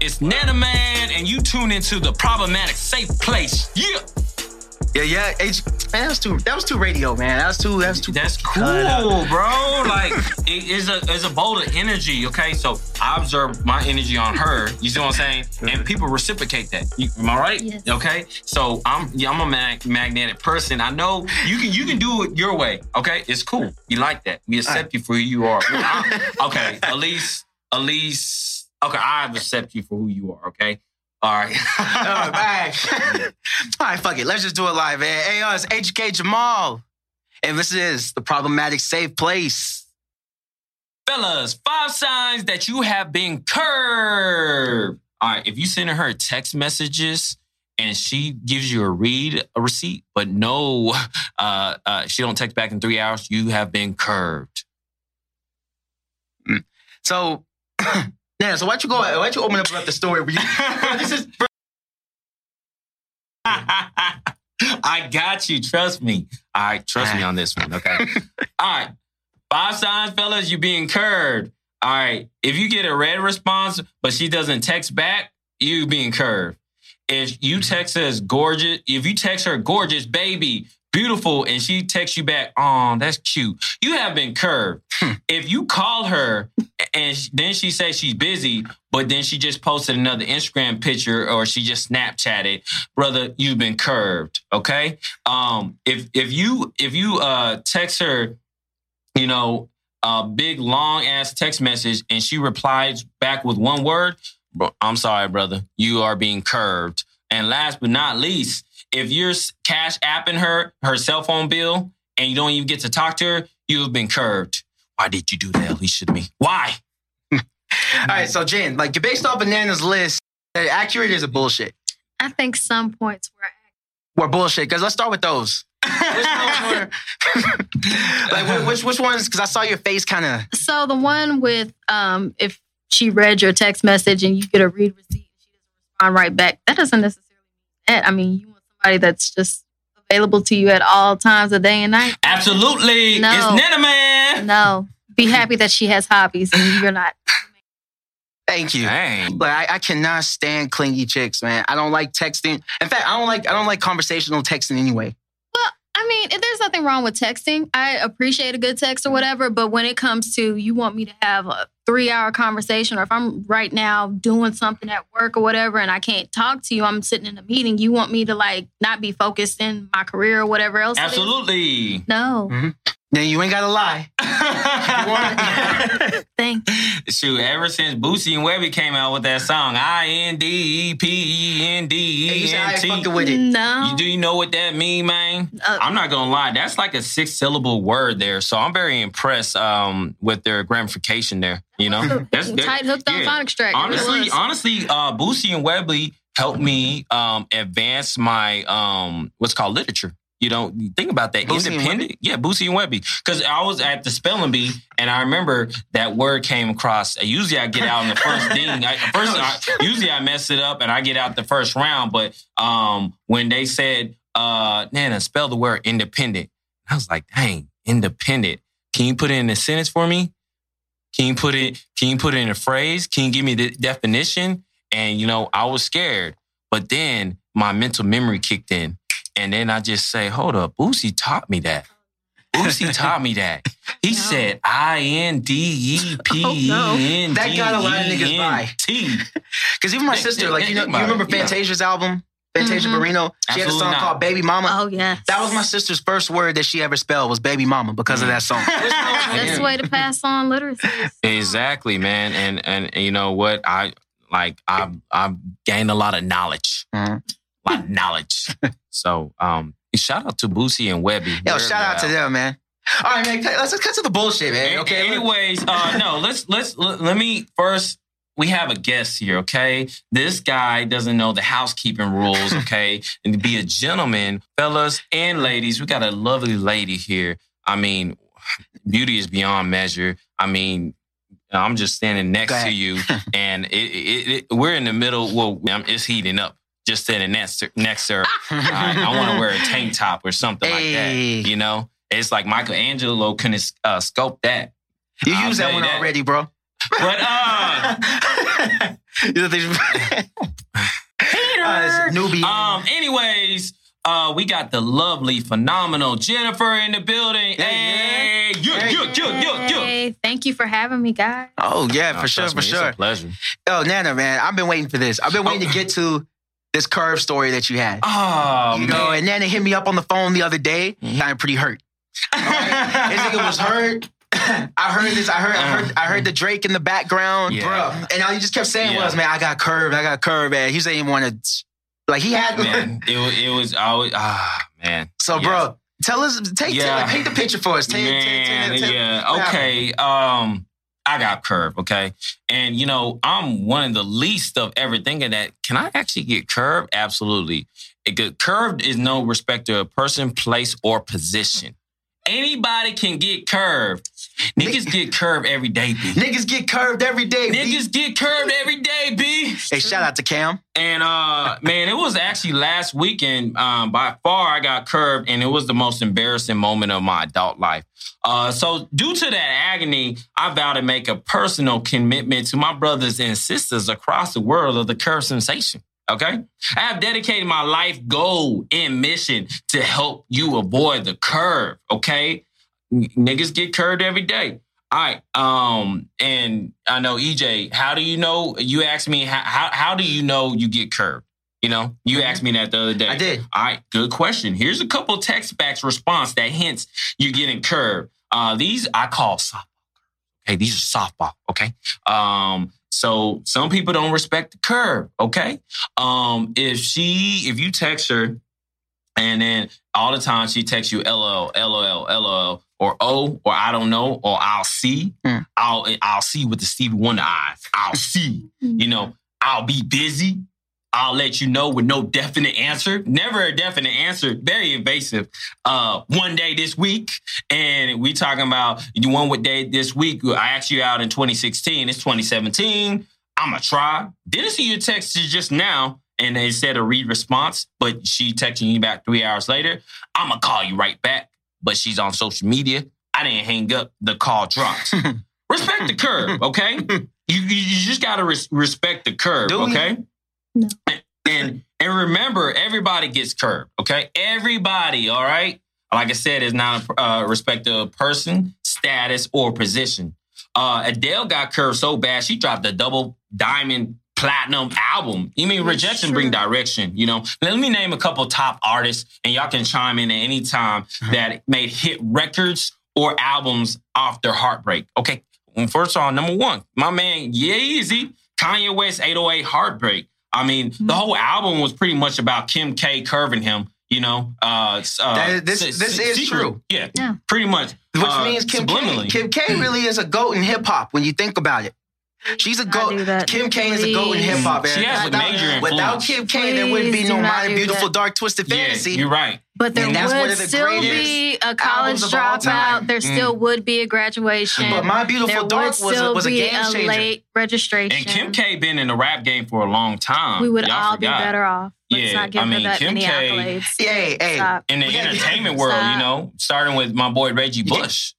It's Nana Man, and you tune into the problematic safe place. Yeah. Yeah, yeah. H- man, that was too. That was too radio, man. That was too. That was too. That's cool, bro. Like it is a it's a bolt of energy. Okay, so I observe my energy on her. You see what I'm saying? And people reciprocate that. You, am I right? Yes. Okay. So I'm yeah, I'm a mag- magnetic person. I know you can you can do it your way. Okay, it's cool. You like that. We accept you for who you are. Well, okay, Elise, least at least okay. I accept you for who you are. Okay. All right. All right. All right, fuck it. Let's just do it live, man. Hey, yo, it's HK Jamal. And this is the problematic safe place. Fellas, five signs that you have been curved. All right, if you send her text messages and she gives you a read a receipt, but no, uh, uh, she don't text back in three hours, you have been curved. So, yeah, so why don't you go, why don't you open up about the story? Where you, bro, this is, bro, I got you. Trust me. All right, trust me on this one. Okay. All right. Five signs, fellas, you being curved. All right. If you get a red response, but she doesn't text back, you being curved. If you text as gorgeous, if you text her gorgeous, baby, beautiful, and she texts you back, oh, that's cute, you have been curved. if you call her and then she says she's busy, but then she just posted another Instagram picture or she just Snapchatted, brother, you've been curved. Okay. Um, if if you if you uh text her, you know, a big long ass text message and she replies back with one word, bro, I'm sorry, brother, you are being curved. And last but not least, if you're cash apping her her cell phone bill and you don't even get to talk to her, you have been curved. Why did you do that, Alicia to me? Why? all right, so Jen, like based off Banana's list, uh, accurate is a bullshit. I think some points were We're bullshit. Because let's start with those. Which were- like which which ones? Because I saw your face kind of. So the one with um, if she read your text message and you get a read receipt and she doesn't respond right back, that doesn't necessarily mean that. I mean, you want somebody that's just available to you at all times of day and night. Absolutely. No. It's Nana Man. No, be happy that she has hobbies and you're not. Thank you. Dang. Like I, I cannot stand clingy chicks, man. I don't like texting. In fact, I don't like I don't like conversational texting anyway. Well, I mean, if there's nothing wrong with texting. I appreciate a good text or whatever, but when it comes to you want me to have a three hour conversation, or if I'm right now doing something at work or whatever and I can't talk to you, I'm sitting in a meeting, you want me to like not be focused in my career or whatever else. Absolutely. No. Mm-hmm. Then you ain't gotta lie. Thank Shoot, ever since Boosie and Webbie came out with that song, I N D E P E N D Hey, you E said I N ain't T. fucking with it. No. You do you know what that mean, man? Uh, I'm not gonna lie, that's like a six syllable word there. So I'm very impressed um, with their gratification there. You know, that's that- tight hooked on yeah. phonics track. Honestly, was. honestly, uh, Boosie and Webbie helped me um, advance my um, what's called literature. You know, think about that. Boosie Independent, yeah, Boosie and Webbie. Because I was at the spelling bee, and I remember that word came across. uh, Usually, I get out in the first ding. I, first, I, usually I mess it up and I get out the first round. But um, when they said, uh, "Nana, spell the word independent," I was like, "Dang, independent." Can you put it in a sentence for me? Can you put it? Can you put it in a phrase? Can you give me the definition? And you know, I was scared, but then my mental memory kicked in, and then I just say, "Hold up, Boosie taught me that." Boosie taught me that. He No. said I N D E P E N That got a lot of niggas D E by. N T. Because even my sister, like you know, you remember. Fantasia's album, Fantasia Mhm. Barrino. She had a song not. called Baby Mama. Oh yeah. That was my sister's first word that she ever spelled was baby mama because of that song. That's the way to pass on literacy. Exactly, man. And and you know what? I like I've I've gained a lot of knowledge. Mhm. A lot of knowledge. so um shout out to Boosie and Webbie. Yo, shout out to them, man. All right, man. Let's cut to the bullshit, man. Okay. Anyways, uh no, let's let's let, let me first we have a guest here, okay? This guy doesn't know the housekeeping rules, okay? and to be a gentleman, fellas and ladies, we got a lovely lady here. I mean, beauty is beyond measure. I mean, I'm just standing next to you, and it, it, it, we're in the middle. Well, it's heating up. Just standing next next to her. I, I want to wear a tank top or something like that. You know, it's like Michelangelo couldn't uh, sculpt that. You I'll used that one that. already, bro. But uh, you know, they, uh, it's newbie. Um. Anyways, uh, we got the lovely, phenomenal Jennifer in the building. Yeah, hey, yeah. yeah, Hey. yeah, yeah, yeah, yeah. Hey, thank you for having me, guys. oh yeah, Nah, for sure, trust for me, it's sure. a pleasure. Oh, Nana, man, I've been waiting for this. I've been waiting Oh. to get to this curve story that you had. Oh you know, man. and Nana hit me up on the phone the other day. I'm pretty hurt. This nigga was hurt. I heard this. I heard. I heard. I heard the Drake in the background, Yeah. bro. And all he just kept saying Yeah. was, "Man, I got curved. I got curved." Man, he didn't even want to. Like he had. man, it was, it was always ah man. So, Yes. bro, tell us. Take. Yeah. tell- paint the picture for us. Tell- tell- tell- Man, tell- yeah. what Okay. Um, I got curved. Okay, and you know I'm one of the least of everything thinking that can I actually get curved? Absolutely. It could, curved is no respecter of a person, place, or position. Anybody can get curved. Niggas get curved every day, B. Niggas get curved every day. B. Niggas get curved every day, B. Hey, shout out to Cam. And uh man, it was actually last weekend. Um, by far I got curved, and it was the most embarrassing moment of my adult life. Uh, so due to that agony, I vow to make a personal commitment to my brothers and sisters across the world of the curve sensation. Okay, I have dedicated my life goal and mission to help you avoid the curve. Okay, N- niggas get curved every day. All right. Um, and I know EJ, how do you know? You asked me how how, how do you know you get curved? You know, you asked me that the other day. I did. All right, good question. Here's a couple text backs response that hints you're getting curved. Uh, these I call softball. Okay, these are softball. Okay. Um, so some people don't respect the curve. Okay. Um, if she, if you text her, and then all the time she texts you LOL, LOL, LOL, or O, or I don't know, or I'll see. Mm. I'll I'll see with the Stevie Wonder eyes. I'll see. You know, I'll be busy. I'll let you know with no definite answer. Never a definite answer. Very invasive. Uh, one day this week, and we talking about you one with day this week. I asked you out in 2016. It's 2017. I'ma try. Didn't see your text just now, and they said a read response, but she texting you back three hours later. I'ma call you right back, but she's on social media. I didn't hang up. The call drops. respect the curve, okay? You, you, just gotta res- respect the curve, okay? No. And and remember, everybody gets curved, okay? Everybody, all right? Like I said, is not a uh, respect of person, status, or position. Uh, Adele got curved so bad she dropped a double diamond platinum album. You mean That's rejection bring direction? You know. Let me name a couple top artists, and y'all can chime in at any time that made hit records or albums off their heartbreak. Okay. First of all, number one, my man Yeezy, Kanye West 808 Heartbreak. I mean, the whole album was pretty much about Kim K curving him, you know. Uh, uh, That- this- s- this s- is secret. true. Yeah, Yeah. pretty much. Which Uh, means Kim K. Kim K really is a goat in hip hop when you think about it. She's a Do goat. do that. Kim K is a goat in hip hop. She has a without, major influence. without Kim K, there wouldn't be no do not Modern Beautiful that. Dark Twisted Yeah, Fantasy. you're right. But there And that's one would of the still be a college albums of all time. dropout. There Mm. still would be a graduation. But My Beautiful there Dark would was a, still was a be game changer. late registration. And Kim K been in the rap game for a long time. we would Y'all all forgot. be better off. Let's Yeah, not give I mean, her that Kim many K- accolades. Hey, hey. In the We gotta- entertainment world, you know, starting with my boy Reggie Yeah. Bush.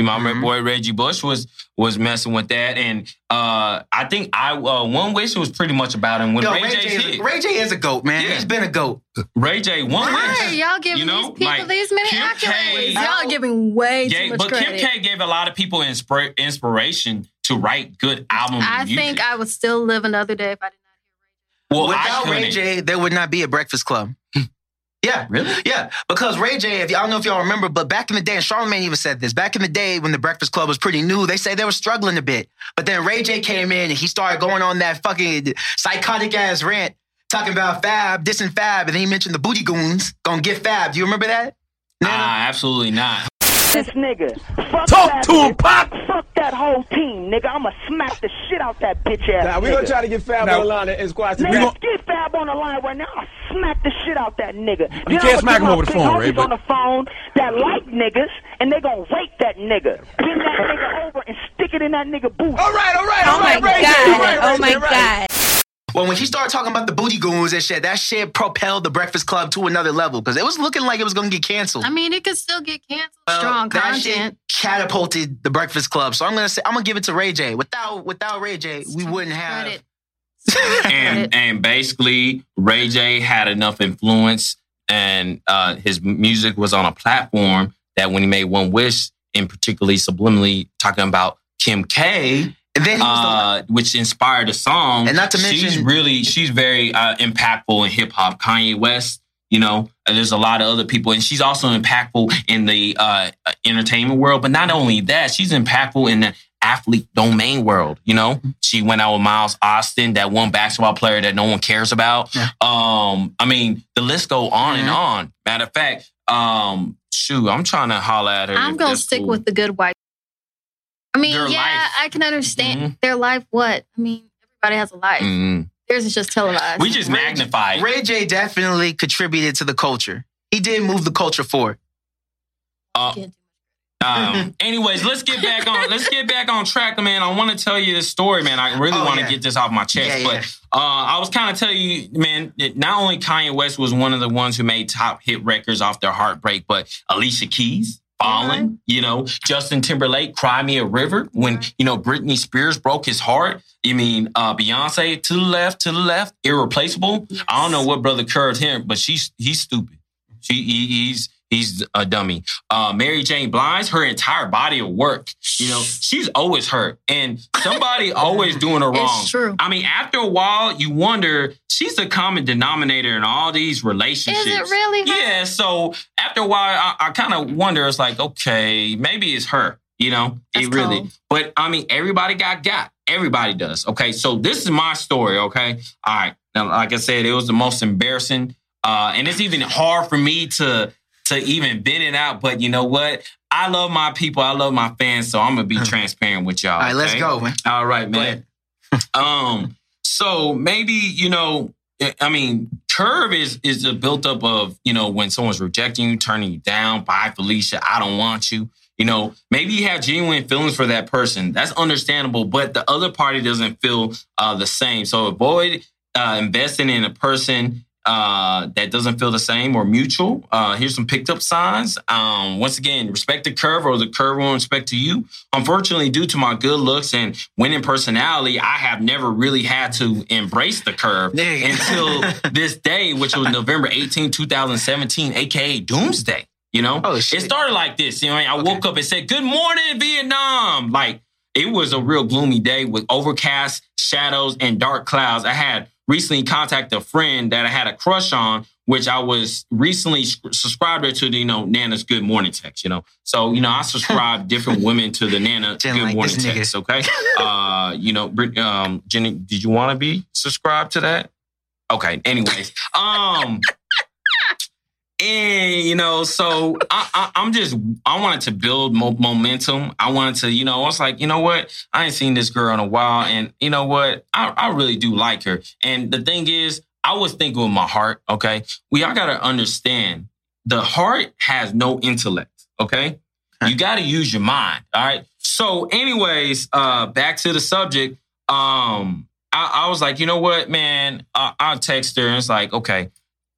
You know, my Mhm. boy Reggie Bush was was messing with that, and uh, I think I uh, one wish it was pretty much about him when Yo, Ray, Ray, J J hit. is, Ray J is a goat, man. Yeah. He's been a goat. Ray J one Why wish. are y'all giving You know, these people like, these many Kim K- accolades? Y'all giving way too Yeah, much but credit. Kim K gave a lot of people inspira- inspiration to write good albums. I and music. think I would still live another day if I did not get Ray. J. well, Without Ray couldn't. J, there would not be a Breakfast Club. Yeah. Really? Yeah, because Ray J, if y'all I don't know if y'all remember, but back in the day, and Charlamagne even said this, back in the day when the Breakfast Club was pretty new, they say they were struggling a bit. But then Ray J came in and he started going on that fucking psychotic ass rant, talking about Fab, dissing Fab, and then he mentioned the Booty Goons gonna get Fab. Do you remember that? Nana? Ah, absolutely not. This nigga. Fuck Talk that to him. Pop. Fuck that whole team, nigga. I'ma smack the shit out that bitch ass Now, we nigga. gonna try to get Fab Now- on the line and squash the Nigga, we gon- get Fab on the line right now. I'll smack the shit out that nigga. You Then can't I'ma smack him over the phone, homies Ray, but- on the phone that like niggas, and they gonna rape that nigga. Bend that nigga over and stick it in that nigga boot. All right, all right, Oh all my right, god! right, Oh Ray my right. god! Well, when she started talking about the Booty Goons and shit, that shit propelled the Breakfast Club to another level because it was looking like it was gonna get canceled. I mean, it could still get canceled. Well, Strong that content. shit catapulted the Breakfast Club. So I'm gonna say I'm gonna give it to Ray J. Without without Ray J, we wouldn't have Credit. and and basically Ray J had enough influence and uh, his music was on a platform that when he made One Wish, and particularly subliminally talking about Kim K, And then he was uh, which inspired the song. And not to mention, she's really she's very uh, impactful in hip hop. Kanye West, you know, and there's a lot of other people, and she's also impactful in the uh, entertainment world. But not only that, she's impactful in the athlete domain world. You know, Mm-hmm. she went out with Miles Austin, that one basketball player that no one cares about. Yeah. Um, I mean, the list go on and Mhm. on. Matter of fact, um, shoot, I'm trying to holler at her. I'm gonna stick cool. with the good wife. I mean, Their yeah, life. I can understand Mhm. their life. What I mean, everybody has a life. Mhm. Theirs is just televised. We just Ray- magnified. Ray J definitely contributed to the culture. He did move the culture forward. Uh, Um, anyways, let's get back on. Let's get back on track, man. I want to tell you this story, man. I really Oh, want to yeah. get this off my chest. Yeah, but yeah. uh, I was kind of telling you, man. That not only Kanye West was one of the ones who made top hit records off their heartbreak, but Alicia Keys. Falling, you know, Justin Timberlake, Cry Me a River. When, Right. you know, Britney Spears broke his heart. You mean uh, Beyonce to the left, to the left, irreplaceable. I don't know what brother curved him, but she's he's stupid. She he, he's he's a dummy. Uh, Mary J. Blige, her entire body of work, you know, she's always hurt, and somebody always doing her wrong. It's true. I mean, after a while, you wonder she's the common denominator in all these relationships. Is it really? her? Yeah. So after a while, I, I kind of wonder. It's like, okay, maybe it's her. You know, That's it really. cold. But I mean, everybody got got. Everybody does. Okay. So this is my story. Okay. All right. Now, like I said, it was the most embarrassing, uh, and it's even hard for me to to even it out. But you know what? I love my people. I love my fans. So I'm gonna be transparent with y'all. All right, let's go, man. All right, man. um, so maybe you know, I mean, curve is is a built up of you know when someone's rejecting you, turning you down. Bye, Felicia. I don't want you. You know, maybe you have genuine feelings for that person. That's understandable, but the other party doesn't feel uh, the same. So avoid uh, investing in a person uh, that doesn't feel the same or mutual. Uh, here's some picked up signs. Um, once again, respect the curve or the curve will respect to you. Unfortunately, due to my good looks and winning personality, I have never really had to embrace the curve until this day, which was November 18, 2017, aka Doomsday. You know, Oh, it started like this. You know, I woke up and said, "Good morning, Vietnam." Like it was a real gloomy day with overcast, shadows, and dark clouds. I had recently contacted a friend that I had a crush on, which I was recently subscribed to the, you know, Nana's Good Morning text, you know. So, you know, I subscribe different women to the Nana Jen Good like Morning text, okay? Uh, you know, um, Jenny, did you want to be subscribed to that? Okay, anyways. Um and you know, so I, I, I'm just I wanted to build mo- momentum. I wanted to, you know, I was like, you know what? I ain't seen this girl in a while, and you know what? I, I really do like her. And the thing is, I was thinking with my heart. Okay, we all gotta understand the heart has no intellect. Okay, you got to use your mind. All right. So, anyways, uh, back to the subject. Um, I, I was like, you know what, man? I, I'll text her, and it's like, okay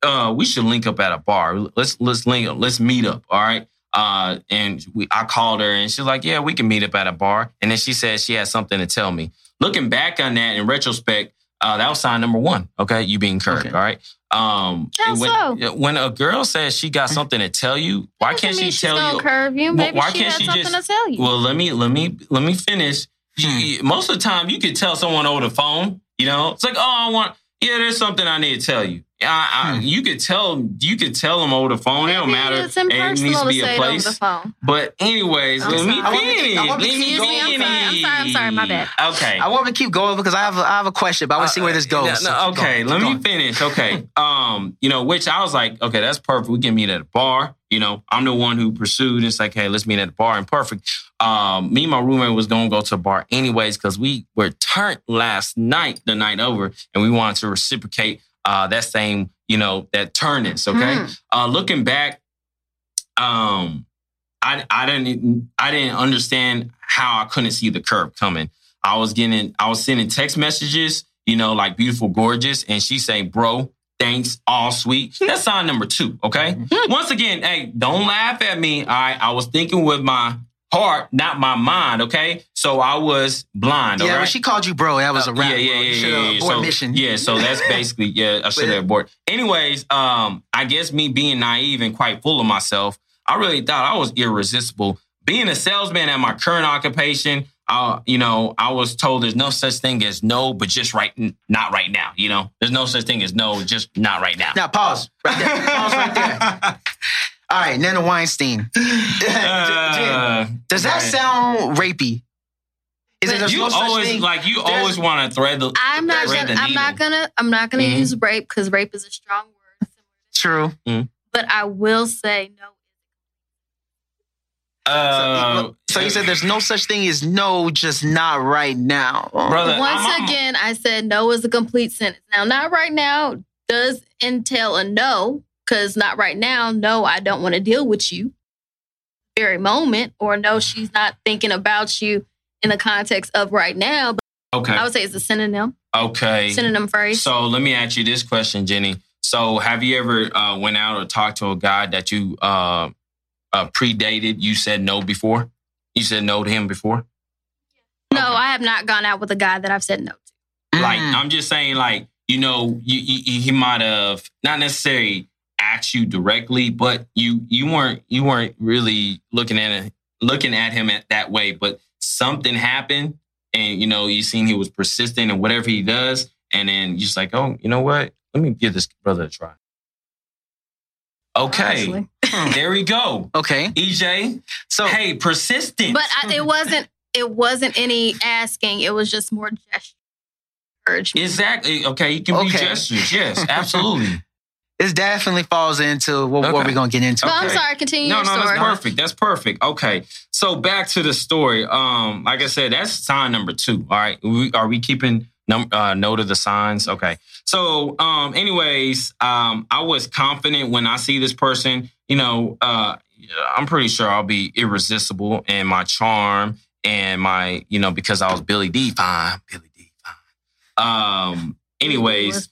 uh, we should link up at a bar. Let's let's link up. Let's meet up. All right. Uh, and we, I called her and she's like, yeah, we can meet up at a bar. And then she said she had something to tell me. Looking back on that in retrospect, uh, that was sign number one. Okay, you being curved. Okay. All right. Um, when, so? when a girl says she got something to tell you, why can't she tell you? curve you? Well, Maybe why she can't she something just- to tell you. Well, let me let me let me finish. Hmm. you- most of the time, you could tell someone over the phone. You know, it's like, oh, I want. Yeah, there's something I need to tell you. I, I, Hmm. You could tell. You could tell them over the phone. it don't matter. It's impersonal to say it over the phone. But anyways, I'm let me sorry. I want to keep- finish. I want to Let me keep going. I'm sorry, I'm sorry, I'm sorry, my bad. Okay. I want to keep going because I have a, I have a question, but I want to see where this goes. Uh, So no, okay, going, let keep me finish. Okay. um, you know, which I was like, okay, that's perfect. We can meet at a bar. You know, I'm the one who pursued. It's like, hey, let's meet at the bar and perfect. Um, me and my roommate was gonna go to a bar anyways, because we were turned last night, the night over, and we wanted to reciprocate uh that same, you know, that turness. Okay. Hmm. Uh looking back, um, I I didn't I didn't understand how I couldn't see the curve coming. I was getting I was sending text messages, you know, like beautiful, gorgeous, and she saying, "Bro, thanks, all sweet." That's sign number two. Okay. Once again, hey, don't laugh at me. Right, I was thinking with my heart, not my mind. Okay, so I was blind. Yeah, when she called you bro, that was a Uh, rap. Yeah, yeah, yeah, yeah. yeah. So, mission. yeah, so that's basically yeah. I should have aborted. Anyways, um, I guess me being naive and quite full of myself, I really thought I was irresistible. Being a salesman at my current occupation, uh, you know, I was told there's no such thing as no, but just right, n- not right now. You know, there's no such thing as no, just not right now. Now pause right there. Pause right there. All right, Nana Weinstein. Uh, Does that right. sound rapey? Is it there's you no always thing? like you There's- always want to thread the. I'm not thread gonna. the I'm not gonna. I'm not gonna Mhm. use rape because rape is a strong word. True. But I will say no. Uh, So you said there's no such thing as no, just not right now. brother. Once I'm- I'm- again, I said no is a complete sentence. Now, not right now does entail a no, because not right now, no, I don't want to deal with you. Very moment, or no, she's not thinking about you in the context of right now. But okay. I would say it's a synonym, Okay. synonym phrase. So let me ask you this question, Jenny. So have you ever uh, went out or talked to a guy that you uh, uh, predated? You said no before. You said no to him before. no, Okay. I have not gone out with a guy that I've said no to. Like Mm. I'm just saying, like you know, you, you, he might have not necessarily asked you directly, but you you weren't you weren't really looking at it, looking at him at that way. But something happened, and you know, you seen he was persistent and whatever he does, and then you're just like, oh, you know what? Let me give this brother a try. Okay, there we go. Okay. EJ, So hey, persistent. But I, it wasn't. It wasn't any asking. It was just more gesture. Exactly. Okay, you can be Okay. gestures. Yes, absolutely. this definitely falls into what, what we're gonna get into. But I'm sorry. Continue No, your no, story. that's perfect. That's perfect. Okay, so back to the story. Um, like I said, that's sign number two. All right, we, are we keeping num- uh, note of the signs? Okay. So, um, anyways, um, I was confident when I see this person. You know, uh, I'm pretty sure I'll be irresistible in my charm and my, you know, because I was Billy D. Fine, Billy D. Fine. Um. Anyways,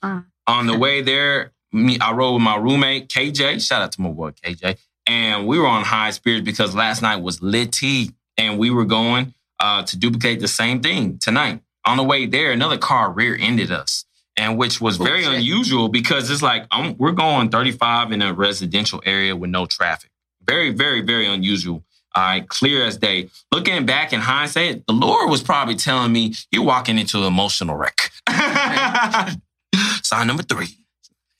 on the way there, me I rode with my roommate KJ. Shout out to my boy KJ. And we were on high spirits because last night was litty, and we were going uh, to duplicate the same thing tonight. On the way there, another car rear-ended us, and which was very unusual because it's like um, we're going 35 in a residential area with no traffic. Very, very, very unusual. All right, clear as day. Looking back in hindsight, the Lord was probably telling me you're walking into an emotional wreck. Sign number three.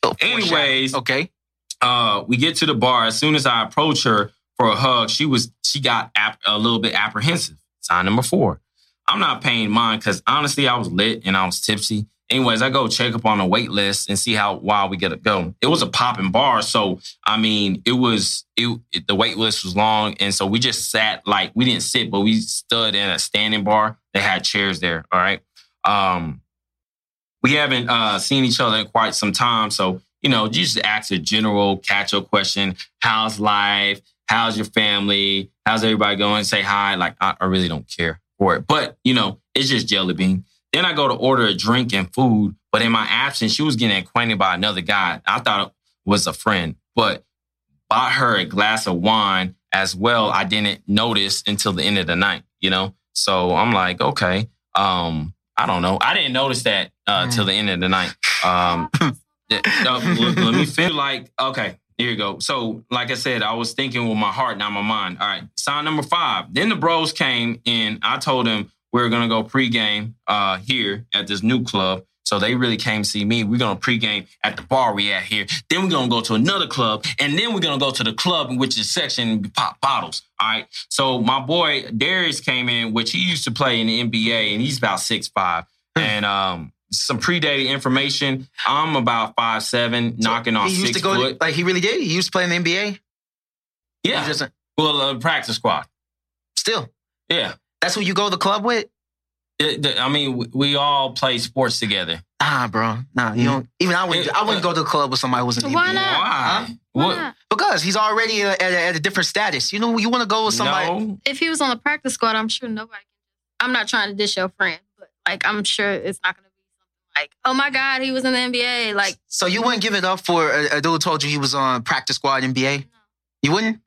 Oh, Anyways, okay. uh, we get to the bar. As soon as I approach her for a hug, she was she got ap- a little bit apprehensive. Sign number four. I'm not paying mine because honestly, I was lit and I was tipsy. Anyways, I go check up on the wait list and see how wild we get to go. It was a popping bar, so I mean, it was it, it- the wait list was long, and so we just sat like we didn't sit, but we stood in a standing bar. They had chairs there. All right. Um, we haven't uh, seen each other in quite some time, so you know, you just ask a general catch-up question: How's life? How's your family? How's everybody going? Say hi. Like I, I really don't care for it, but you know, it's just jelly bean. Then I go to order a drink and food, but in my absence, she was getting acquainted by another guy. I thought was a friend, but bought her a glass of wine as well. I didn't notice until the end of the night, you know? So I'm like, okay. Um, I don't know. I didn't notice that uh, Mm. till the end of the night. Um, uh, let me feel like, okay, here you go. So, like I said, I was thinking with my heart, not my mind. All right, sign number five. Then the bros came in. I told them we are gonna go pregame uh, here at this new club. So they really came see me. We're gonna pregame at the bar we at here. Then we're gonna go to another club, and then we're gonna go to the club in which is section pop bottles. All right. So my boy Darius came in, which he used to play in the NBA, and he's about six five. And um, some predated information. I'm about five seven, knocking on he used six to go foot. like he really did. He used to play in the NBA. yeah. He doesn't well, uh, practice squad. still. Yeah. That's who you go to the club with. It- the- I mean, we, we all play sports together. Ah, bro. Nah, you don't. Even I wouldn't. It- I wouldn't go to the club with somebody who was in the Why NBA. not? Why? Why What? not? Because he's already at a, at a different status. You know, you want to go with somebody. No. If he was on the practice squad, I'm sure nobody. I'm not trying to dish your friend, but like I'm sure it's not going to be something like, oh my god, he was in the NBA. Like So you wouldn't give it up for a, a dude told you he was on practice squad NBA? You wouldn't?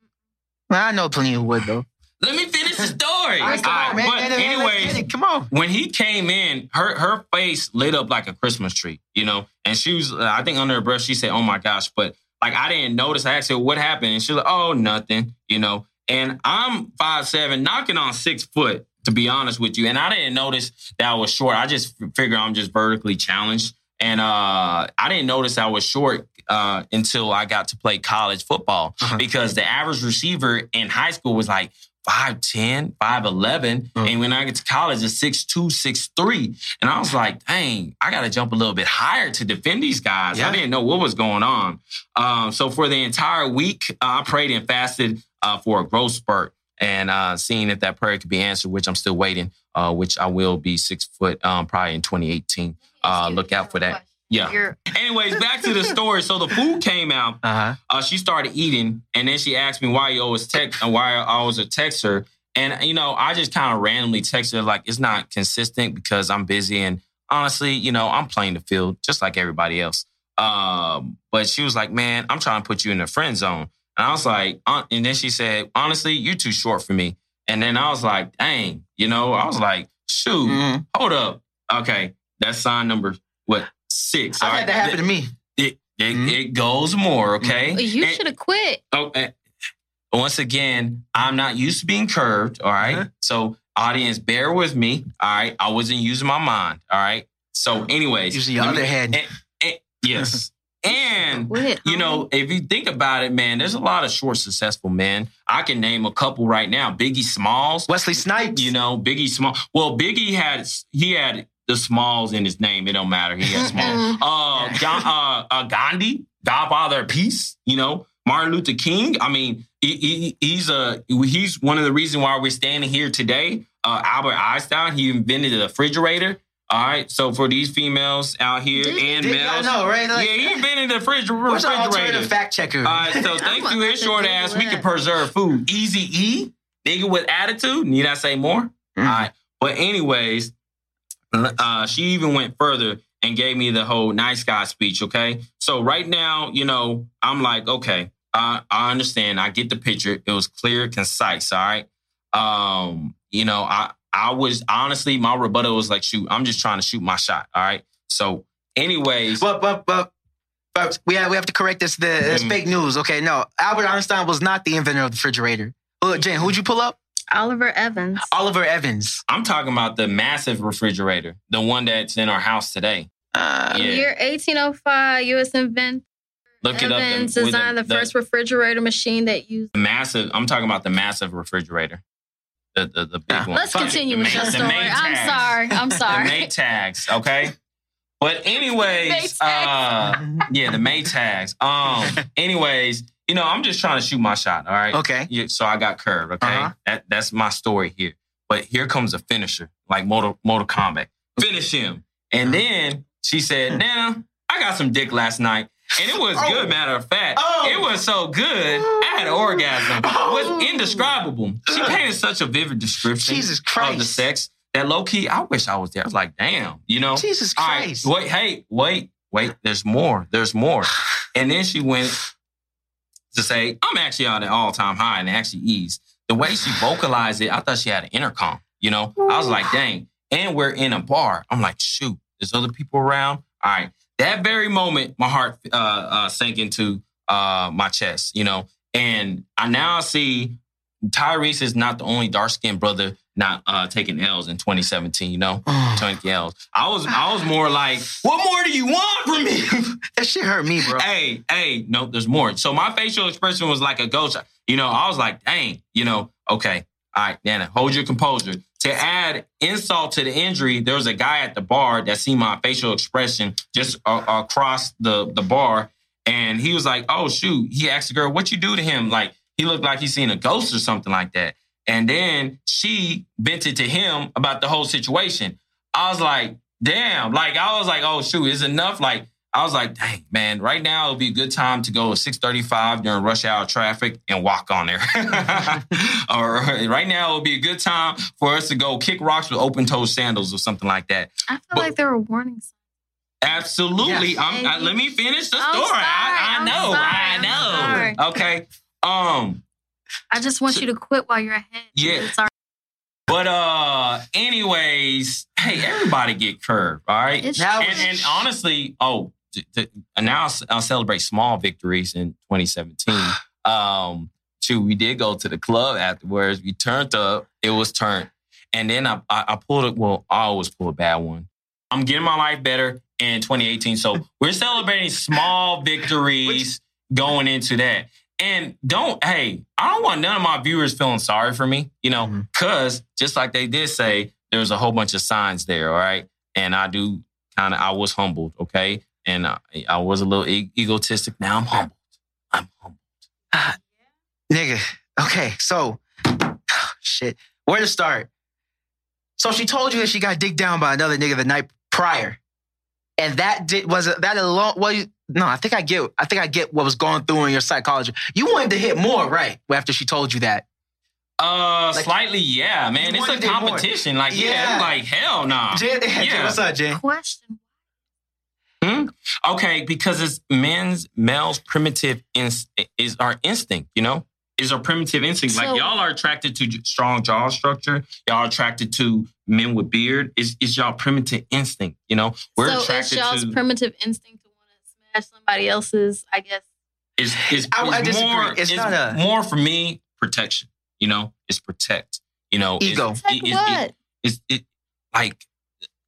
Well, I know plenty who would though. Let me finish the story. All right, on, man. but man, man, anyways, come on. when he came in, her her face lit up like a Christmas tree, you know. And she was, uh, I think, under her breath, she said, "Oh my gosh!" But like, I didn't notice. I asked her what happened, and she was like, "Oh, nothing," you know. And I'm five seven, knocking on six foot, to be honest with you. And I didn't notice that I was short. I just f- figured I'm just vertically challenged, and uh, I didn't notice I was short uh, until I got to play college football Uh-huh. because the average receiver in high school was like 5'10, 5'11. Mm. And when I get to college, it's 6'2, 6'3. And I was like, dang, I got to jump a little bit higher to defend these guys. Yeah. I didn't know what was going on. Um, so for the entire week, uh, I prayed and fasted uh, for a growth spurt and uh, seeing if that prayer could be answered, which I'm still waiting, uh, which I will be six foot um, probably in 2018. Uh, look out for that. Yeah. You're, Anyways, back to the story. So the food came out Uh huh. uh, she started eating, and then she asked me why you always text, and why I always text her. And you know, I just kind of randomly texted her like it's not consistent because I'm busy, and honestly, you know, I'm playing the field just like everybody else. Um, but she was like, "Man, I'm trying to put you in the friend zone," and I was like, uh, and then she said, "Honestly, you're too short for me." And then I was like, "Dang," you know, I was like, "Shoot, Mhm. hold up, okay, that's sign number what six? I all had right? that happen to me. It, it, Mhm. it goes more, okay? you should have quit. Oh, once again, I'm not used to being curved. All right? Uh-huh. So, audience, bear with me. All right. I wasn't using my mind. All right. So, anyways, Using your let me- other hand. and- and- yes. And Quit. you know, if you think about it, man, there's a lot of short, successful men. I can name a couple right now. Biggie Smalls. Wesley Snipes. You know, Biggie Small. Well, Biggie had he had the Smalls in his name. It don't matter. He had Smalls. uh, Ga- uh, uh, Gandhi, Godfather of Peace. You know, Martin Luther King. I mean, he, he, he's a he's one of the reasons why we're standing here today. Uh, Albert Einstein. He invented the refrigerator. All right. So for these females out here Did and Did- males, know, right? Like- yeah, he invented the refrigerator. What's an refrigerator. alternative fact checker? All right, so thanks to gonna his short ass, we can preserve food. Easy E, nigga with attitude. Need I say more? Mm. All right. But anyways, uh, she even went further and gave me the whole nice guy speech. Okay, so right now, you know, I'm like, okay, I I understand. I get the picture. It was clear, concise. All right. Um, you know, I I was honestly, my rebuttal was like, shoot, I'm just trying to shoot my shot. All right. So, anyways, But but but but we have we have to correct this. The it's Mhm. fake news. Okay, no, Albert Einstein was not the inventor of the refrigerator. Look, Jen, who'd you pull up? Oliver Evans. Oliver Evans. I'm talking about the massive refrigerator, the one that's in our house today. Uh, Yeah. Year 1805, U.S. inventor Look it up. Evans with designed the, first refrigerator machine that used. the massive. I'm talking about the massive refrigerator. The the, the big Ah, one. Let's Fine. continue The with your main- the story. main I'm tags. sorry. I'm sorry. The sorry. Maytags, okay. But anyways, uh, yeah, the Maytags. Um, anyways, you know, I'm just trying to shoot my shot. All right. Okay. Yeah, so I got curved. Okay. Uh-huh. That that's my story here. But here comes a finisher, like Mortal Mortal Kombat. Finish him. And then she said, "Now I got some dick last night." And it was Oh. good, matter of fact. Oh. It was so good. I had an oh. orgasm. It Oh. was indescribable. She painted such a vivid description Jesus of the sex that low key, I wish I was there. I was like, damn, you know? Jesus right, Christ. wait, hey, wait, wait, there's more. There's more. And then she went to say, I'm actually on an all time high and actually eased. The way she vocalized it, I thought she had an intercom, you know? I was like, dang. And we're in a bar. I'm like, shoot, there's other people around. All right. That very moment, my heart uh, uh, sank into uh, my chest, you know? And I now see Tyrese is not the only dark skinned brother not uh, taking L's in 2017, you know? 20 L's. I was I was more like, what more do you want from me? that shit hurt me, bro. hey, hey, no, there's more. So my facial expression was like a ghost. You know, I was like, dang, you know, okay, all right, Nana, hold your composure. To add insult to the injury, there was a guy at the bar that seen my facial expression just uh, across the, the bar. And he was like, oh, shoot. He asked the girl, what you do to him? Like, he looked like he seen a ghost or something like that. And then she vented to him about the whole situation. I was like, damn. Like, I was like, oh, shoot, it's enough. Like, I was like, dang, man, right now it would be a good time to go at 635 during rush hour traffic and walk on there. or right now it would be a good time for us to go kick rocks with open toe sandals or something like that. I feel But- like there were warnings. Absolutely. Yes. I'm, I, let me finish the I'm story. sorry. I, I I'm know. sorry. I know. Okay. Um. I just want you to quit while you're ahead. Yeah. It's all But uh, anyways, hey, everybody get curved, all right? It's Now- and, and honestly, oh, t- t- now I'll, I'll celebrate small victories in 2017. Um, too, we did go to the club afterwards. We turned up. It was turned, and then I, I, I pulled it. Well, I always pull a bad one. I'm getting my life better in 2018. So we're celebrating small victories going into that. And don't, hey, I don't want none of my viewers feeling sorry for me, you know, because just like they did say, there's a whole bunch of signs there, all right? And I do kind of, I was humbled, okay? And I, I was a little e- egotistic. Now I'm humbled. I'm humbled. Nigga. Okay, so shit. Where to start? So she told you that she got digged down by another nigga the night prior. And that did was it that alone well no, I think I get I think I get what was going through in your psychology. You wanted to hit more, right? After she told you that. Uh, Like- slightly, yeah, man. It's a wanted it more. competition. Like, yeah, Yeah. like hell nah. Jen, Jen, Yeah. what's up, Jen? question. Hmm? Okay, because it's men's, males' primitive inst- is our instinct, you know? Is our primitive instinct. like y'all are attracted to strong jaw structure. Y'all are attracted to men with beard. Is is y'all primitive instinct, you know? We're so it's attracted y'all's to primitive instinct to want to smash somebody else's, I guess. is is, I- I is disagree. more It's not a- more for me protection, you know? It's protect, you know? It's- Ego. it- Like it- it- what? it's it like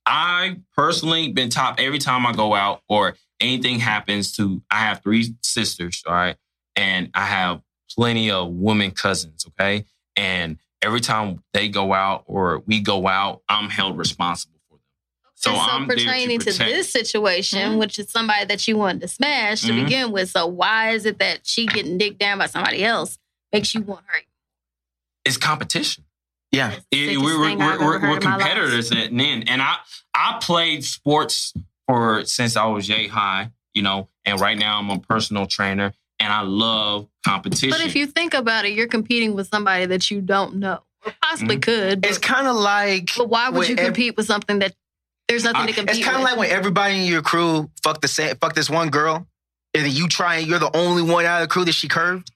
I personally been top every time I go out or anything happens to I have three sisters, all right, and I have plenty of women cousins, okay, and every time they go out or we go out, I'm held responsible for them. So And I'm there to to, this situation, Mhm. which is somebody that you wanted to smash to Mhm. begin with. So why is it that she getting digged down by somebody else makes you want her? It's competition. Yeah. It- we're thing we're, we're, we're in my life. competitors at an end, and I I played sports for since I was yay high, you know, and right now I'm a personal trainer, and I love competition. But if you think about it, you're competing with somebody that you don't know, or possibly mm-hmm. could. But, It's kind of like but why would with you ev- compete with something that there's nothing I- to compete with? It's kind of like when everybody in your crew fuck the fuck this one girl, and then you try and you're the only one out of the crew that she curved.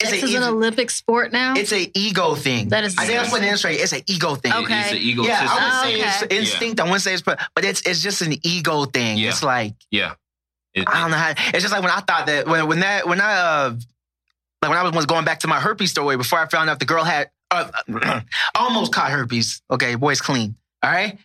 It's Sex a, is an Olympic sport now. it's an ego thing. That is I think that's what disgusting. it is right. It's an ego thing. Okay. it's an ego Yeah, system. I Oh, would say okay. it's instinct. I wouldn't say it's, but but it's it's just an ego thing. Yeah. It's like Yeah. It- I don't know how. It's just like when I thought that when when that when I uh like when I was, was going back to my herpes story before I found out the girl had uh, almost caught herpes. Okay, boy's clean. All right,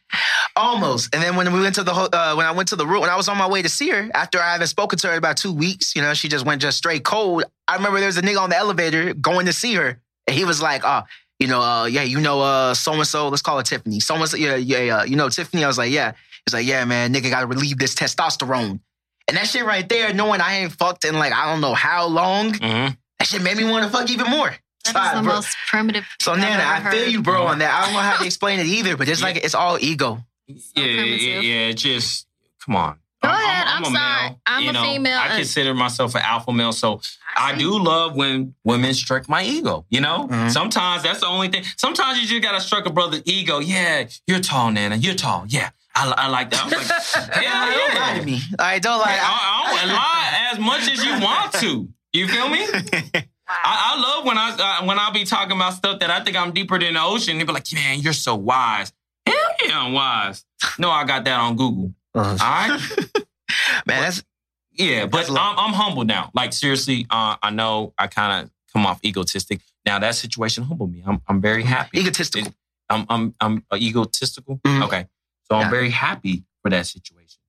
almost. And then when we went to the uh, when I went to the room when I was on my way to see her after I haven't spoken to her about two weeks, you know, she just went just straight cold. I remember there was a nigga on the elevator going to see her, and he was like, "Oh, you know, uh, yeah, you know, uh, so and so. Let's call her Tiffany. So and so, yeah, yeah, yeah, you know, Tiffany." I was like, "Yeah." He's like, "Yeah, man, nigga, got to relieve this testosterone." And that shit right there, knowing I ain't fucked in like I don't know how long, Mhm. that shit made me want to fuck even more. That is the bro. most primitive. So thing I've Nana, ever I feel heard. you, bro, on that. I don't know how to explain it either, but it's like it's all ego. Yeah, So yeah, primitive. yeah, just come on. Go ahead, I'm sorry. male, I'm you a know, female, I consider myself an alpha male, so I see. do love when women strike my ego. You know, Mhm. sometimes that's the only thing. Sometimes you just gotta strike a brother's ego. Yeah, you're tall, Nana. You're tall. Yeah, I, I like that. I was like, hell Don't yeah. lie to me. All right, don't lie. I, I, I lie as much as you want to. You feel me? I, I love when I uh, when I be talking about stuff that I think I'm deeper than the ocean. They be like, "Man, you're so wise." Hell yeah, I'm wise. No, I got that on Google. All right. Man, that's Yeah, but That's. I'm, I'm humble now. Like seriously, uh, I know I kind of come off egotistic. Now that situation humbled me. I'm I'm very happy. egotistical. I'm I'm I'm uh, egotistical. Mhm. Okay, so I'm Yeah. very happy for that situation.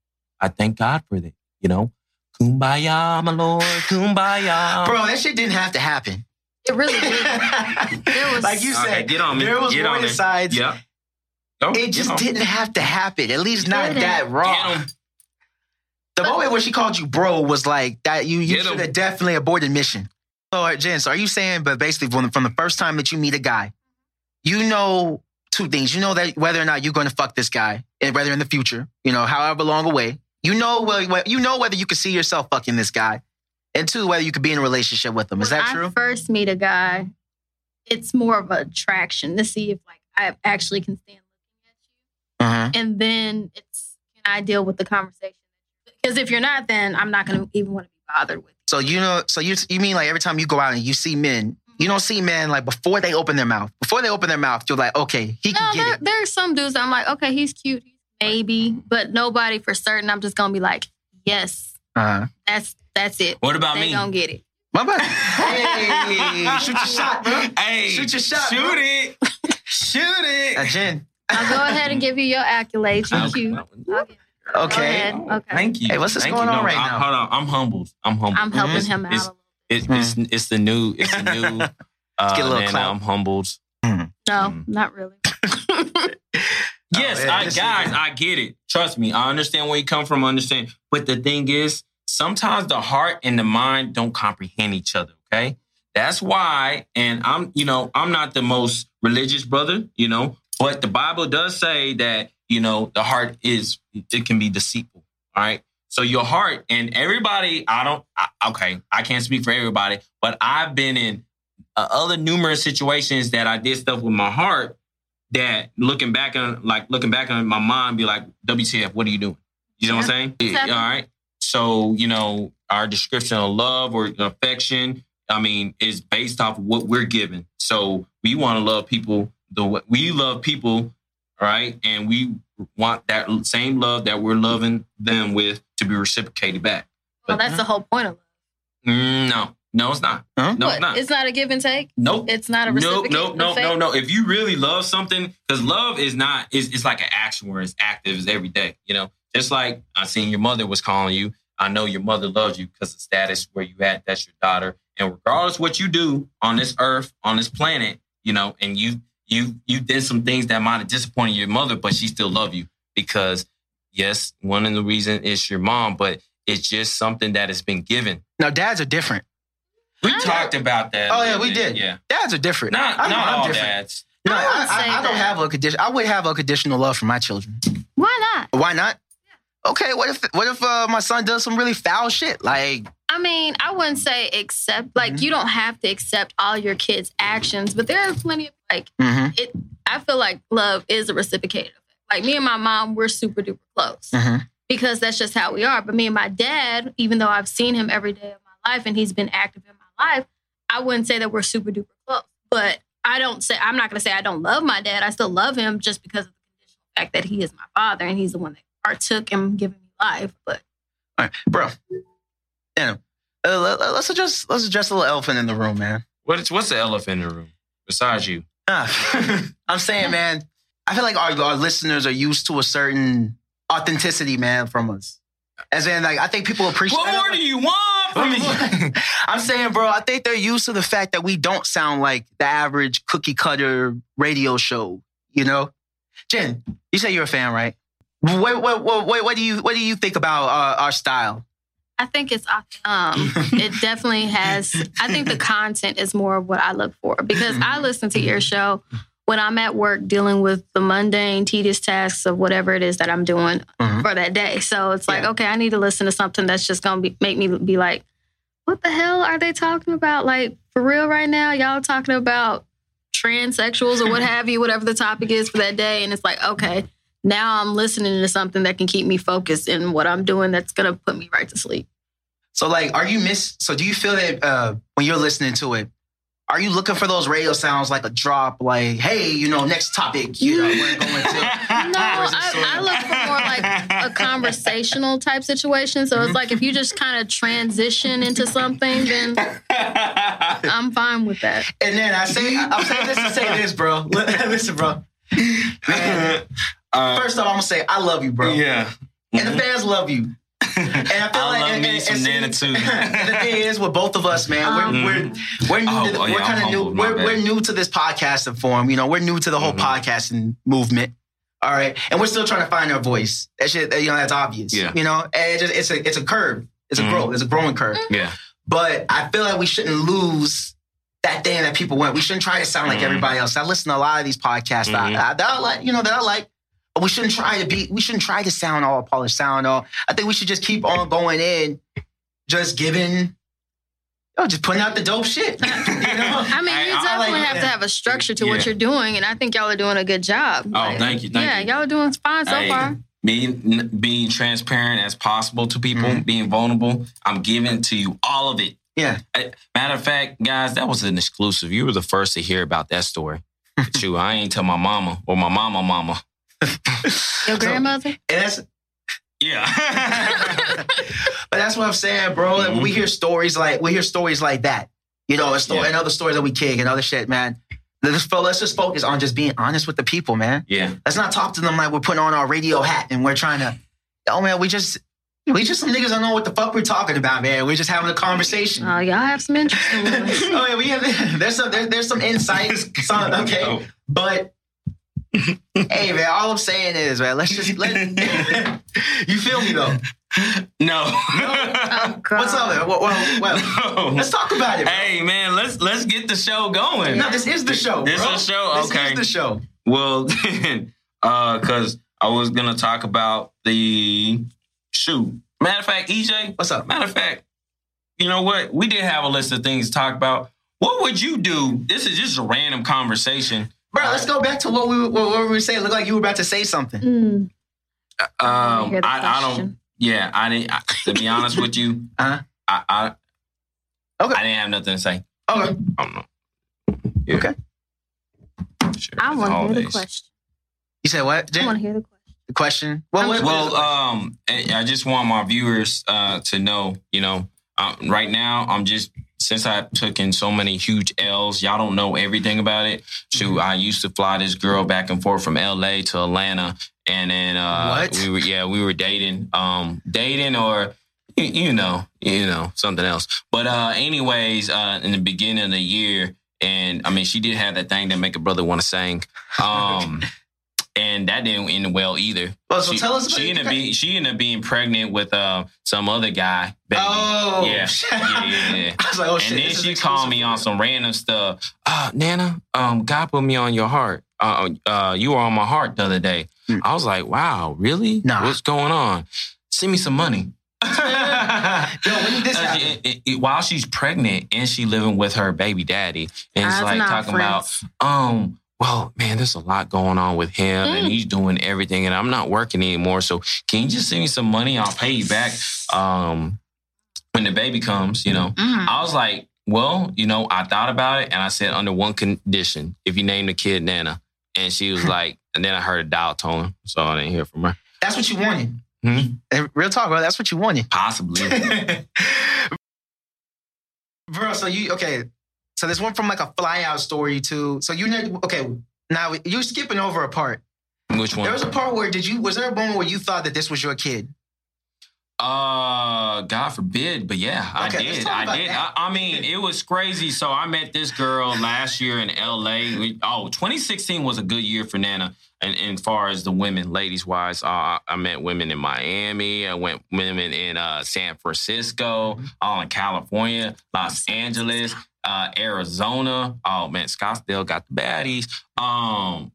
I thank God for that. You know, kumbaya, my lord, kumbaya. Bro, that shit didn't have to happen. It really did. There was- like you Okay, said, get on me. there was Get on warning sides. Yep. Oh, It just didn't have to happen. At least not didn't. that raw. Get 'em. The moment when she called you bro was like that. You you should have definitely aborted mission. So, uh, Jen, so are you saying, but basically from, from the first time that you meet a guy, you know two things. You know that whether or not you're going to fuck this guy, and whether in the future, you know, however long away, you know well, you know whether you can see yourself fucking this guy, and two, whether you could be in a relationship with him. Is when that I true? first meet a guy, it's more of a attraction to see if like I actually can stand looking at Uh-huh. you, and then it's can I deal with the conversation? Because if you're not, then I'm not going to even want to be bothered with. You. So you know, so you you mean like every time you go out and you see men, You don't see men like before they open their mouth. Before they open their mouth, you're like, okay, he can No, get there, it. there's some dudes that I'm like, okay, he's cute, maybe, but nobody for certain. I'm just gonna be like, yes, Uh-huh. that's that's it. What about they me? gonna get it. My bad. Hey, shoot your shot, bro. Hey, Shoot your shot, Shoot bro. it. Shoot it. Uh, Jen. I'll go ahead and give you your accolades. You're cute. I'll give- Go Okay. Okay. Thank you. Hey, what's this Thank going you. on No, right I- now? Hold on. I'm humbled. I'm humbled. I'm helping It's- him out. It's, a it's, it's, it's the new. It's the new. Uh, get a little man, clout. I'm humbled. No, Mm. not really. Yes, Oh, I, guys, I get it. Trust me, I understand where you come from. I understand, but the thing is, sometimes the heart and the mind don't comprehend each other. Okay, that's why. And I'm, you know, I'm not the most religious brother, you know, but the Bible does say that you know the heart is it can be deceitful. All right. So your heart and everybody, I don't. I, okay, I can't speak for everybody, but I've been in uh, other numerous situations that I did stuff with my heart that looking back on like looking back on my mind be like WTF what are you doing? You know what I'm saying? It's all right. So you know our description of love or affection I mean is based off of what we're given. So we want to love people the way we love people right? And we want that same love that we're loving them with to be reciprocated back. Well, that's the whole point of love. Mm, no no it's not Huh? no What? it's not It's not a give and take. nope It's not a no, reciprocated no, no, no, no. If you really love something, because love is not, it's, it's like an action where it's active, it's every day, you know? Just like I seen your mother was calling you. I know your mother loves you because the status where you at, that's your daughter. And regardless what you do on this earth, on this planet, you know, and you, you, you did some things that might have disappointed your mother, but she still love you because yes, one of the reasons is your mom, but it's just something that has been given. Now, dads are different. We I- talked about that. Oh, yeah, we did. Yeah. Dads are different. Not, I know not I'm all different. dads. No, I I, wouldn't I, I don't have a condition. I would have a conditional love for my children. Why not? Why not? Okay, what if what if uh, my son does some really foul shit? Like, I mean, I wouldn't say accept. Like, Mhm. you don't have to accept all your kids' actions, but there are plenty of like. mhm, It. I feel like love is a reciprocated. Like me and my mom, we're super duper close mhm. because that's just how we are. But me and my dad, even though I've seen him every day of my life and he's been active in my life, I wouldn't say that we're super duper close. But I don't say I'm not going to say I don't love my dad. I still love him just because of the conditional fact that he is my father and he's the one that partook and giving me life. But All right, bro. Damn. Uh, let, us address let's address the little elephant in the room, man. What's what's the elephant in the room besides you? Ah, I'm saying, man. I feel like our, our listeners are used to a certain authenticity, man, from us. As in, like, I think people appreciate. What more do you want from me? I'm saying, bro, I think they're used to the fact that we don't sound like the average cookie cutter radio show. You know, Jen, you say you're a fan, right? What what what what, what do you what do you think about uh, our style? I think it's um it definitely has I think the content is more of what I look for because I listen to your show when I'm at work dealing with the mundane tedious tasks of whatever it is that I'm doing Mhm. for that day. So it's like Yeah. okay, I need to listen to something that's just going to be make me be like what the hell are they talking about like for real right now? Y'all talking about transsexuals or what have you, whatever the topic is for that day and it's like okay, now I'm listening to something that can keep me focused in what I'm doing that's going to put me right to sleep. So, like, are you miss? So, do you feel that uh, when you're listening to it, are you looking for those radio sounds like a drop, like, hey, you know, next topic, you know, we're going to. No, I. I look for more like a conversational type situation. So it's like if you just kind of transition into something, then I'm fine with that. And then I say, I'm saying this to say this, bro. Listen, bro. Man, Uh, first off, I'm gonna say I love you, bro. yeah. And the fans love you. And I feel I like love and, me and- some and see, Nana too. the thing is, with both of us, man, Um, we're, we're we're new Oh, to the, oh, yeah, we're kind of new. We're, bad. we're new to this podcasting form. You know, we're new to the whole Mhm. podcasting movement. All right, and we're still trying to find our voice. That shit, you know, that's obvious. Yeah. You know, and it just, it's a it's a curve. It's a Mhm. growth. It's a growing curve. Yeah. But I feel like we shouldn't lose that thing that people want. We shouldn't try to sound like Mhm. everybody else. I listen to a lot of these podcasts that, Mhm. I, that I like, you know, that I like. But we shouldn't try to be. We shouldn't try to sound all polished, sound all. I think we should just keep on going in, just giving, yo, just putting out the dope shit. you know? I mean, you I definitely like have that. to have a structure to Yeah. what you're doing, and I think y'all are doing a good job. Oh, thank you, thank yeah, you. all are doing fine so Hey, far. Being being transparent as possible to people, Mhm. being vulnerable. I'm giving to you all of it. Yeah. Matter of fact, guys, that was an exclusive. You were the first to hear about that story. True, I ain't tell my mama or my mama mama. Your grandmother? And that's Yeah. but that's what I'm saying, bro. Like, when we mm-hmm. hear stories like we hear stories like that, you know, and, sto- Yeah. and other stories that we kick and other shit, man. Let's, let's just focus on just being honest with the people, man. yeah. Let's not talk to them like we're putting on our radio hat and we're trying to. Oh man, we just we just some niggas don't know what the fuck we're talking about, man. We're just having a conversation. Oh, y'all have some interesting ones. oh yeah, we have there's some there, there's some insights. Some, okay, but hey man, all I'm saying is man, let's just let you feel me though. No. Oh, What's up? Man? Well, well, well, No. let's talk about it. bro. Hey man, let's let's get the show going. No, this is the show. This bro. is the show? This Okay. This is the show. Well, uh, cause I was gonna talk about the shoe. Matter of fact, EJ, What's up? Matter of fact, you know what? We did have a list of things to talk about. What would you do? This is just a random conversation. Bro, let's go back to what we what, what we were saying. Look like you were about to say something. Mm, I Um, hear I, I don't. Yeah, I didn't. I, to be honest with you, Uh-huh. I, I Okay. I didn't have nothing to say. Okay. I don't know. Yeah. Okay. Sure, I want to hear the question. You said what? I want to hear the question. The question. Well, what, Well, um, I I just want my viewers uh, to know, you know, uh, right now I'm just since I took in so many huge L's, y'all don't know everything about it. Shoot, I used to fly this girl back and forth from L.A. to Atlanta, and then uh, What? we were yeah we were dating, um, dating or you, you know you know something else. But uh, anyways, uh, in the beginning of the year, and I mean she did have that thing that make a brother want to sing. Um, and that didn't end well either. well, so she, tell us she ended up being she ended up being pregnant with uh some other guy. Baby. Oh, yeah, yeah, yeah, yeah. I was like, oh shit. and then she called me on some random stuff. Uh, Nana, um, God put me on your heart. Uh, uh, you were on my heart the other day. Hmm. I was like, wow, really? Nah. What's going on? Send me some money. Yo, when did this Uh, happen? it- it- it- while she's pregnant and she living with her baby daddy, and it's like talking friends. about, um, well, man, there's a lot going on with him, and Mm. he's doing everything, and I'm not working anymore. So can you just send me some money? I'll pay you back um, when the baby comes. You know, Mm. I was like, well, you know, I thought about it, and I said under one condition: if you name the kid Nana. And she was like, and then I heard a dial tone, so I didn't hear from her. That's what you wanted. Hmm? Eh, Real talk, bro. That's what you wanted. Possibly. bro, so you okay? So there's one from like a flyout story too. So you know, okay? Now you're skipping over a part. Which one? There was a part where did you? Was there a moment where you thought that this was your kid? Uh, God forbid, but yeah, Okay, I did. I did. I. I mean, it was crazy. So I met this girl last year in LA. We- Oh, 2016 was a good year for Nana. And, and as far as the women, ladies wise, uh, I met women in Miami. I went women in uh, San Francisco, Mm-hmm. all in California, Los Angeles, uh, Arizona. Oh man, Scottsdale got the baddies. Um,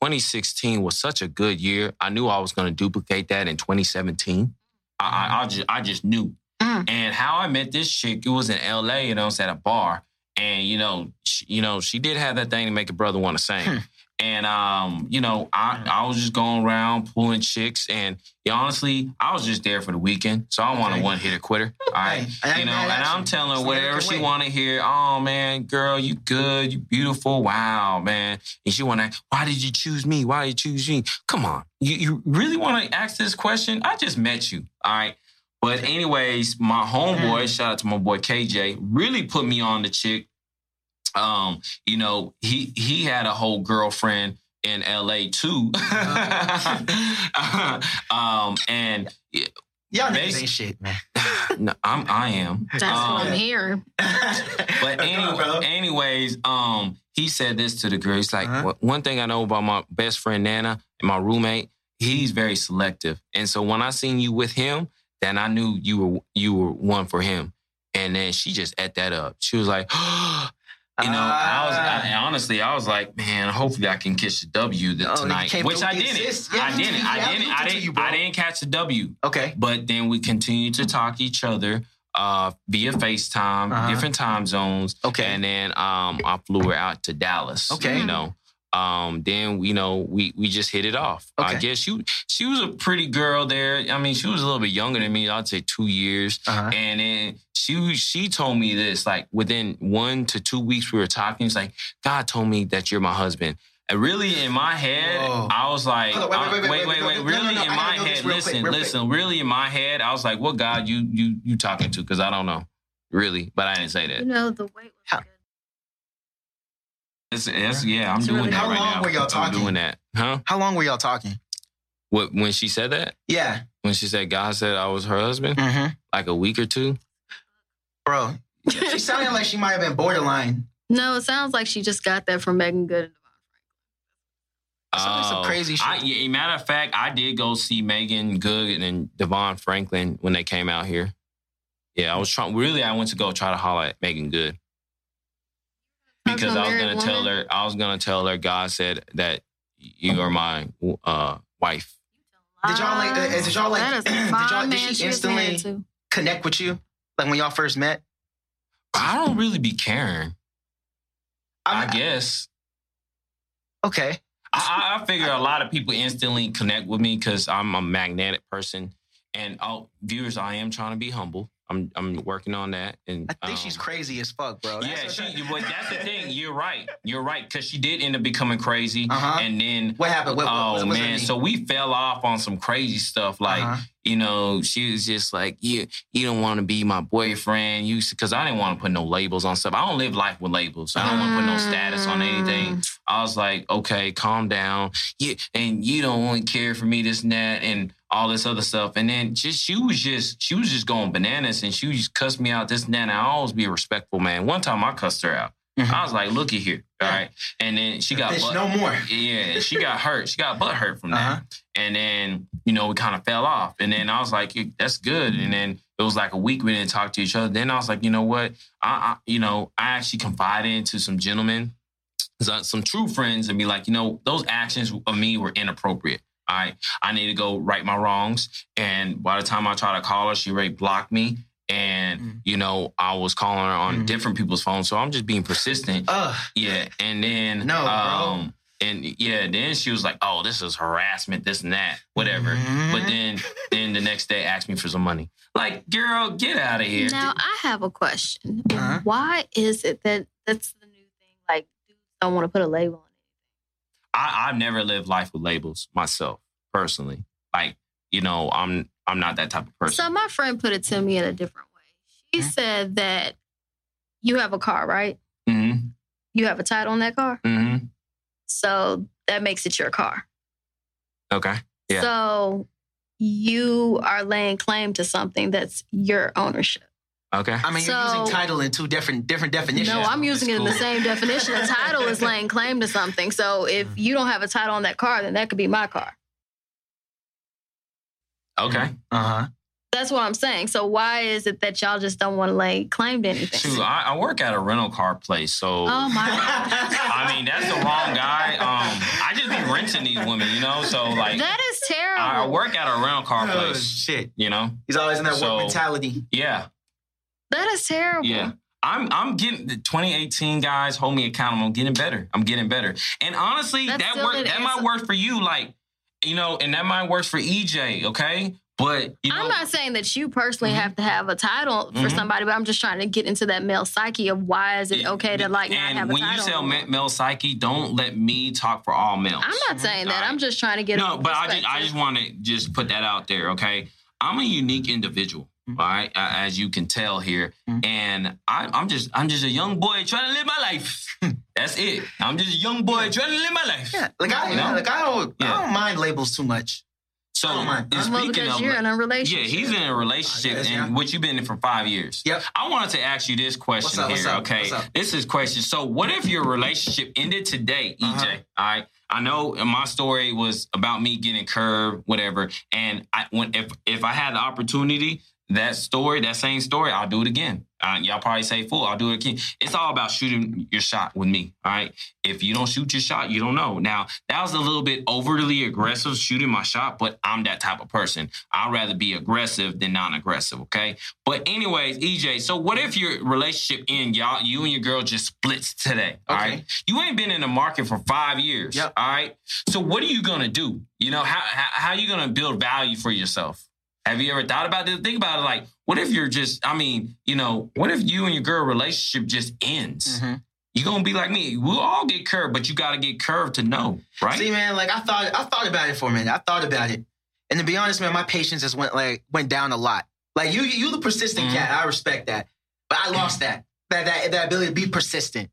2016 was such a good year. I knew I was going to duplicate that in 2017. I, I, I just I just knew. Mm. And how I met this chick, it was in LA, you know, it was at a bar. And you know, she, you know, she did have that thing to make a brother want to sing. Hmm. And um, you know, I, I was just going around pulling chicks, and yeah, honestly, I was just there for the weekend, so I want a one hitter quitter. All right, Hey, you know, and I'm telling her whatever she want to hear. Oh man, girl, you good, you beautiful, wow, man. And she want to, why did you choose me? Why did you choose me? Come on, you you really want to ask this question? I just met you, all right. But anyways, my homeboy, shout out to my boy KJ, really put me on the chick. Um, you know, he he had a whole girlfriend in LA too. um, and Y'all niggas Basi- ain't shit, man. no, I'm I am. That's Um, what I'm hearing. But Go on, anyway, bro. anyways, um, he said this to the girl. He's like, Uh-huh. "One- one thing I know about my best friend Nana and my roommate, he's very selective. And so when I seen you with him, then I knew you were you were one for him. And then she just ate that up. She was like, you know, I was I, Ah. honestly, I was like, man, hopefully I can catch the W th- Oh, tonight, which I didn't. Yeah, I didn't. I didn't. I didn't. you. I didn't catch the W. Okay. But then we continued to talk each other uh, via FaceTime, Uh-huh. different time zones. Okay. And then um, I flew her out to Dallas. Okay. You know. Um, then you know we we just hit it off. I guess she she was a pretty girl there. I mean, she was a little bit younger than me. I'd say two years. Uh-huh. And then she she told me this like within one to two weeks we were talking. It's like God told me that you're my husband. And really in my head, Whoa. I was like, Hold on, wait, wait, wait, wait, wait, wait, wait, no, no, Really no, in my head, real quick, listen, quick. listen. Really in my head, I was like, what God you you you talking to? Because I don't know, really. But I didn't say that. You that. know, the weight was How- good. It's, it's, yeah, I'm It's doing really- that How right long now. were y'all I'm talking? doing that, huh? How long were y'all talking? What when she said that? Yeah. When she said God said I was her husband, Mm-hmm. like a week or two. Bro, she sounded like she might have been borderline. No, it sounds like she just got that from Meagan Good. That's always some Oh, crazy shit. I, yeah, matter of fact, I did go see Meagan Good and DeVon Franklin when they came out here. Yeah, I was trying. Really, I went to go try to holler at Meagan Good Talk to because a I was gonna tell woman? her. I was gonna tell her God said that you are my uh, wife. Did y'all like- uh, did y'all like- did y'all- did she she was married instantly- to. Connect with you? Like when y'all first met? I don't really be caring. I I'm- guess. Okay. I, I I figure a lot of people instantly connect with me because I'm a magnetic person. And oh, viewers, I am trying to be humble. I'm I'm working on that. And I think she's um, crazy as fuck, bro. Yeah, That's what- she. But that's the thing. You're right. You're right because she did end up becoming crazy, Uh-huh. and then What happened? What, what, oh man, so we fell off on some crazy stuff. Like Uh-huh. you know, she was just like, you you don't want to be my boyfriend. You because I didn't want to put no labels on stuff. I don't live life with labels. I don't want to put no status on anything. I was like, okay, calm down. Yeah, and you don't want to care for me, this and that, and all this other stuff. And then just she was just she was just going bananas, and she just cussed me out, this and that. And I always be a respectful man. One time I cussed her out. Mhm. I was like, looky here, all right. And then she got butt- no more. yeah, she got hurt. She got butt hurt from that. Uh-huh. And then, you know, we kind of fell off. And then I was like, that's good. And then it was like a week we didn't talk to each other. Then I was like, you know what? I, I you know, I actually confided into some gentlemen, some true friends, and be like, you know, those actions of me were inappropriate. All right. I need to go right my wrongs. And by the time I try to call her, she already blocked me. And, Mhm. you know, I was calling her on Mhm. different people's phones. So I'm just being persistent. Ugh. Yeah, and then No, bro. um, and yeah, then she was like, "Oh, this is harassment, this and that, whatever." Mhm. But then, then the next day, asked me for some money. Like, girl, get out of here. Now I have a question. Uh-huh. Why is it that that's the new thing? Like dudes don't want to put a label on it. I, I've never lived life with labels myself, personally. Like, you know, I'm I'm not that type of person. So my friend put it to me in a different way. She Mhm. said that you have a car, right? mm-hmm, You have a title on that car, mm-hmm. so that makes it your car. Okay. Yeah. So you are laying claim to something that's your ownership. Okay. I mean, you're So- using title in two different different definitions. No, I'm using it in the same definition. A title is laying claim to something. So if you don't have a title on that car, then that could be my car. Okay. Uh huh. That's what I'm saying. So why is it that y'all just don't want to lay claim to anything? Shoot, I, I work at a rental car place, so Oh my God. I mean that's the wrong guy. Um, I just be renting these women, you know. So like, That is terrible. I I work at a rental car Oh, place, shit. you know. He's always in that So- work mentality. Yeah, that is terrible. yeah. I'm I'm getting the 2018 guys hold me accountable. I'm getting better. I'm getting better. And honestly, That that work that might work for you, like you know, and that might work for EJ. Okay, but you know, I'm not saying that you personally Mhm. have to have a title for Mhm. somebody, but I'm just trying to get into that male psyche of why is it okay to like not and have a when you say male psyche, don't let me talk for all males. I'm not saying that. Alright. I'm just trying to get no, but I just I just want to just put that out there, okay? I'm a unique individual, Mhm. all right, uh, as you can tell here, Mhm. and I, I'm just I'm just a young boy trying to live my life. That's it. I'm just a young boy trying to live my life. Yeah, like I, You know? like I don't, Yeah. I don't mind labels too much. So, Oh, my. and speaking of, you're in a relationship. yeah, he's in a relationship, Yes, and yeah. what you've been in for five years. Yep. I wanted to ask you this question What's up, what's here. up, okay, what's up? this is question. So, what if your relationship ended today, EJ? Uh-huh. All right. I know my story was about me getting curved, whatever. And I when if if I had the opportunity that story, that same story, I'll do it again. Uh, y'all probably say fool, I'll do it again. It's all about shooting your shot with me. All right. If you don't shoot your shot, you don't know. Now, that was a little bit overly aggressive shooting my shot, but I'm that type of person. I'd rather be aggressive than non-aggressive. Okay. But anyways, EJ, so what if your relationship in y'all, you and your girl just splits today? All Okay. right. You ain't been in the market for five years. Yep. All right. So what are you gonna do? You know, how how, how you gonna build value for yourself? Have you ever thought about this? Think about it like, what if you're just, I mean, you know, what if you and your girl relationship just ends? Mhm. You're gonna be like me. We'll all get curved, but you gotta get curved to know, right? See, man, like I thought, I thought about it for a minute. I thought about it, and to be honest, man, my patience just went like went down a lot. Like you, you the persistent Mhm. cat. I respect that, but I lost that that that that ability to be persistent.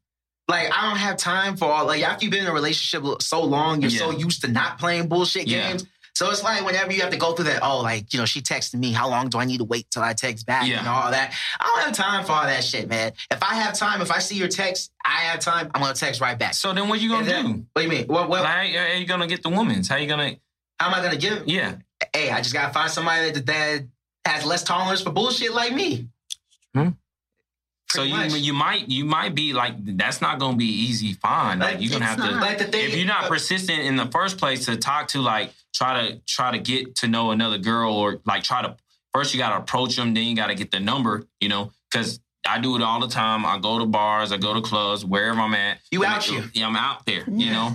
Like I don't have time for all. Like after you've been in a relationship so long, you're so used to not playing bullshit Yeah. games. So it's like whenever you have to go through that, oh, like, you know, she texted me, how long do I need to wait till I text back Yeah. and all that? I don't have time for all that shit, man. If I have time, if I see your text, I have time, I'm gonna text right back. so then what you gonna then- do? What do you mean? Well, well Like, how, how you gonna get the woman's? How you gonna? how am I gonna give? Yeah, Hey, I just gotta find somebody that, that has less tolerance for bullshit like me. Hmm. So you much. you might you might be like that's not gonna be easy. Fine, like, Like, you're gonna it's have to. like the thing. if you're not uh, persistent in the first place to talk to like try to try to get to know another girl or like try to first you got to approach them then you got to get the number you know because i do it all the time i go to bars i go to clubs wherever i'm at You out here. yeah i'm out there you know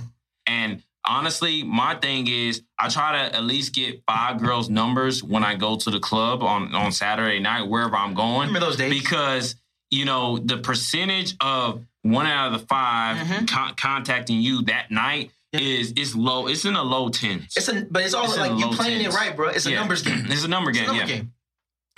and honestly my thing is i try to at least get five girls numbers when i go to the club on on saturday night wherever i'm going remember those days? because you know the percentage of one out of the 5 Mhm. con- contacting you that night Yeah. is is low. It's in the low tens. it's a, but it's all It's in like you low playing tens. it right, bro. It's a Yeah. numbers game. It's a number It's a game. number yeah, game.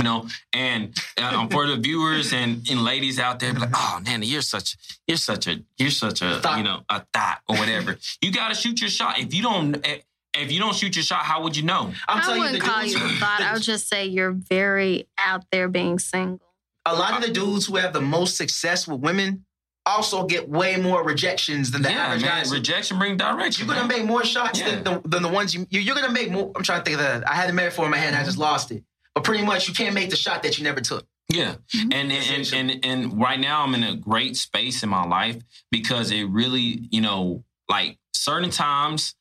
you know, and uh, for the viewers and, and ladies out there, be like, oh, Nana, you're such you're such a you're such a Thought. you know a thought or whatever. you got to shoot your shot. If you don't. eh, If you don't shoot your shot, how would you know? I'm I wouldn't the call dudes, you a thought. I would just say you're very out there being single. A lot of the dudes who have the most success with women also get way more rejections than the yeah, average man. guys. Rejection bring direction. You're gonna man. make more shots Yeah. than, the, than the ones you. you- You're gonna make more. I'm trying to think of that. I had the metaphor in my head. and I just lost it. But pretty much, you can't make the shot that you never took. Yeah. Mhm. And, and and and right now I'm in a great space in my life because it really, you know, like certain times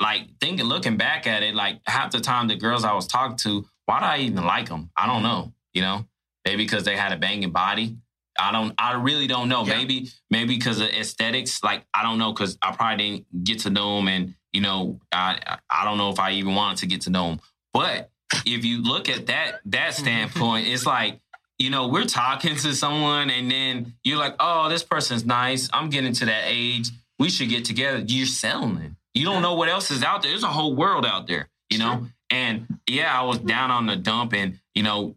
like thinking looking back at it, like half the time the girls I was talking to, why do I even like them? I don't know, you know? Maybe because they had a banging body. I don't I really don't know. Yeah. Maybe maybe because of aesthetics, like I don't know cuz I probably didn't get to know them and you know, I I- I don't know if I even wanted to get to know them. But if you look at that that standpoint, it's like you know, we're talking to someone and then you're like, oh, this person's nice. I'm getting to that age. We should get together. You're selling. You don't know what else is out there. There's a whole world out there, you know? And yeah, I was down on the dump and, you know,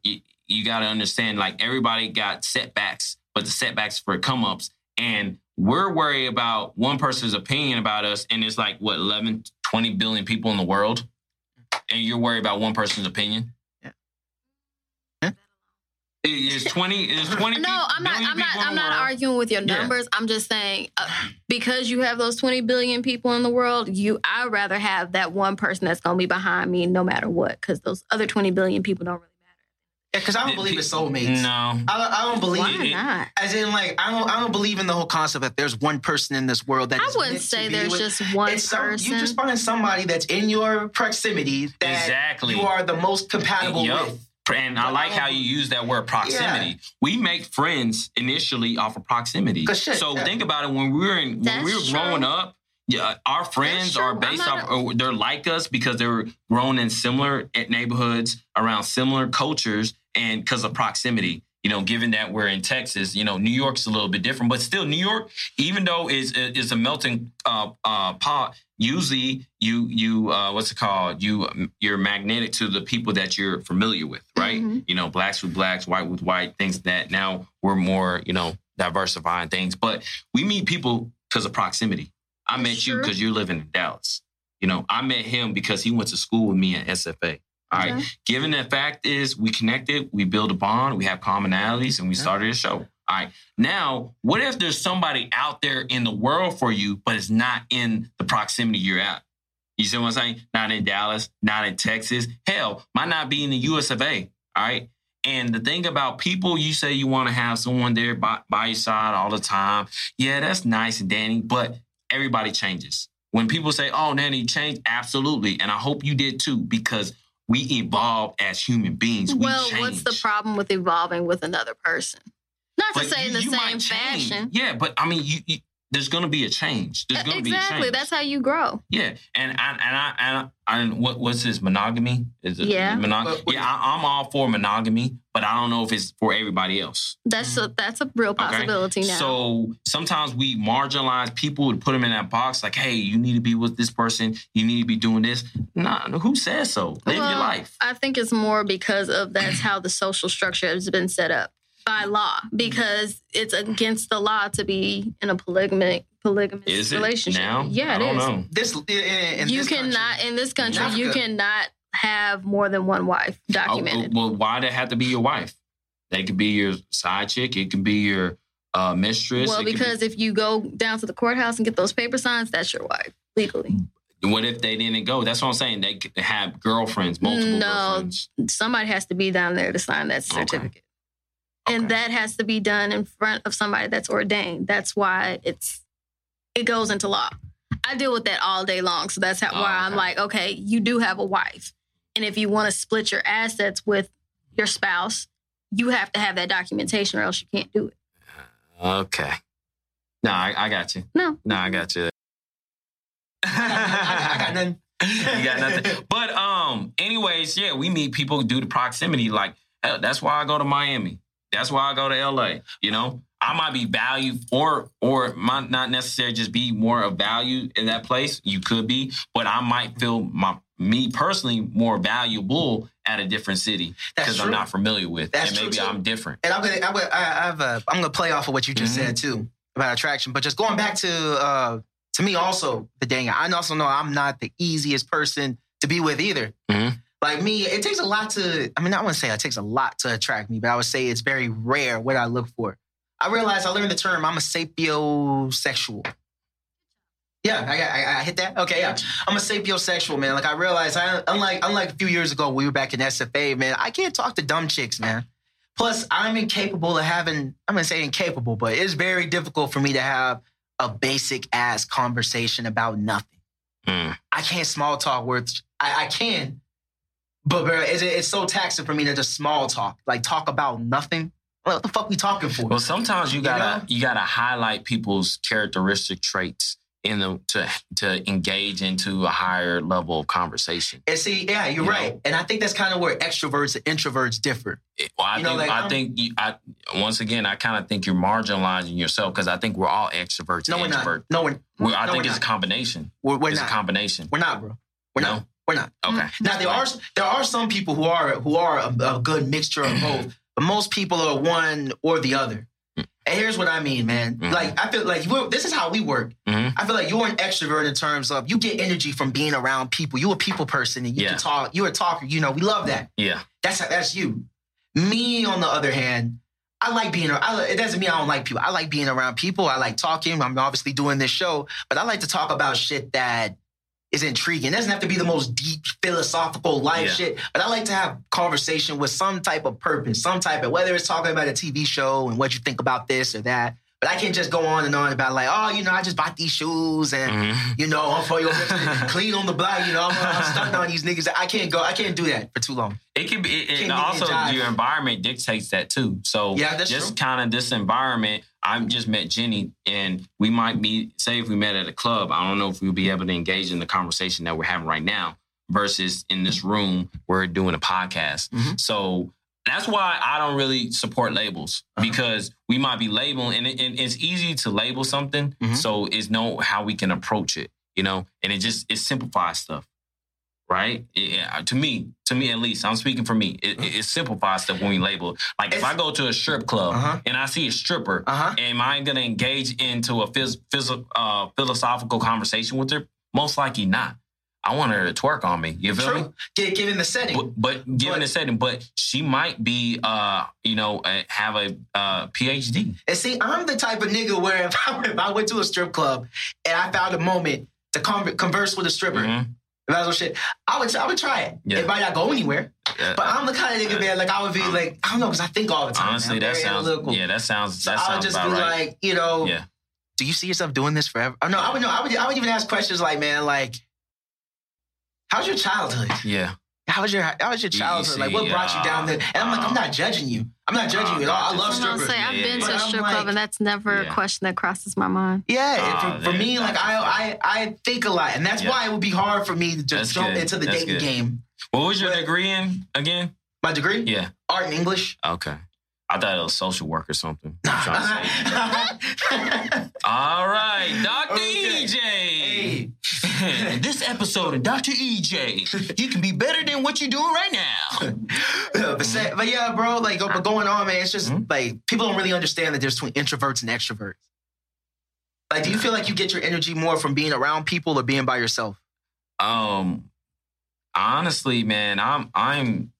you, you got to understand like everybody got setbacks, but the setbacks for come ups. And we're worried about one person's opinion about us. And it's like, what, 11, 20 billion people in the world? And you're worried about one person's opinion? Yeah. Yeah. Is twenty? Is twenty? No, I'm not. I'm not. I'm not world? arguing with your Yeah. numbers. I'm just saying uh, because you have those 20 billion people in the world, you. I'd rather have that one person that's going to be behind me no matter what, because those other 20 billion people don't really Yeah, because I don't believe in soulmates. No. I, don't- I don't believe. matter. Why it- not? As in, like, I don't. I don't believe in the whole concept that there's one person in this world that I is wouldn't meant say be there's with- just one It's some, person. you just find somebody that's in your proximity that Exactly. you are the most compatible Yup. with. And I like how you use that word proximity. We make friends initially off of proximity. shit, so yeah. think about it when we were in when That's we were growing true. up. Yeah, our friends are based off. or they're like us because they were grown in similar neighborhoods around similar cultures, and because of proximity. You know, given that we're in Texas, you know, New York's a little bit different, but still, New York, even though is is a melting uh, uh, pot, usually you you uh, what's it called? You you're magnetic to the people that you're familiar with, right? Mhm. You know, blacks with blacks, white with white, things that. Now we're more, you know, diversifying things, but we meet people because of proximity. I That's met you because you're living in Dallas. You know, I met him because he went to school with me at SFA. All right. Given the fact is we connected, we build a bond, we have commonalities, and we started a show. All right. Now, what if there's somebody out there in the world for you, but it's not in the proximity you're at? You see what I'm saying? Not in Dallas, not in Texas. Hell, might not be in the US of A. All right. And the thing about people, you say you want to have someone there by, by your side all the time. Yeah, that's nice and Danny, but everybody changes. When people say, oh, Nanny, changed, absolutely. And I hope you did too, because we evolve as human beings. We well, change. what's the problem with evolving with another person? Not to But say in the same fashion. Yeah, but I mean, you, you, there's going to be a change. There's going to be a Exactly. That's how you grow. Yeah, and I and I and, I, and what what's this monogamy? Is it Yeah. monog- But- but- yeah, I, I'm all for monogamy, but I don't know if it's for everybody else. That's a that's a real Okay? possibility now. So sometimes we marginalize people and put them in that box, like, hey, you need to be with this person, you need to be doing this. Nah, who says so? Live your life. I think it's more because of that's how the social structure has been set up by law. Because it's against the law to be in a polygamic polygamous Is it relationship. now? Yeah, I it don't is. know. This in, in you this cannot country- in this country. In you cannot have more than one wife Oh, documented. well, why they have to be your wife? They could be your side chick. It could be your uh, mistress. well, it could be- because if you go down to the courthouse and get those paper signs, that's your wife legally. What if they didn't go? That's what I'm saying. They have girlfriends, multiple No. girlfriends. Somebody has to be down there to sign that certificate. Okay. And that has to be done in front of somebody that's ordained. That's why it's it goes into law. I deal with that all day long. So that's how Oh, why I'm like, okay, you do have a wife. And if you want to split your assets with your spouse, you have to have that documentation or else you can't do it. Okay. No, I, I got you. No. No, I got you. I got, I got nothing. you got nothing. But um, anyways, yeah, we meet people due to proximity. Like hell, that's why I go to Miami. That's why I go to LA. You know, I might be valued or or might not necessarily just be more of value in that place. You could be, but I might feel my me personally more valuable at a different city because I'm not familiar with, That's and maybe too. I'm different. And I'm gonna, I'm gonna, I I have a, I'm gonna play off of what you just Mhm. said too about attraction. But just going back to, uh, to me also the dang, I also know I'm not the easiest person to be with either. Mhm. Like me, it takes a lot to. I mean, I wouldn't say it takes a lot to attract me, but I would say it's very rare what I look for. I realized I learned the term. I'm a sapiosexual. Yeah, I, I, I hit that. Okay, yeah, I'm a sapiosexual man. Like I realized, I unlike unlike a few years ago, we were back in SFA, man. I can't talk to dumb chicks, man. Plus, I'm incapable of having. I'm gonna say incapable, but it's very difficult for me to have a basic ass conversation about nothing. Mm. I can't small talk words. I, I can, but bro, it's, it's so taxing for me to just small talk, like talk about nothing. What the fuck we talking for? Well, sometimes you You gotta know? you, gotta highlight people's characteristic traits in the to to engage into a higher level of conversation. and see, yeah, you're You right. know? And I think that's kind of where extroverts and introverts differ. It- well, I You know, think like, I think you, I once again I kind of think you're marginalizing yourself because I think we're all extroverts No, we're and not. introverts. No, we're, We're- I no, think we're it's a combination. We're, we're it's not. a combination. We're not, bro. We're No? not. We're not. Okay. Now there are there are some people who are who are a, a good mixture of both, but most people are one or the other. And here's what I mean, man. Mhm. Like I feel like we're, this is how we work. Mhm. I feel like you're an extrovert in terms of you get energy from being around people. You're a people person, and you Yeah. can talk. You're a talker. You know, we love that. Yeah. That's that's you. Me, on the other hand, I like being. I, it doesn't mean I don't like people. I like being around people. I like talking. I'm obviously doing this show, but I like to talk about shit that is intriguing. It doesn't have to be the most deep philosophical life Yeah. shit, but I like to have conversation with some type of purpose, some type of whether it's talking about a TV show and what you think about this or that. But I can't just go on and on about like, oh, you know, I just bought these shoes and Mhm. you know, I'm for your clean on the block. You know, I'm, I'm stunting on these niggas. I can't go. I can't do that for too long. It could be, it, and also your environment dictates that too. So Yeah, that's just kind of this environment. I just met Jenny, and we might be say if we met at a club. I don't know if we'll be able to engage in the conversation that we're having right now versus in this room where we're doing a podcast. Mhm. So that's why I don't really support labels Uh-huh. because we might be labeling, and, it, and it's easy to label something. Mhm. So it's know how we can approach it, you know, and it just it simplifies stuff right? It- it- to me, to me at least, I'm speaking for me. It, it, it simplifies stuff when we label. Like if I go to a strip club Uh-huh. and I see a stripper, Uh-huh. am I going to engage into a phys- phys- uh, philosophical conversation with her? Most likely not. I want her to twerk on me. You feel me? True. Gi- Given the setting. But, but given But- the setting, but she might be, uh, you know, uh, have a uh, PhD. And see, I'm the type of nigga where if I, if I went to a strip club and I found a moment to con- converse with a stripper, Mhm. Was shit, I would I would try it. Yeah. It might not go anywhere. But I'm the kind of nigga, man. Like I would be like, I don't know, because I think all the time. honestly, man. That very sounds. analytical. Yeah, that sounds. So That I would just be right. like, you know, yeah. do you see yourself doing this forever? Oh, no, I would no, I would I would even ask questions like, man, like, how's your childhood? Yeah. How was your how was your You- you childhood? like, what brought you down there? And I'm like, I'm not judging you. I'm not judging you at all. I love I'm strippers. say I've been yeah, to yeah. a strip club, and that's never a question that crosses my mind. Yeah, Ah, for, for me, like I, I I think a lot, and that's why it would be hard for me to just jump into the dating game. What was your degree in again? My degree, Yeah. art and English. Okay. I thought it was social work or something. I'm trying to say. All right, Dr. Okay. EJ. hey, this episode of Dr. EJ, you can be better than what you're doing right now. but, but yeah, bro, like but going on, man, it's just Mhm. like people don't really understand the difference between introverts and extroverts. Like, do you feel like you get your energy more from being around people or being by yourself? Um, honestly, man, I'm I'm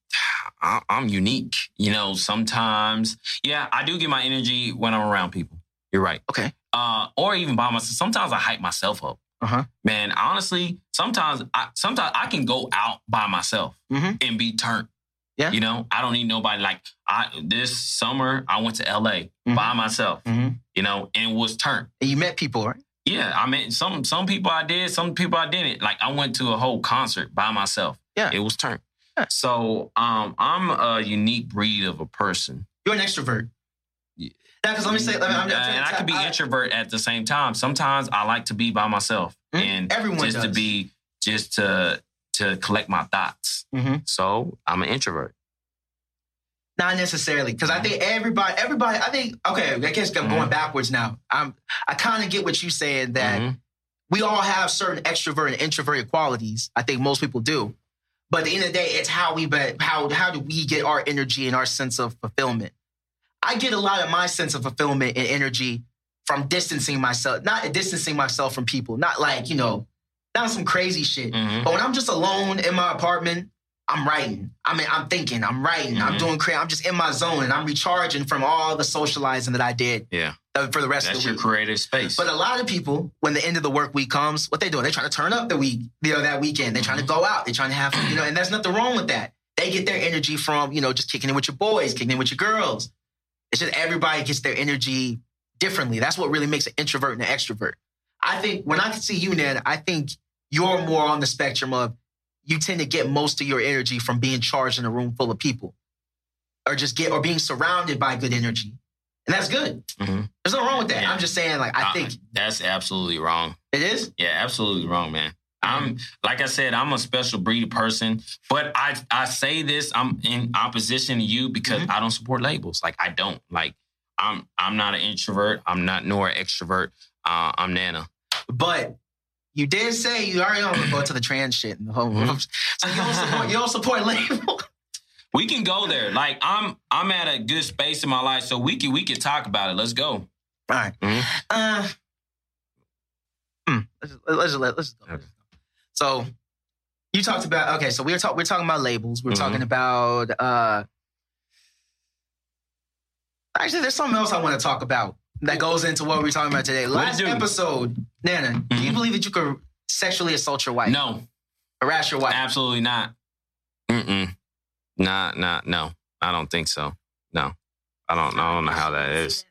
I- I'm unique. You know, sometimes, yeah, I do get my energy when I'm around people. You're right. Okay. Uh, or even by myself. Sometimes I hype myself up. Uh-huh. Man, honestly, sometimes I sometimes I can go out by myself Mhm. and be turned. Yeah. You know, I don't need nobody. Like I this summer, I went to LA Mhm. by myself. Mm-hmm. You know, and was turned. And you met people, right? Yeah, I mean, some some people I did, some people I didn't. Like I went to a whole concert by myself. Yeah. it was turned. So um, I'm a unique breed of a person, You're an extrovert. Yeah. Now, because let me say, let me, I'm, Uh, and I can be I- introvert at the same time. Sometimes I like to be by myself, Mhm. and Everyone just to be just to to collect my thoughts. Mhm. So I'm an introvert. Not necessarily, because I think everybody, everybody, I think, okay, I guess I'm going Mhm. backwards now. I'm, I kind of get what you saying that Mhm. we all have certain extrovert and introverted qualities. I think most people do. But at the end of the day, it's how we bet how how do we get our energy and our sense of fulfillment. I get a lot of my sense of fulfillment and energy from distancing myself, not distancing myself from people, not like, you know, not some crazy shit. Mhm. But when I'm just alone in my apartment, I'm writing. I mean, I'm thinking, I'm writing, I'm Mhm. doing crazy. I'm just in my zone and I'm recharging from all the socializing that I did Yeah, uh, for the rest that's of the week. your creative space. But a lot of people, when the end of the work week comes, what they doing? They're trying to turn up the week, you know, that weekend. They're trying to go out. They're trying to have, you know, and there's nothing wrong with that. They get their energy from, you know, just kicking it with your boys, kicking it with your girls. It's just everybody gets their energy differently. That's what really makes an introvert and an extrovert. I think when I can see you, Nan, I think you're more on the spectrum of you tend to get most of your energy from being charged in a room full of people, or just get or being surrounded by good energy, and that's good. Mhm. There's nothing wrong with that. Yeah. I'm just saying, like I Uh, think that's absolutely wrong. it is. Yeah, absolutely wrong, man. I'm like I said, I'm a special breed of person, but I I say this, I'm in opposition to you because Mm-hmm. I don't support labels. Like I don't. Like I'm I'm not an introvert. I'm not nor an extrovert. Uh, I'm Nana. But you did say you already don't go to the trans shit and the whole. Mhm. So you don't support you don't support label. We can go there. Like I'm I'm at a good space in my life, so we can we can talk about it. Let's go. All right. Mhm. Uh, hmm, let's, let's, let's, let's go. Okay. So you talked about okay. So we were talking we're talking about labels. We're Mhm. talking about. uh Actually, there's something else I want to talk about that goes into what we're talking about today. What it Last do? episode, Nana, do you Mhm. believe that you could sexually assault your wife, No, harass your wife? absolutely not. Mm-mm. Nah, nah, no. I don't think so. No. I don't, I don't know how that is.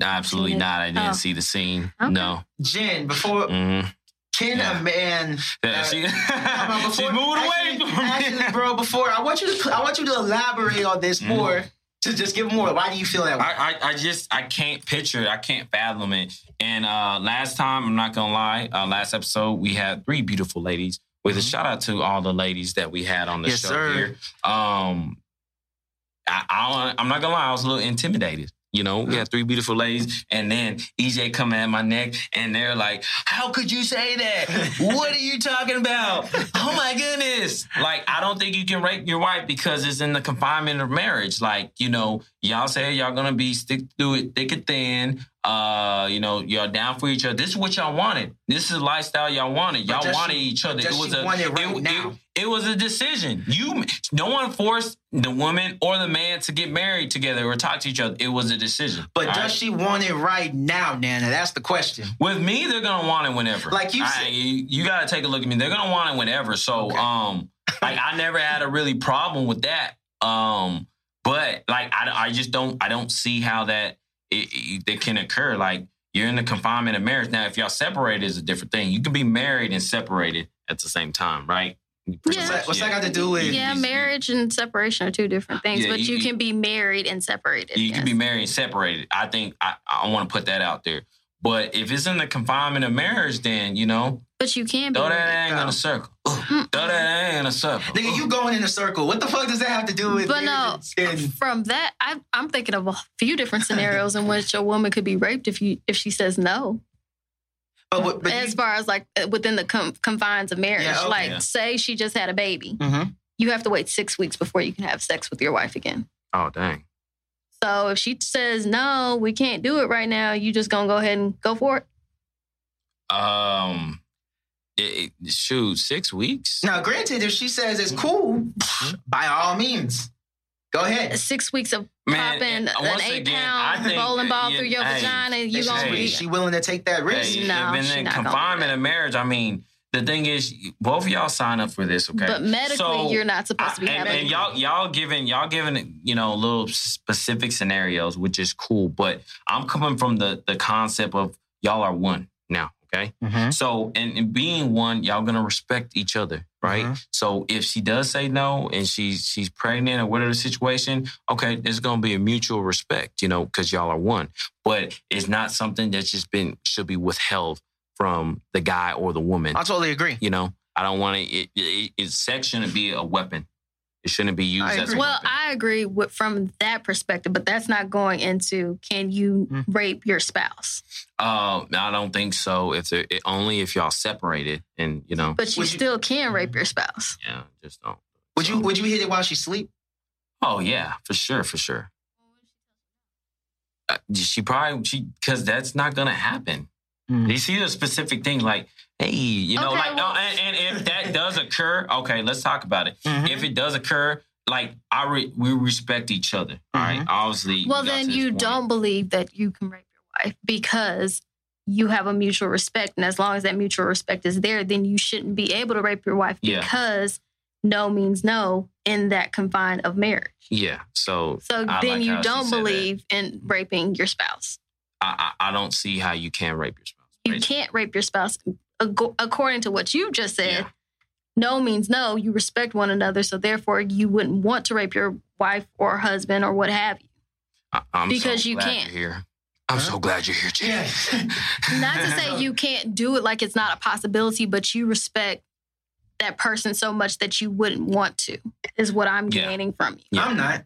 Absolutely not. I didn't Oh. see the scene. Okay. No. Jen, before hmm can Yeah. a man Yeah, Uh, she, How about she's before- moving actually, away from actually, bro. Before I want you to, I want you to elaborate on this Mhm. more. To just give them more. Why do you feel that way? I, I, I just I can't picture it. I can't fathom it. And uh last time, I'm not gonna lie, uh, last episode we had three beautiful ladies. With a Mhm. shout out to all the ladies that we had on the Yes, show sir. here. Um, I, I I'm not gonna lie, I was a little intimidated. You know, we had three beautiful ladies, and then EJ coming at my neck, and they're like, "How could you say that? what are you talking about? Oh my goodness!" Like, I don't think you can rape your wife because it's in the confinement of marriage. Like, you know, y'all say y'all gonna be stick through it thick and thin. Uh, you know, y'all down for each other. This is what y'all wanted. This is the lifestyle y'all wanted. Y'all wanted she- each other. It was a it right it- now? it- it was a decision. You, no one forced the woman or the man to get married together or talk to each other. It was a decision. but does right? she want it right now, Nana? That's the question. With me, they're gonna want it whenever. Like you said- you, you gotta take a look at me. They're gonna want it whenever. So, Okay. um, Like I never had a really problem with that. Um, but like I, I just don't I don't see how that it, it, it can occur. Like you're in the confinement of marriage. Now, if y'all separated is a different thing. You can be married and separated at the same time, right? Yeah. What's that- what's that got to do with- Yeah, marriage and separation are two different things, Yeah, but you- you, can be married and separated. You yes. can be married and separated. I think I, I want to put that out there. But if it's in the confinement of marriage, then you know, But you can be throw that married. egg in a circle. Ugh, throw that egg in a circle. Nigga, you going in a circle. What the fuck does that have to do with But no, and- from that, I, I'm thinking of a few different scenarios in which a woman could be raped if you if she says no. But, what- but as far as like uh, within the com- confines of marriage, Yeah, okay. like Yeah. say she just had a baby, Mhm. you have to wait six weeks before you can have sex with your wife again. Oh dang. So if she says no, we can't do it right now, you just gonna go ahead and go for it. Um, it, it- shoot, six weeks. Now, granted, if she says it's cool, by all means, go ahead. Six weeks of Man, popping and an eight again, I pound bowling ball you- through your hey, vagina, you Is gonna she, be she willing to take that risk? Hey, No, if she in the not gonna confinement of marriage, I mean, the thing is, both of y'all sign up for this, okay? But medically, So, you're not supposed to be I- and, having. and y'all y'all giving y'all giving you know little specific scenarios, which is cool. But I'm coming from the the concept of y'all are one now, okay? Mhm. So and, and being one, y'all gonna respect each other, right? Mhm. So if she does say no and she's she's pregnant or whatever the situation, okay, there's gonna be a mutual respect, you know, because y'all are one. But it's not something that's just been should be withheld from the guy or the woman. I totally agree. You know, I don't want to. It, it, it, sex shouldn't be a weapon. It shouldn't be used as a well, weapon. I agree with from that perspective, but that's not going into can you Mm. rape your spouse? uh, I don't think so. If they're it, only if y'all separated and you know, But you Would you- still can rape your spouse. yeah, just don't. Would you would you hit it while she sleep? Oh yeah, for sure, for sure. Uh, she probably she because that's not gonna happen. Mm. You see the specific thing like, hey, you know, Okay, like, well- oh, and, and if that does occur, okay, let's talk about it. Mhm. If it does occur, like I re- we respect each other. all right, obviously. Well, we then you point. don't believe that you can rape your wife because you have a mutual respect. And as long as that mutual respect is there, then you shouldn't be able to rape your wife Yeah. because no means no in that confine of marriage. Yeah. So So I then like you don't said that. believe in raping your spouse. I, I I don't see how you can rape your spouse. You Right? can't rape your spouse Ac- according to what you just said. Yeah. No means no. You respect one another, so therefore you wouldn't want to rape your wife or husband or what have you. I, I'm Because so you glad can't. You're here. I'm so glad you're here, Jay. Yeah. Not to say you can't do it like it's not a possibility, but you respect that person so much that you wouldn't want to. Is what I'm Yeah. gaining from you. Yeah. I'm not.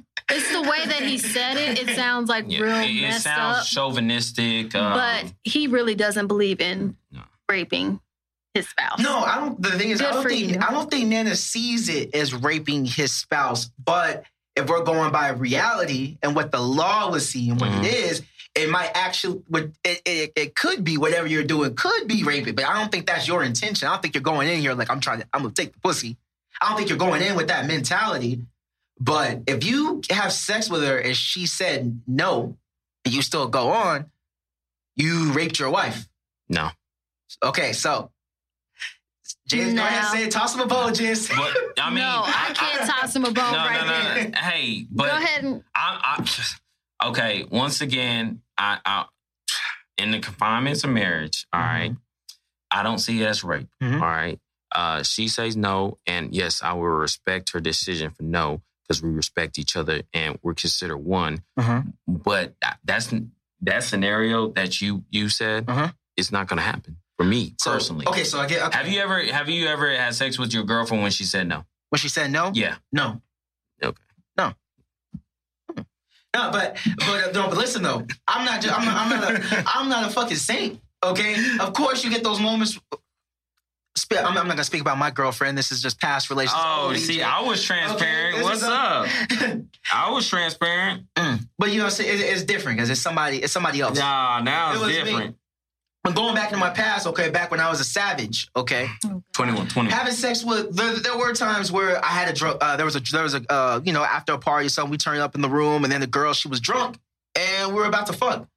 It's the way that he said it. It sounds like Yeah. real It, it sounds up, chauvinistic. Um, but he really doesn't believe in No. raping his spouse. No, I don't. The thing is, I don't think you. I don't think Nana sees it as raping his spouse. But if we're going by reality and what the law was seeing, what Mhm. it is, it might actually. It, it, it could be whatever you're doing could be raping, but I don't think that's your intention. I don't think you're going in here like I'm trying to. I'm gonna take the pussy. I don't think you're going in with that mentality. But if you have sex with her and she said no, and you still go on, you raped your wife. no. Okay, so James, go ahead and say it. Toss him a bone, James. But I mean, no, I can't toss him a bone No, right no, no, there. no. Hey, but Go ahead and I, I, okay. Once again, I, I, in the confinements of marriage, all right, I don't see it as rape. Mhm. all right. Uh, she says no, and yes, I will respect her decision for no because we respect each other and we're considered one. Mhm. But that's that scenario that you you said Mhm. it's not going to happen for me So- personally. Okay, so I get. Okay. Have you ever have you ever had sex with your girlfriend when she said no? When she said no, Yeah. no, Okay. no, no. But but no. But listen though, I'm not. Just, I'm not. I'm not a. I'm not a fucking saint. Okay. Of course, you get those moments. Spe- I'm, I'm not gonna speak about my girlfriend. This is just past relations. Oh, only, see, I was transparent. this What's up? I was transparent. but you know, it's, it's, it's different because it's somebody. It's somebody else. Nah, now It it's me. different. When going back to my past, okay, back when I was a savage, okay. 21, 21. having sex with there, there were times where I had a drug. Uh, there was a there was a uh, you know after a party or something. We turned up in the room, and then the girl she was drunk, and we were about to fuck.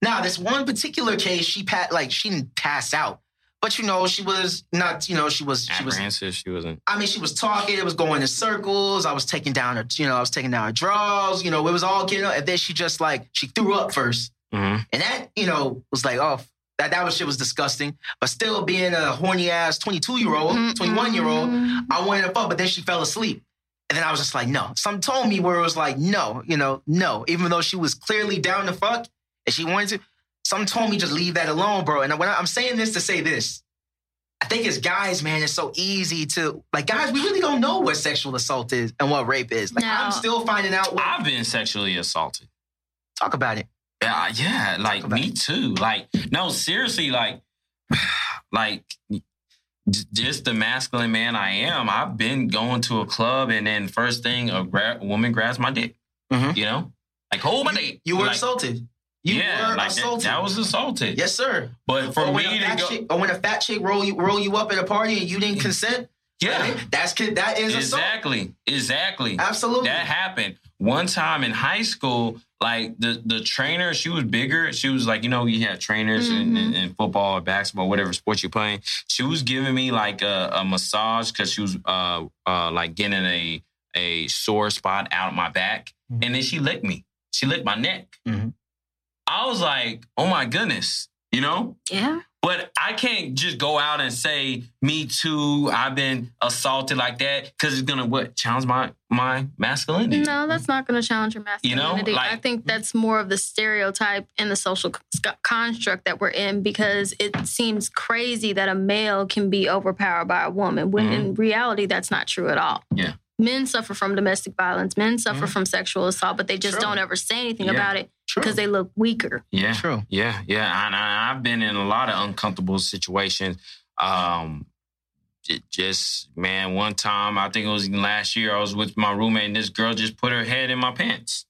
Now this one particular case, she pat like she didn't pass out, But you know, she was not. You know, she was. She was. Apprehensive. She wasn't. I mean, she was talking. It was going in circles. I was taking down her. You know, I was taking down her drawers. You know, it was all getting. Up. And then she just like she threw up first, hmm and that you know was like, oh, that that was shit was disgusting. But still, being a horny ass twenty two year old, twenty one year old, I wanted to fuck. But then she fell asleep. And then I was just like, no. Some told me where it was like, no, you know, no. Even though she was clearly down to fuck and she wanted to, some told me just leave that alone, bro. And when I- I'm saying this to say this, I think as guys, man, it's so easy to like guys. We really don't know what sexual assault is and what rape is. Like No. I'm still finding out. What, I've been sexually assaulted. talk about it. Yeah, yeah, like about me too. Like, no, seriously, like, like just the masculine man I am. I've been going to a club, and then first thing, a, gra- woman grabs my dick. Mhm. You know, like hold my You, dick. you were Like, assaulted. You yeah, were like that, assaulted. that was assaulted. yes, sir. but for or me a to fat go, chick, or when a fat chick roll you roll you up at a party and you didn't consent, yeah, right? that's kid. That is assault. exactly, exactly. Absolutely. That happened one time in high school. Like the the trainer, she was bigger. She was like, you know, you had trainers in, Mhm. in, in football or basketball, whatever sport you're playing. She was giving me like a, a massage because she was uh uh like getting a a sore spot out of my back, Mhm. and then she licked me. She licked my neck. Mhm. I was like, oh my goodness, you know. Yeah. But I can't just go out and say, "Me too." I've been assaulted like that because it's gonna what challenge my my masculinity. No, that's not to challenge your You know, masculinity. I think that's more of the stereotype and the social construct that we're in because it seems crazy that a male can be overpowered by a woman when in reality that's not true at all. Mm-hmm. Yeah. Men suffer from domestic violence, men suffer Mhm. from sexual assault, but they just True. don't ever say anything Yeah. about it. Because they look weaker. Yeah, True. yeah, yeah. And I, I've been in a lot of uncomfortable situations. Um, j- just man, one time I think it was last year. I was with my roommate, and this girl just put her head in my pants.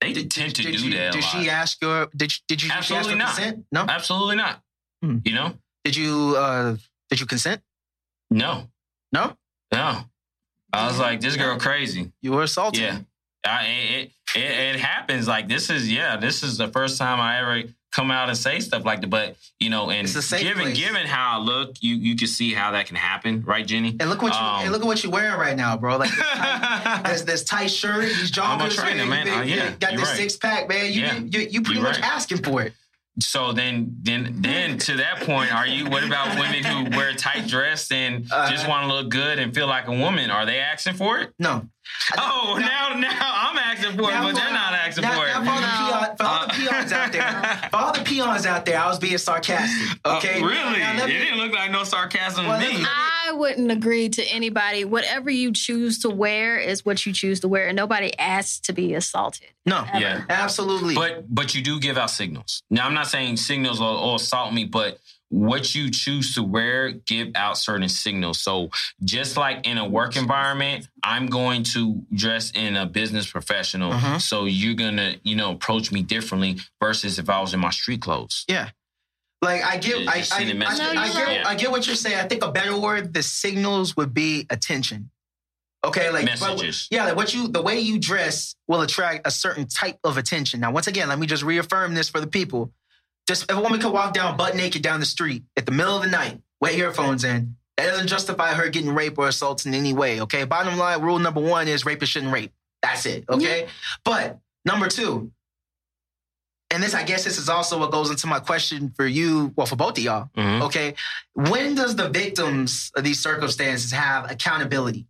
They did, tend to did do you, that. a Did lot. she ask your? Did did you? did she ask Absolutely not. Consent? No. Absolutely not. Hmm. You know, Did you? uh Did you consent? no, No. no. I was like, this girl crazy. You were assaulted. Yeah, I, it, it it happens. Like this is yeah, this is the first time I ever come out and say stuff like that. But you know, and It's a safe given place. given how I look, you you can see how that can happen, right, Jenny? And look what you Um, and look at what you're wearing right now, bro. Like this tight, this, this tight shirt, these joggers. I'm a trainer, man. You, Uh, yeah, got this right. six pack, man. You Yeah. you, you pretty You're much right. asking for it. So then, then, then to that point, are you? What about women who wear tight dress and Uh, just want to look good and feel like a woman? Are they asking for it? No. Oh, now, now I'm asking for it, but they're not asking now- for it. now for all the No. peon- for all the Uh, peons out there, for all the peons out there, I was being sarcastic. Okay, Uh, really? Now, let it me- didn't look like no sarcasm Well, to me. me- I wouldn't agree to anybody. Whatever you choose to wear is what you choose to wear, and nobody asks to be assaulted. no, ever. Yeah. absolutely. But but you do give out signals. Now I'm not saying signals will, will assault me, but what you choose to wear give out certain signals. So just like in a work environment, I'm going to dress in a business professional. Mhm. So you're gonna you know approach me differently versus if I was in my street clothes. Yeah. Like I get, I, I, I. No, I get, right. I get what you're saying. I think a better word, the signals would be attention. Okay, like but- Messages. yeah, like what you, the way you dress will attract a certain type of attention. Now, once again, let me just reaffirm this for the people. Just if a woman could walk down butt naked down the street at the middle of the night, with earphones in, that doesn't justify her getting raped or assaulted in any way. Okay, bottom line, rule number one is rapists shouldn't rape. That's it. Okay, but number two, and this, I guess, this is also what goes into my question for you, well, for both of y'all. Mhm. Okay, when does the victims of these circumstances have accountability?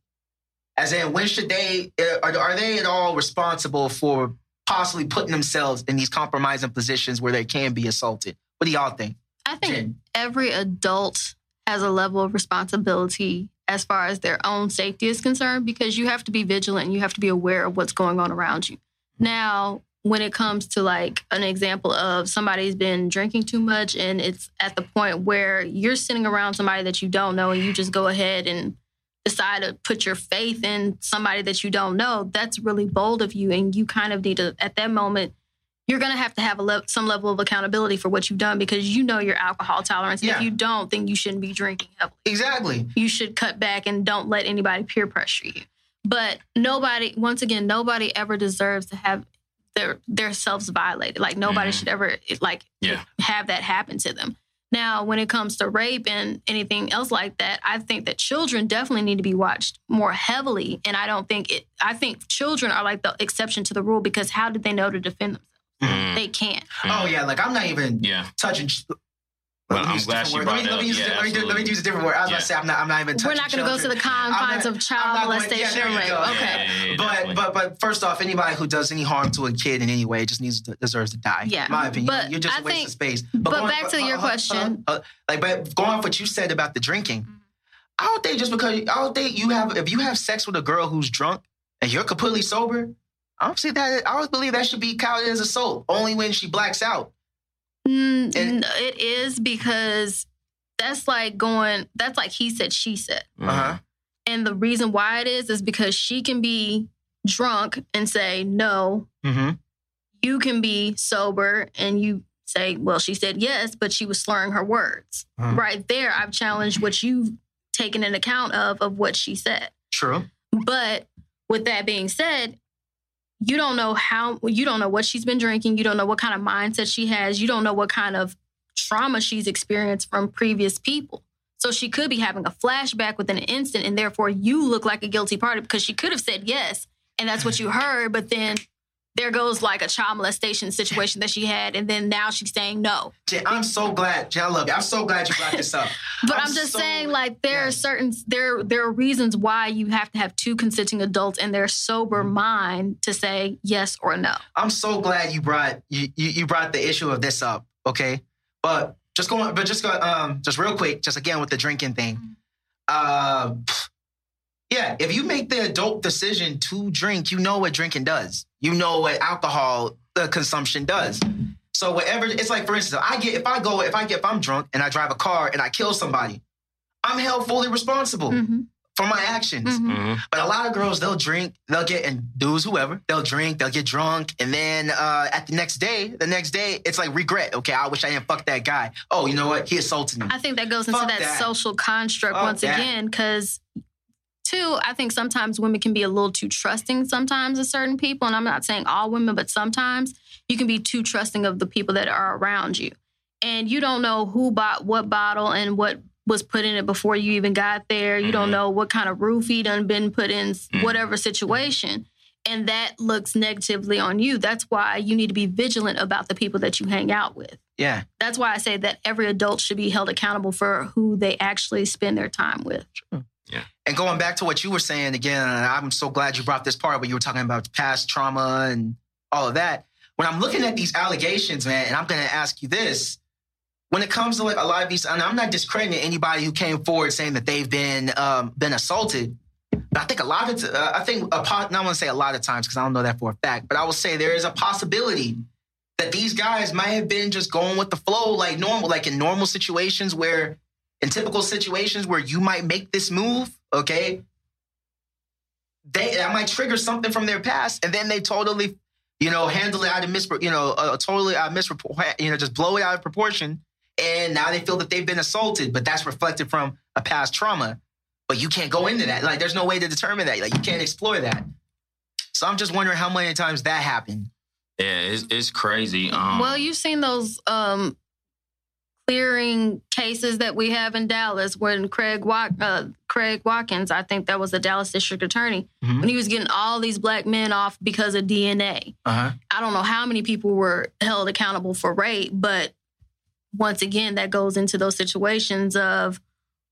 As in, when should they uh, are, are they at all responsible for possibly putting themselves in these compromising positions where they can be assaulted? What do y'all think? I think Jen? every adult has a level of responsibility as far as their own safety is concerned because you have to be vigilant and you have to be aware of what's going on around you. Now, when it comes to like an example of somebody's been drinking too much and it's at the point where you're sitting around somebody that you don't know and you just go ahead and decide to put your faith in somebody that you don't know, that's really bold of you. And you kind of need to, at that moment, you're going to have to have a le- some level of accountability for what you've done because you know your alcohol tolerance. And Yeah. if you don't, then you shouldn't be drinking heavily. Exactly. You should cut back and don't let anybody peer pressure you. But nobody, once again, nobody ever deserves to have their their selves violated. Like nobody Mhm. should ever like Yeah. have that happen to them. Now, when it comes to rape and anything else like that, I think that children definitely need to be watched more heavily. And I don't think it, I think children are like the exception to the rule because how did they know to defend themselves? Mm. They can't. Oh yeah, like I'm not even Yeah. touching. Well, Let me I'm use a glad different she word. brought let me, it let me up. use Yeah, a- let me do- let me use a different word. I was Yeah. about to say I'm not. I'm not even. We're not going to go to the confines not- of child I'm not going- molestation yeah, there and you go. Okay. Yeah, yeah, yeah, But definitely. but but first off, anybody who does any harm to a kid in any way just needs to, deserves to die. Yeah. in my opinion. But You're just I a waste think- of space. but going- back to your uh, uh, question. Uh, uh, like, but going off what you said about the drinking. I don't think just because I don't think you have if you have sex with a girl who's drunk and you're completely sober, I don't see that. I don't believe that should be counted as assault. Only when she blacks out. Mm, And- n- it is because that's like going, that's like he said, she said. Uh huh. And the reason why it is is because she can be drunk and say no. Mm-hmm. You can be sober and you say, well, she said yes, but she was slurring her words. Mhm. Right there, I've challenged what you've taken an account of of what she said. True. But with that being said, you don't know how you don't know what she's been drinking. You don't know what kind of mindset she has. You don't know what kind of trauma she's experienced from previous people. So she could be having a flashback within an instant, and therefore you look like a guilty party because she could have said yes, and that's what you heard. But then there goes like a child molestation situation that she had, and then now she's saying no. Jay, I'm so glad. Jay, I love you. I'm so glad you brought this up. But I'm I'm, just so- saying, like, there are certain there there are reasons why you have to have two consenting adults and their sober Mm-hmm. mind to say yes or no. I'm so glad you brought you, you you brought the issue of this up. Okay, but just going, but just go, um, just real quick, just again with the drinking thing. Uh, pff, yeah, if you make the adult decision to drink, you know what drinking does. You know what alcohol uh, consumption does. So whatever, it's like for instance, I get if I go if I get if I'm drunk and I drive a car and I kill somebody, I'm held fully responsible Mhm, for my actions. mhm. Mhm. But a lot of girls, they'll drink, they'll get, and dudes, whoever, they'll drink, they'll get drunk, and then uh, at the next day, the next day, it's like regret. Okay, I wish I didn't fuck that guy. Oh, you know what? He assaulted me. I think that goes into that, that. social construct Fuck once that. again, because two, I think sometimes women can be a little too trusting sometimes of certain people. And I'm not saying all women, but sometimes you can be too trusting of the people that are around you. And you don't know who bought what bottle and what was put in it before you even got there. You don't Mhm. know what kind of roofie done been put in Mhm. whatever situation. And that looks negatively on you. That's why you need to be vigilant about the people that you hang out with yeah, that's why I say that every adult should be held accountable for who they actually spend their time with. And going back to what you were saying again, I'm so glad you brought this part where you were talking about past trauma and all of that. When I'm looking at these allegations, man, and I'm going to ask you this. When it comes to like a lot of these, and I'm not discrediting anybody who came forward saying that they've been um, been assaulted, but I think a lot of, uh, I think, a not want to say a lot of times because I don't know that for a fact, but I will say there is a possibility that these guys might have been just going with the flow like normal, like in normal situations where, in typical situations where you might make this move, okay, they that might trigger something from their past, and then they totally, you know, handle it out of mis, you know, uh, totally out of mispropor, you know, just blow it out of proportion, and now they feel that they've been assaulted, but that's reflected from a past trauma. But you can't go into that. Like, there's no way to determine that. Like, you can't explore that. So I'm just wondering how many times that happened. Yeah, it's, it's crazy. Um, well, you've seen those um, clearing cases that we have in Dallas when Craig uh, Craig Watkins, I think that was the Dallas district attorney, Mhm. when he was getting all these black men off because of DNA. Uh huh. I don't know how many people were held accountable for rape, but once again, that goes into those situations of,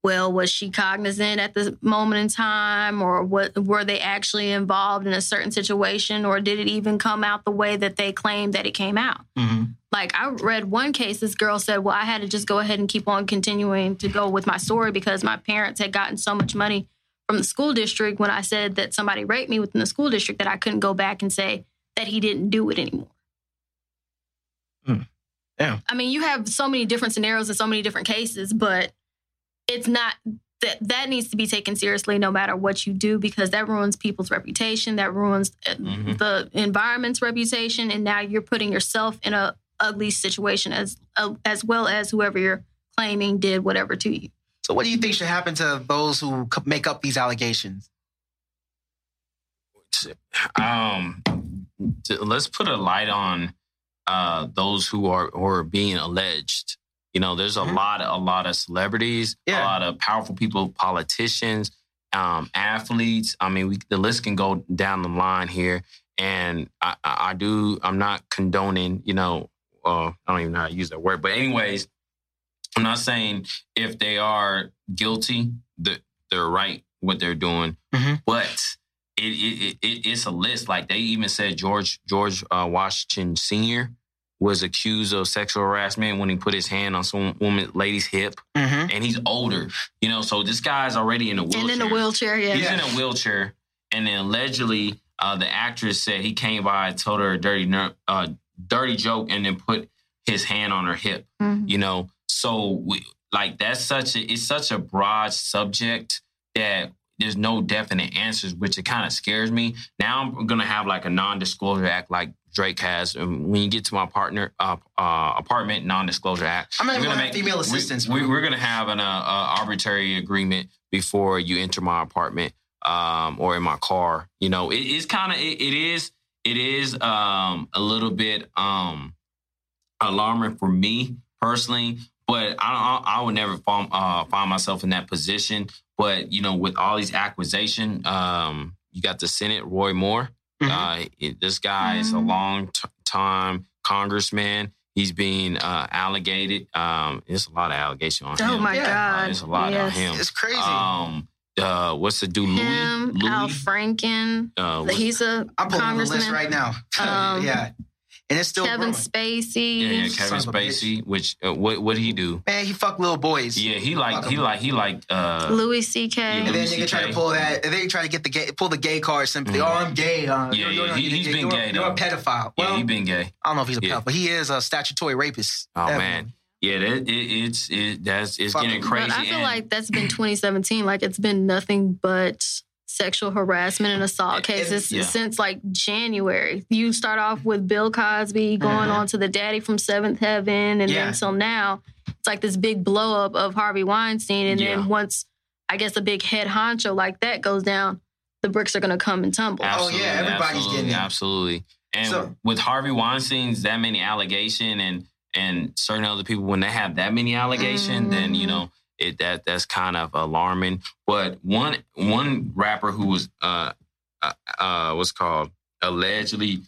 well, was she cognizant at the moment in time, or what were they actually involved in a certain situation, or did it even come out the way that they claimed that it came out? Mm-hmm. Like I read one case, this girl said, "Well, I had to just go ahead and keep on continuing to go with my story because my parents had gotten so much money from the school district when I said that somebody raped me within the school district that I couldn't go back and say that he didn't do it anymore." Hmm. Yeah. I mean, you have so many different scenarios and so many different cases, but it's not that that needs to be taken seriously no matter what you do because that ruins people's reputation, that ruins uh, Mhm. the environment's reputation, and now you're putting yourself in a ugly situation as uh, as well as whoever you're claiming did whatever to you. So, what do you think should happen to those who make up these allegations? um, to- let's put a light on uh, those who are who are being alleged. You know, there's a Mhm. lot a lot of celebrities, Yeah. a lot of powerful people, politicians, um, athletes. I mean, we, the list can go down the line here. And I, I, I do. I'm not condoning. You know, uh, I don't even know how to use that word. But anyways, I'm not saying if they are guilty that they're right what they're doing, Mhm. but it, it, it it's a list. Like they even said George George uh, Washington Senior was accused of sexual harassment when he put his hand on some woman lady's hip, Mm-hmm. and he's older. You know, so this guy's already in a wheelchair. And in a wheelchair, yeah. He's in a wheelchair, and then allegedly, uh, the actress said he came by, and told her a dirty, ner- uh, dirty joke, and then put his hand on her hip. Mhm. You know, so we, like that's such a it's such a broad subject that there's no definite answers, which it kind of scares me. Now I'm gonna have like a non-disclosure act, like Drake has. And when you get to my partner uh, uh, apartment, non-disclosure act. I'm not even gonna have female assistants. we, we're gonna have an uh, uh, arbitrary agreement before you enter my apartment um, or in my car. You know, it, it's kind of it, it is it is um, a little bit um, alarming for me personally. But I, I, I would never find, uh, find myself in that position. But you know, with all these acquisition, um, you got the Senate, Roy Moore. Mhm. Uh, it- this guy is a Mhm. long t- time congressman. He's being uh, allegated. Um, there's a lot of allegation on Oh him. Oh my Yeah. Uh, God. there's a lot yes. on him. It's crazy. Um, uh, what's the dude? Louis. Him, Al Franken. Uh, He's a I'm pulling the list congressman. right now. Um, yeah, and it's still Kevin growing. Spacey. yeah, yeah, Kevin of a bitch. Spacey. Which uh, what what he do? Man, he fuck little boys. Yeah, he like he like he like uh Louis C.K. Yeah, And then Louis nigga try to pull that. And then you try to get the gay, pull the gay card. Simply, Mhm. oh, I'm gay. Uh, Yeah, you're- yeah, he- he's you're- been you're- gay, You're a though. pedophile. yeah Well, he been gay. I don't know if he's a Yeah. pedophile, but he is a statutory rapist. Oh Definitely. man, yeah, that, it, it's it that's it's Fuck getting crazy. But I feel and- like that's been 2017. Like it's been nothing but sexual harassment and assault It- cases yeah. since like January. You start off with Bill Cosby going Mhm. on to the daddy from Seventh Heaven, and Yeah. then till now, it's like this big blow up of Harvey Weinstein. And Yeah. then once I guess a big head honcho like that goes down, the bricks are gonna come and tumble. Oh, yeah, everybody's absolutely, getting it. absolutely. And So- with Harvey Weinstein's that many allegation and and certain other people when they have that many allegation, then you Mhm. know it that that's kind of alarming. But one one rapper who was uh uh, uh what's called allegedly,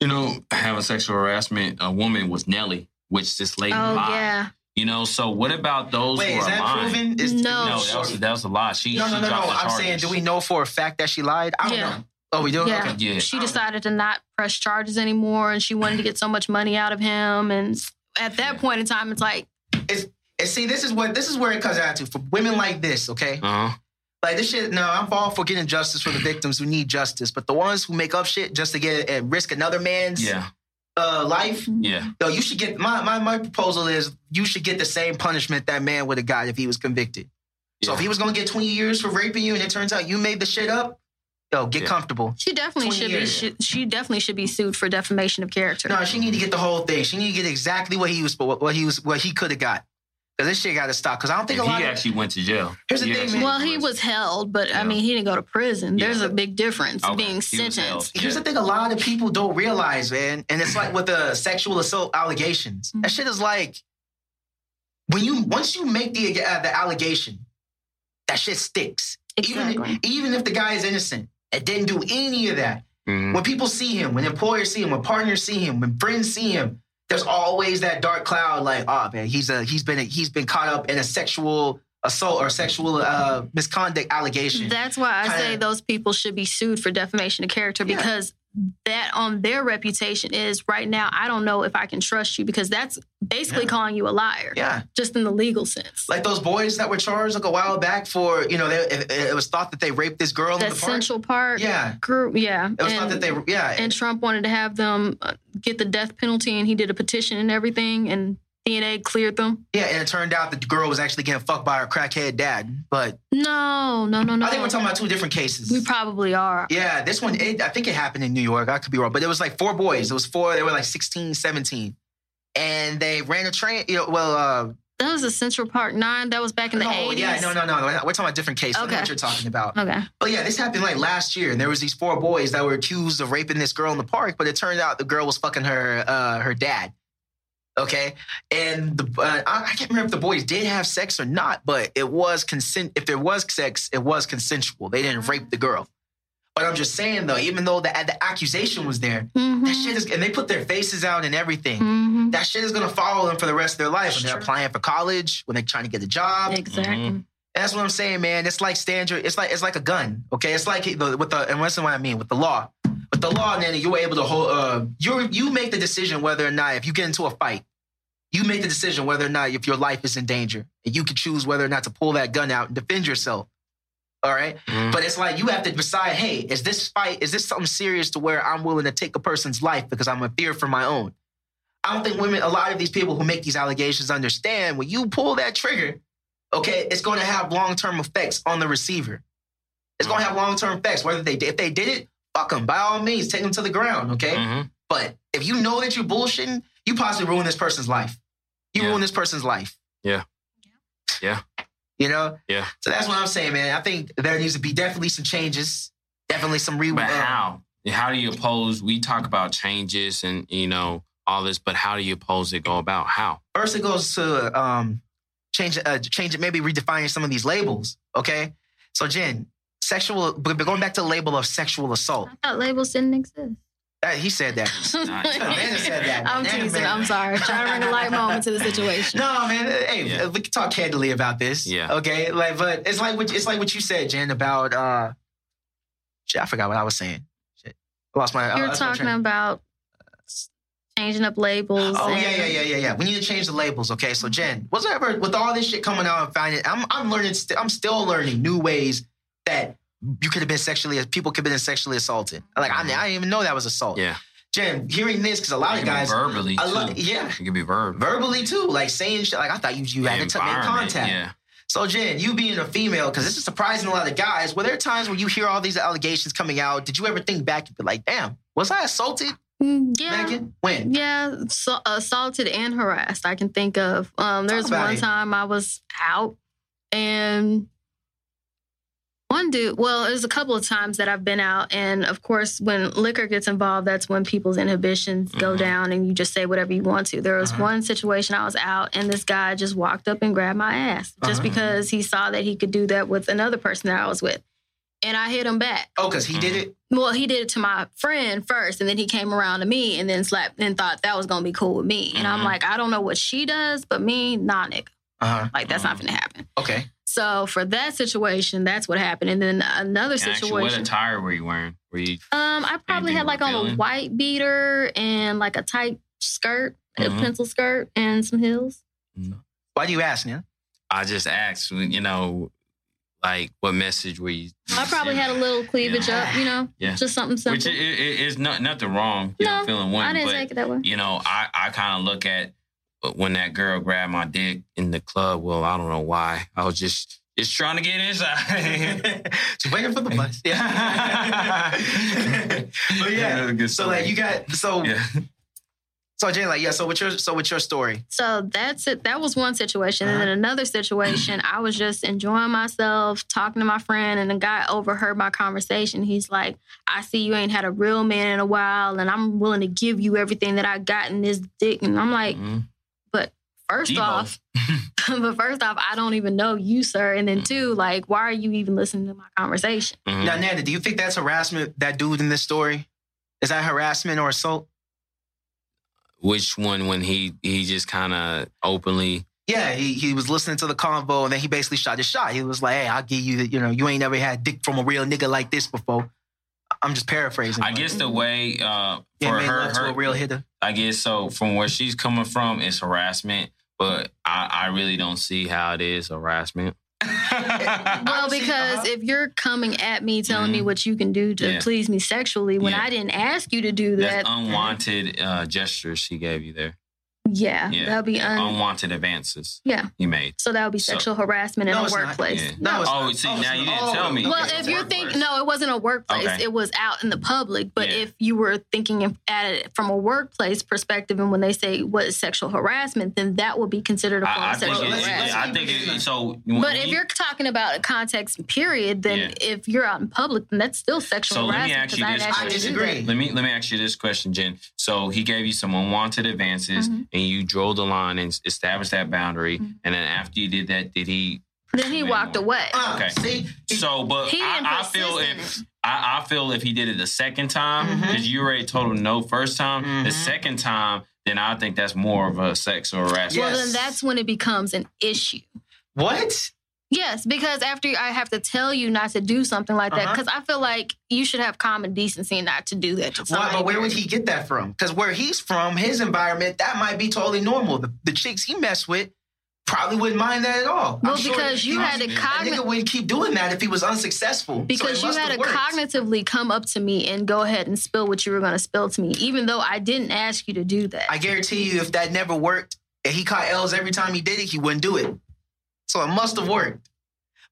you know, having sexual harassment, a woman was Nelly, which this lady Oh lied. yeah. You know, so what about those Wait, who is are that lying? proven? Is, No. No, that was that was a lie. She no, she no, no, dropped no. I'm saying, do we know for a fact that she lied? I don't Yeah. know. Oh, we do. Yeah. Okay. Yeah. She decided to not press charges anymore, and she wanted to get so much money out of him. And at that Yeah. point in time, it's like, And see, this is what this is where it comes out to for women like this. Okay, Uh-huh. like this shit. No, I'm all for getting justice for the victims who need justice, but the ones who make up shit just to get and risk another man's Yeah. uh, life. Yeah. No, you should get my, my my proposal is you should get the same punishment that man would have got if he was convicted. So if he was gonna get 20 years for raping you and it turns out you made the shit up, yo, get Yeah. comfortable. she definitely should years. be. She, she definitely should be sued for defamation of character. No, she need to get the whole thing. She need to get exactly what he was what, what he was what he could have got. Cause this shit got to stop. Cause I don't think And a lot of- he of actually went to jail. Here's the He thing, man. Well, he was held, but Yeah. I mean, he didn't go to prison. There's a big difference Okay. being He was held. sentenced. Here's the thing: a lot of people don't realize, man, and it's like with the sexual assault allegations. That shit is like when you once you make the uh, the allegation, that shit sticks. Exactly. Even even if the guy is innocent and didn't do any of that, Mhm. when people see him, when employers see him, when partners see him, when friends see him, there's always that dark cloud. Like, oh man, he's a he's been a, he's been caught up in a sexual assault or sexual uh, misconduct allegation. That's why I say Kinda- those people should be sued for defamation of character Yeah. because that on their reputation is right now. I don't know if I can trust you because that's basically Yeah. calling you a liar, yeah. just in the legal sense. like those boys that were charged like a while back for you know they, it, it was thought that they raped this girl in that the park. Central Park Yeah, group, yeah. it was thought that they yeah. and Trump wanted to have them uh, get the death penalty, and he did a petition and everything, and DNA cleared them. yeah, and it turned out that the girl was actually getting fucked by her crackhead dad. But No, no, no, no. I think we're talking about two different cases. We probably are. yeah, this one, it, I think it happened in New York. I could be wrong, but it was like four boys. It was four, they were like 16, 17. And they ran a train, you know, well, uh, That was a Central Park Nine. That was back in the no, 80s. yeah, no, no, no. We're talking about different cases. Okay. what you're talking about. Okay. But yeah, this happened like last year, and there was these four boys that were accused of raping this girl in the park. But it turned out the girl was fucking her uh, her dad. Okay, and the uh, I I can't remember if the boys did have sex or not, but it was consent. If there was sex, it was consensual. They didn't rape the girl. But I'm just saying though, even though the the accusation was there, Mhm. that shit is, and they put their faces out and everything. Mhm. That shit is gonna follow them for the rest of their life when they're Sure. applying for college, when they're trying to get a job. Exactly. Mhm. That's what I'm saying, man. It's like standard. It's like it's like a gun. Okay, it's like the, with the and what's what I mean with the law. With the law, then you're able to hold. Uh, you you make the decision whether or not if you get into a fight, you make the decision whether or not if your life is in danger, and you can choose whether or not to pull that gun out and defend yourself. All right, Mhm. but it's like you have to decide. Hey, is this fight? Is this something serious to where I'm willing to take a person's life because I'm a fear for my own? I don't think women. A lot of these people who make these allegations understand when you pull that trigger okay, it's going to have long term effects on the receiver. It's going to have long term effects. Whether they if they did it, fuck them. By all means, take them to the ground. Okay, Mhm. but if you know that you're bullshitting, you possibly ruin this person's life. You Yeah. ruin this person's life. Yeah. Yeah. You know. Yeah. So that's what I'm saying, man. I think there needs to be definitely some changes. Definitely some re. But uh, how? How do you oppose? We talk about changes and you know all this, but how do you oppose it? Go about how? First, it goes to um, change, uh, change it, maybe redefining some of these labels. Okay, so Jen, sexual. But but going back to the label of sexual assault, I thought labels didn't exist. Uh, he said that. Amanda said that. I'm Amanda teasing. made- I'm sorry. Trying to bring a light moment to the situation. No, man. Hey, Yeah. we can talk candidly about this. Yeah. Okay. Like, but it's like what it's like what you said, Jen, about uh, shit. I forgot what I was saying. Shit, I lost my. You're lost my talking train- about changing up labels. Oh and- yeah, yeah, yeah, yeah, yeah. We need to change the labels. Okay, so Jen, was there ever with all this shit coming out and finding? I'm I'm learning. St- I'm still learning new ways that you could have been sexually. People could have been sexually assaulted. Like I, I didn't even know that was assault. Yeah. Jen, hearing this because a lot It of can be guys, verbally. I too. yeah, It could be verbal. verbally too, like saying shit. Like I thought you you had to t- make Environment, contact. Yeah. So Jen, you being a female, because this is surprising a lot of guys. Were there times where you hear all these allegations coming out? Did you ever think back and be like, "Damn, was I assaulted, Mm, yeah. Megan? When? Yeah, so, assaulted and harassed. I can think of. Um, there's about one it. time I was out, and one dude. Well, there's a couple of times that I've been out, and of course, when liquor gets involved, that's when people's inhibitions go Mhm. down, and you just say whatever you want to. There was Uh-huh. one situation I was out, and this guy just walked up and grabbed my ass just Uh-huh. because he saw that he could do that with another person that I was with, and I hit him back. Oh, because he did it. Well, he did it to my friend first, and then he came around to me and then slapped and thought that was gonna be cool with me. And I'm Mhm. like, I don't know what she does, but me, nah, nigga. Uh huh. Like that's not Mhm. gonna happen. Okay. So for that situation, that's what happened. And then another And actually, what situation. attire were you wearing? Were you? um, I probably had like on a white beater and like a tight skirt, a Mhm. pencil skirt, and some heels. Why do you ask, Neil? I just asked. You know, like what message were you? I probably had a little cleavage up, you know, Yeah. just something simple. Which is, is not nothing wrong. You know, No, feeling one, I didn't but take it that way. you know, I, I kind of look at when that girl grabbed my dick in the club. Well, I don't know why. I was just just trying to get inside. Just waiting for the bus. Yeah. but yeah. good So like you got so yeah. so Jay like yeah. So what's your so what's your story? So that's it. That was one situation. And Uh-huh. then another situation, I was just enjoying myself, talking to my friend, and the guy overheard my conversation. He's like, I see you ain't had a real man in a while, and I'm willing to give you everything that I got in this dick. And I'm like, Mhm. First Debo. off, but first off, I don't even know you, sir. And then Mm. two, like, why are you even listening to my conversation? Mhm. Now Nana, do you think that's harassment? That dude in this story is that harassment or assault? Which one? When he he just kind of openly. Yeah, he, he was listening to the convo and then he basically shot his shot. He was like, "Hey, I'll give you the, you know, you ain't never had dick from a real nigga like this before." I'm just paraphrasing. I guess the way uh, for made her, love to her a real hitter. I guess so. From where she's coming from, it's harassment, but I, I really don't see how it is harassment. Well, because uh-huh. if you're coming at me telling me Mhm. what you can do to Yeah. please me sexually when Yeah. I didn't ask you to do that, That's unwanted uh, gestures he gave you there. Yeah, Yeah. that would be un- Unwanted advances yeah. he made. So that would be So- sexual harassment in No, a it's not. workplace. Yeah. No, it's Oh, see, Oh, now you didn't tell me. Oh, Well, if you're thinking, no, it wasn't wasn't a workplace. Okay. It was out in the public. But Yeah. if you were thinking of- at it from a workplace perspective, and when they say what is sexual harassment, then that would be considered a form I, I of think. sexual It, let's- let's harassment. I think it it, so. But if we- you're talking about a context period, then Yeah. if you're out in public, then that's still sexual So let me harassment. ask 'cause you I this ask I you to do disagree. Let me let me ask you this question, Jen. So he gave you some unwanted advances, Mhm. And you drove the line and established that boundary. Mhm. And then after you did that, did he? Then he walked away. Uh, Okay. See, So, but He I, I feel if I, I feel if he did it the second time, because you already told him no first time, the Mhm. second time, then I think that's more of a sexual harassment. Yeah. Well, then that's when it becomes an issue. what? Yes, because after I have to tell you not to do something like that, Uh-huh. because I feel like you should have common decency not to do that to but where would he get that from? Because where he's from, his environment, that might be totally normal. The, the chicks he messed with probably wouldn't mind that at all. Well, I'm sure because you he- had to a cogni- nigga would keep doing that if he was unsuccessful. Because it you had to cognitively come up to me and go ahead and spill what you were going to spill to me, even though I didn't ask you to do that. I guarantee you, if that never worked, and he caught L's every time he did it, he wouldn't do it. So it must have worked.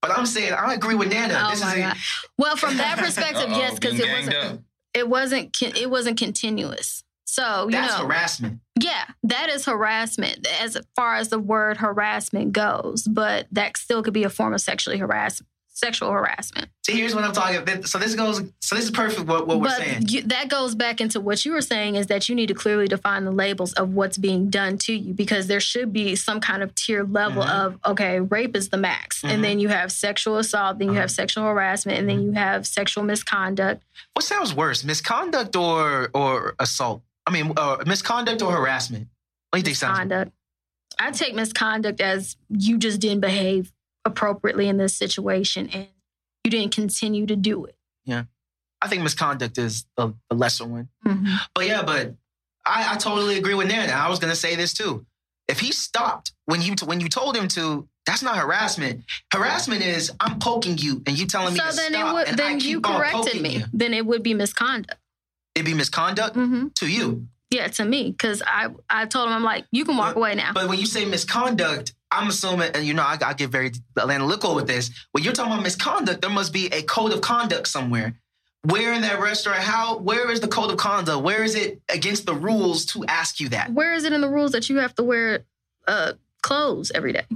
But I'm saying I agree with Nana. oh this my is god! Well, from that perspective, yes, because it wasn't up. it wasn't it wasn't continuous. So you that's know, harassment. yeah, that is harassment as far as the word harassment goes. But that still could be a form of sexually harassment, sexual harassment. See, here's what I'm talking about. So this goes. So this is perfect. What, what we're but saying. you, that goes back into what you were saying is that you need to clearly define the labels of what's being done to you because there should be some kind of tier level Mhm. of okay, rape is the max, Mhm. and then you have sexual assault, then you Uh-huh. have sexual harassment, and then you have sexual misconduct. What sounds worse, misconduct or or assault? I mean, uh, misconduct or harassment? What do you think sounds? Misconduct. I take misconduct as you just didn't behave appropriately in this situation and you didn't continue to do it. Yeah. I think misconduct is the, the lesser one. Mhm. But yeah, but I, I totally agree with Nana. I was gonna say this too. If he stopped when you when you told him to, that's not harassment. Harassment is I'm poking you and you telling me So to then stop, it would and I then you keep on corrected me. you. Then it would be misconduct. It'd be misconduct hmm to you. Yeah, to me, because I I told him I'm like, you can walk But- away now. But when you say misconduct, I'm assuming, and you know, I, I get very analytical with this. When you're talking about misconduct, there must be a code of conduct somewhere. Where in that restaurant? How? Where is the code of conduct? Where is it against the rules to ask you that? Where is it in the rules that you have to wear uh, clothes every day?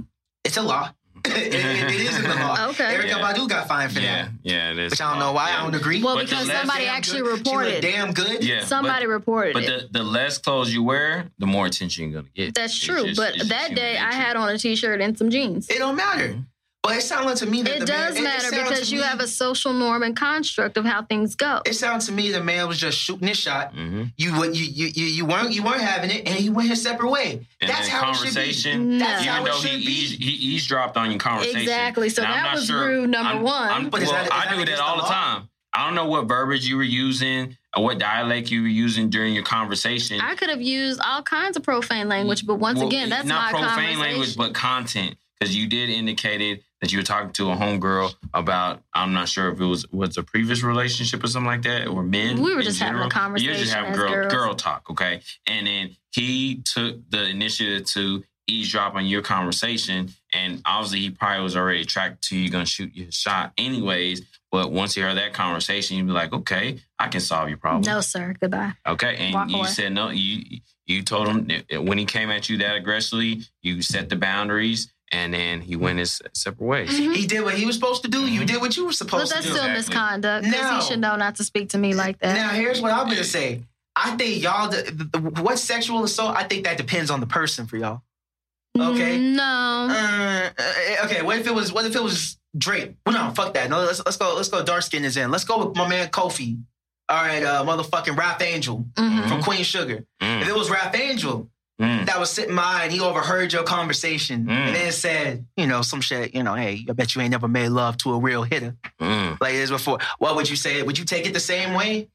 It's a law. It, it- it is in the law. Okay. Erykah Yeah. Badu got fined for Yeah, that. yeah, it is. Which I don't know why. Yeah. I don't agree. Well, But because somebody actually good. She reported. damn good. Yeah, Somebody reported But, it. but the, the less clothes you wear, the more attention you're gonna get. That's It's true. just- but that day, I had on a t-shirt and some jeans. It don't matter. But it sounded to me that It the does man, matter it sounded because you me- have a social norm and construct of how things go. It sounds to me the man was just shooting his shot. Mhm. You you, you you you weren't you weren't having it, and he went his separate way. And That's then how it should be. conversation. That's No. how Even it though he, should be. ease, he eavesdropped on your conversation. Exactly. So And I'm that not was sure- rude, number I'm- one. I'm- But is well, that- is I do that against all the the time. I don't know what verbiage you were using or what dialect you were using during your conversation. I could have used all kinds of profane language, but once Well, again, that's not my profane conversation. language, but content. Because you did indicated that you were talking to a homegirl about. I'm not sure if it was was a previous relationship or something like that, or men. We were just having a conversation. You're just having girl girls. girl talk, okay? And then he took the initiative to eavesdrop on your conversation, and obviously he probably was already attracted to you, gonna shoot your shot anyways. But once he heard that conversation, you'd be like, okay, I can solve your problem. no, sir. Goodbye. Okay, and Walk you away. said no. You you told him when he came at you that aggressively, you set the boundaries, and then he went his separate ways. Mhm. He did what he was supposed to do. You Mhm. did what you were supposed that's to do. But that's still Exactly. misconduct because No. he should know not to speak to me like that. Now, here's what I'm gonna say. I think y'all, the, the, what sexual assault? I think that depends on the person for y'all. okay. No. Uh, uh, okay, what if it was? What if it was Drake? Well, no, fuck that. No, let's let's go. Let's go. Dark skin is in. Let's go with my man Kofi. All right, uh, motherfucking Ralph Angel Mhm. from Queen Sugar. Mm, If it was Ralph Angel mm. that was sitting by and he overheard your conversation Mm. and then said, you know, some shit, you know, hey, I bet you ain't never made love to a real hitter Mm. like this before. What would you say? Would you take it the same way?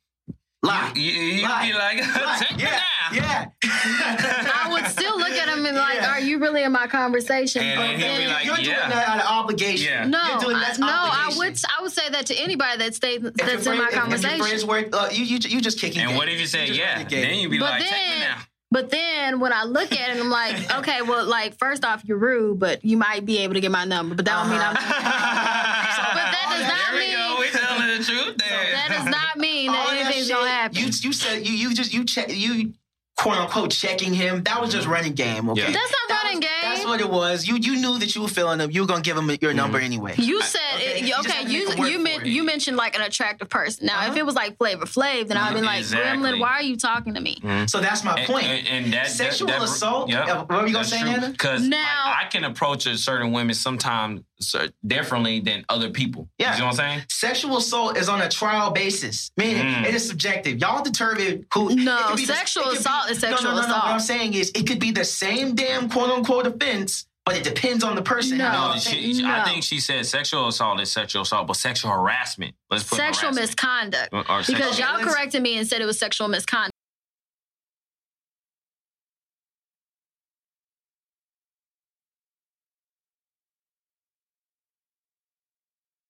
Lie. You, you Lie. be like, Lie. take yeah, yeah. I would still look at him and like, Yeah. are you really in my conversation? And But then be like, You're doing yeah. that out of obligation. Yeah. no, You're doing I, that's no, I would, I would say that to anybody that stays If that's your in my friend- if- If your friends work, uh, you, you you just kicking. And game. what if you say just yeah? running game. Then you'd be But like, take me now. But then when I look at it, I'm like, okay, well, like first off, you're rude, but you might be able to get my number. But that don't mean I'm. Uh-huh. But that does not There we go. We telling the truth there. That does not mean All that that anything's shit, gonna happen. You you said you you just you check you quote unquote checking him. That was just running game. Okay, Yeah. That's not That running was- game. That's what it was. You you knew that you were feeling him. You were gonna give him your number anyway. You said okay, it, you okay. have You make it work you for meant you mentioned like an attractive person. Now, if Uh-huh. it was like Flavor Flav, then I'd be like, Exactly. Gremlin, why are you talking to me? So that's my And- point. And, and that, Sexual that, that, assault? Yep, Uh, what were you gonna say, Nana? Because Now- I can approach a certain women sometimes cer- differently than other people. Yeah. You know what I'm saying? Sexual assault is on a trial basis, meaning Mm. it is subjective. Y'all determine who. No, it could be the- sexual it assault is no, sexual no, no, No, assault. What I'm saying is, it could be the same damn quote unquote offense, but it depends on the person. No. You know what No, I'm she, she- I think she said sexual assault is sexual assault, but sexual harassment. Let's put Sexual harassment. misconduct. Or- or sexual- Because y'all corrected me and said it was sexual misconduct.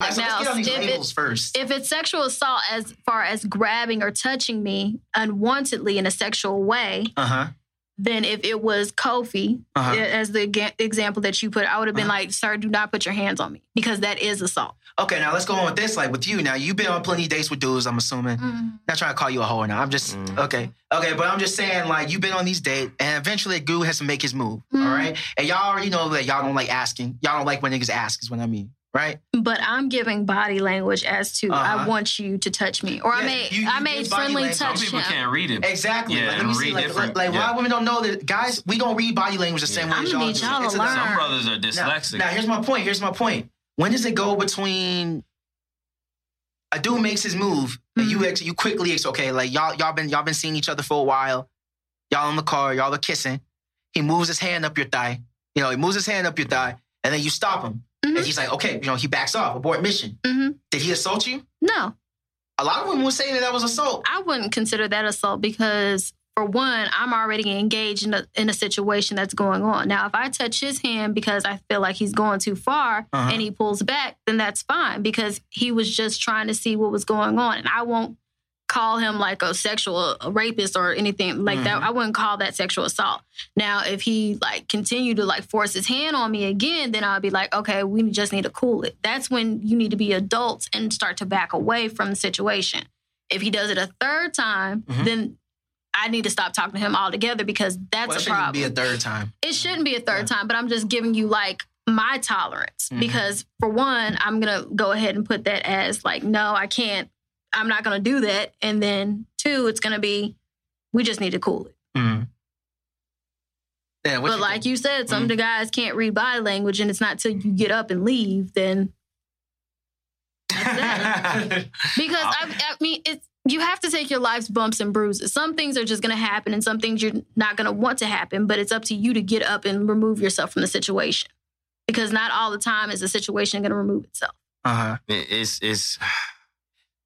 Right, so now, let's get on these if it- first. If it's sexual assault as far as grabbing or touching me unwantedly in a sexual way, Uh huh. then if it was Kofi, Uh-huh. as the ga- example that you put, I would have been Uh-huh. like, sir, do not put your hands on me because that is assault. Okay, now let's go on with this. Like with you, now you've been on plenty of dates with dudes. I'm assuming. Not trying to call you a hoe now. I'm just Mm. okay, okay. But I'm just saying, like you've been on these dates, and eventually a dude has to make his move. Mhm. All right, and y'all already know that y'all don't like asking. Y'all don't like when niggas ask. Is what I mean, right? But I'm giving body language as to I Uh-huh. want you to touch me, or I Yeah, may you- I you may friendly language. Some touch people him. can't read it. Exactly. Yeah, like, let me see. Like, like, like Yeah. why women don't know that guys we don't read body language the same Yeah. way I'm as gonna y'all need do. y'all to It's a- learn. Some brothers are Now, dyslexic. now here's my point. Here's my point. When does it go between a dude makes his move and you ex- you quickly ex okay like y'all y'all been y'all been seeing each other for a while, y'all in the car, y'all are kissing. He moves his hand up your thigh. You know he moves his hand up your thigh, and then you stop him, Mhm. and he's like, okay, you know he backs off, abort mission. hmm Did he assault you? No, A lot of women would say that that was assault. I wouldn't consider that assault because, for one, I'm already engaged in a, in a situation that's going on. Now, if I touch his hand because I feel like he's going too far Uh-huh. and he pulls back, then that's fine because he was just trying to see what was going on. And I won't call him like a sexual rapist or anything like that. Mhm. I wouldn't call that sexual assault. Now, if he like continue to like force his hand on me again, then I'll be like, okay, we just need to cool it. That's when you need to be adults and start to back away from the situation. If he does it a third time, Mhm. then I need to stop talking to him altogether because that's well, it a shouldn't problem. be a third time. it shouldn't be a third Yeah. time, but I'm just giving you like my tolerance Mhm. because for one, I'm gonna go ahead and put that as like, no, I can't. I'm not gonna do that. And then two, it's gonna be, we just need to cool it. Mm. Yeah, but you like think? you said, some Mhm. of the guys can't read body language, and it's not till you get up and leave. Then because I, I mean, it's you have to take your life's bumps and bruises. Some things are just going to happen, and some things you're not going to want to happen. But it's up to you to get up and remove yourself from the situation, because not all the time is the situation going to remove itself. uh-huh. It's it's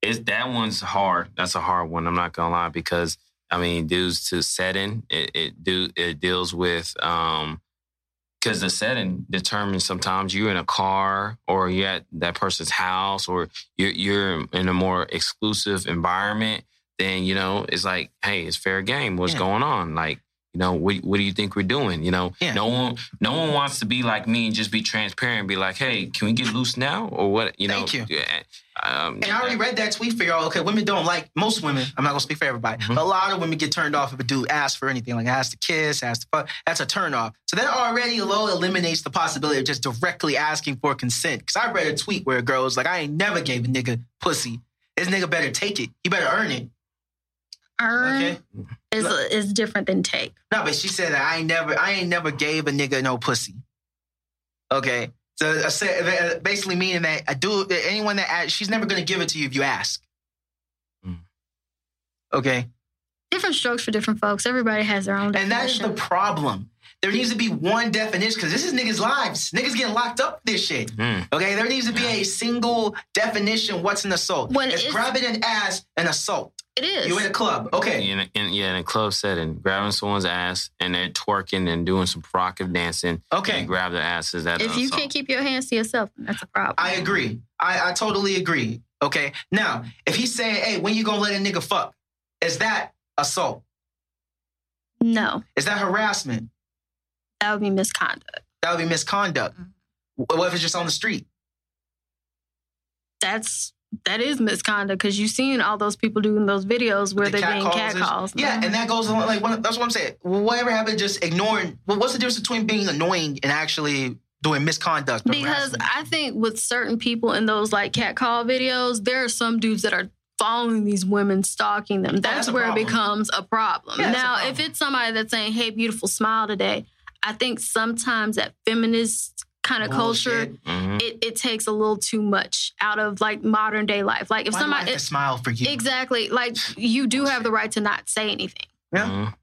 it's that one's hard. That's a hard one. I'm not gonna lie because I mean, dues to setting it it do it deals with um because the setting determines sometimes you're in a car or you're at that person's house or you're you're in a more exclusive environment. Then you know it's like, hey, it's fair game. What's Yeah. going on? Like. You know what? What do you think we're doing? You know, Yeah. no one, no one wants to be like me and just be transparent. and Be like, hey, can we get loose now or what? You know, Thank you. yeah, Um, And I already read that tweet for y'all. Okay, women don't like most women. I'm not gonna speak for everybody, Mhm. but a lot of women get turned off if a dude asks for anything, like asks to kiss, asks to fuck. That's a turn off. So that already alone eliminates the possibility of just directly asking for consent. Because I read a tweet where a girl was like, "I ain't never gave a nigga pussy. This nigga better take it. He better earn it." Earn Okay. is is different than take. No, but she said that I ain't never, I ain't never gave a nigga no pussy. Okay. So I said, basically meaning that a dude, anyone that asks, she's never gonna give it to you if you ask. Mm. Okay. Different strokes for different folks. Everybody has their own And that is the problem. There needs to be one definition because this is niggas' lives. Niggas getting locked up this shit. mm, Okay, there needs to be a single definition. What's an assault? When it's it's- grabbing an ass an assault. It is. You in a club, okay? in, a, in, yeah, in a club setting, grabbing someone's ass and they're twerking and doing some provocative dancing. Okay. and grab their asses. That if you assault. can't keep your hands to yourself, that's a problem. I agree. I, I totally agree. Okay. Now, if he's saying, "Hey, when you gonna let a nigga fuck?" Is that assault? no, Is that harassment? that would be misconduct. That would be misconduct. Mm-hmm. What if it's just on the street? That's that is misconduct because you've seen all those people doing those videos where The they're being catcalls. Yeah, and that goes along. Like what, that's what I'm saying. Whatever happened, just ignoring. Well, what's the difference between being annoying and actually doing misconduct? because? I think with certain people in those like catcall videos, there are some dudes that are following these women, stalking them. That's, Oh, that's where it becomes a problem. Yeah, that's a now, problem. if it's somebody that's saying, "Hey, beautiful, smile today," I think sometimes that feminist kind of culture. Bullshit. Mhm. It, it takes a little too much out of like modern day life. Like if Why do I somebody have to smile for you? exactly like you do have the right to not say anything. Yeah. Mhm.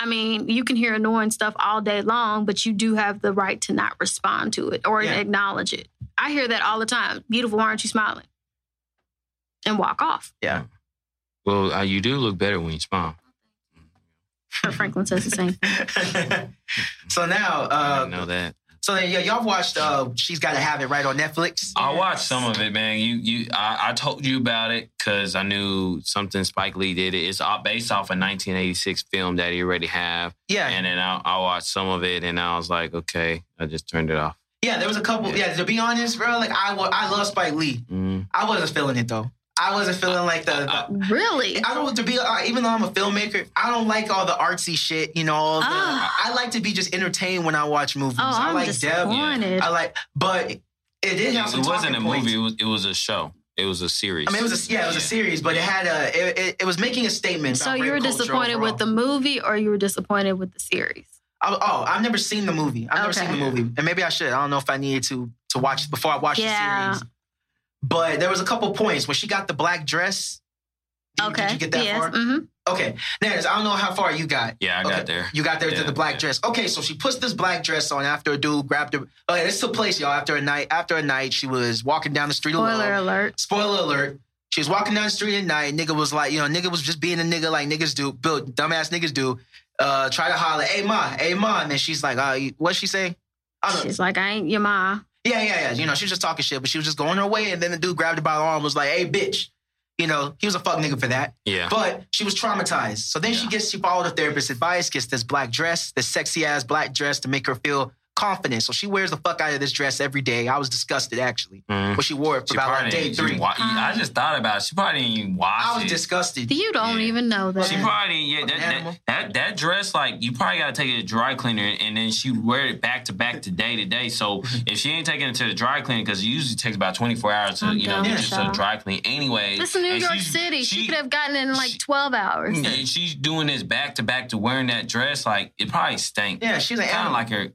I mean, you can hear annoying stuff all day long, but you do have the right to not respond to it or Yeah. acknowledge it. I hear that all the time. Beautiful, why aren't you smiling? And walk off. Yeah. Well, uh, you do look better when you smile. Franklin says the same. so now, I uh, didn't know that. So then, yeah, y'all watched. Uh, She's got to have it right on Netflix. I watched some of it, man. You, you, I, I told you about it because I knew something Spike Lee did it. It's all based off a 1986 film that he already have, Yeah, and then I, I watched some of it, and I was like, okay, I just turned it off. yeah. There was a couple. Yeah, to be honest, bro, like I, I love Spike Lee. Mm. I wasn't feeling it though. I wasn't feeling like the. the Really? I don't want to be uh, even though I'm a filmmaker, I don't like all the artsy shit. You know, all the- Ah. I like to be just entertained when I watch movies. Oh, I I'm like Deb. disappointed. I like, but it did have It wasn't a points. movie. It was, it was a show. It was a series. I mean, it was a, yeah, it was a series, but it had a it, it, it was making a statement. So about you were disappointed overall. with the movie or you were disappointed with the series? I, oh, I've never seen the movie. I've never seen the movie, and maybe I should. I don't know if I needed to to watch before I watched Yeah. the series. But there was a couple points when she got the black dress. Did, Okay. Did you get that yes. far? hmm Okay. Nance, I don't know how far you got. Yeah, I Okay. got there. You got there to the black yeah. dress. Okay, so she puts this black dress on after a dude grabbed her. Okay, this took place, y'all. After a night, after a night, she was walking down the street Spoiler alone. alert. Spoiler alert. She was walking down the street at night. Nigga was like, you know, nigga was just being a nigga like niggas do, built dumbass niggas do. Uh, try to holler, hey ma, hey ma, and then she's like, uh, what's she say? I don't know. She's like, I ain't your ma. Yeah, yeah, yeah. You know, she was just talking shit, but she was just going her way, and then the dude grabbed her by the arm, and was like, hey bitch. You know, he was a fuck nigga for that. Yeah. But she was traumatized. So then she gets, she followed her therapist's advice, gets this black dress, this sexy ass black dress to make her feel confident. So she wears the fuck out of this dress every day. I was disgusted actually. Mhm. But she wore it for She about like day three. even wa- I just thought about it. She probably didn't even watch it. I was it. disgusted. You don't Yeah. even know that. She probably yeah that, Animal. that that that dress like you probably gotta take it to dry cleaner and then she wear it back to back to day to day. So if she ain't taking it to the dry cleaner because it usually takes about twenty four hours to I'm you know get with it to the dry clean anyway. This is New York City. She, could have gotten it in like she- 12 hours. And she's doing this back to back to wearing that dress like it probably stank. yeah, she's an kind animal. of like her.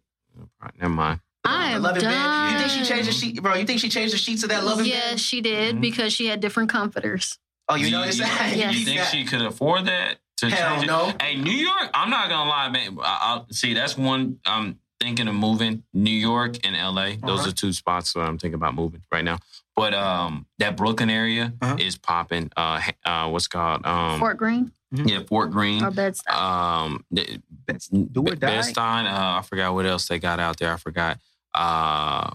Never mind. I am Love it, done. You think she changed the sheet, bro? You think she changed the sheets of that loving Yes, bed? she did Mhm. because she had different comforters. Oh, you Do noticed you, that? You, think Yeah. she could afford that? To Hell change it? no. Hey, New York. I'm not gonna lie, man. I, I, see, that's one. I'm thinking of moving. New York and LA. Those Uh-huh. are two spots where I'm thinking about moving right now. But um, that Brooklyn area Uh-huh. is popping. Uh, h- uh, what's it called um, Fort Greene yeah, Fort Greene. or Bed-Stuy. Um, the- do or die. Bed-Stuy, Uh, I forgot what else they got out there. I forgot. Uh,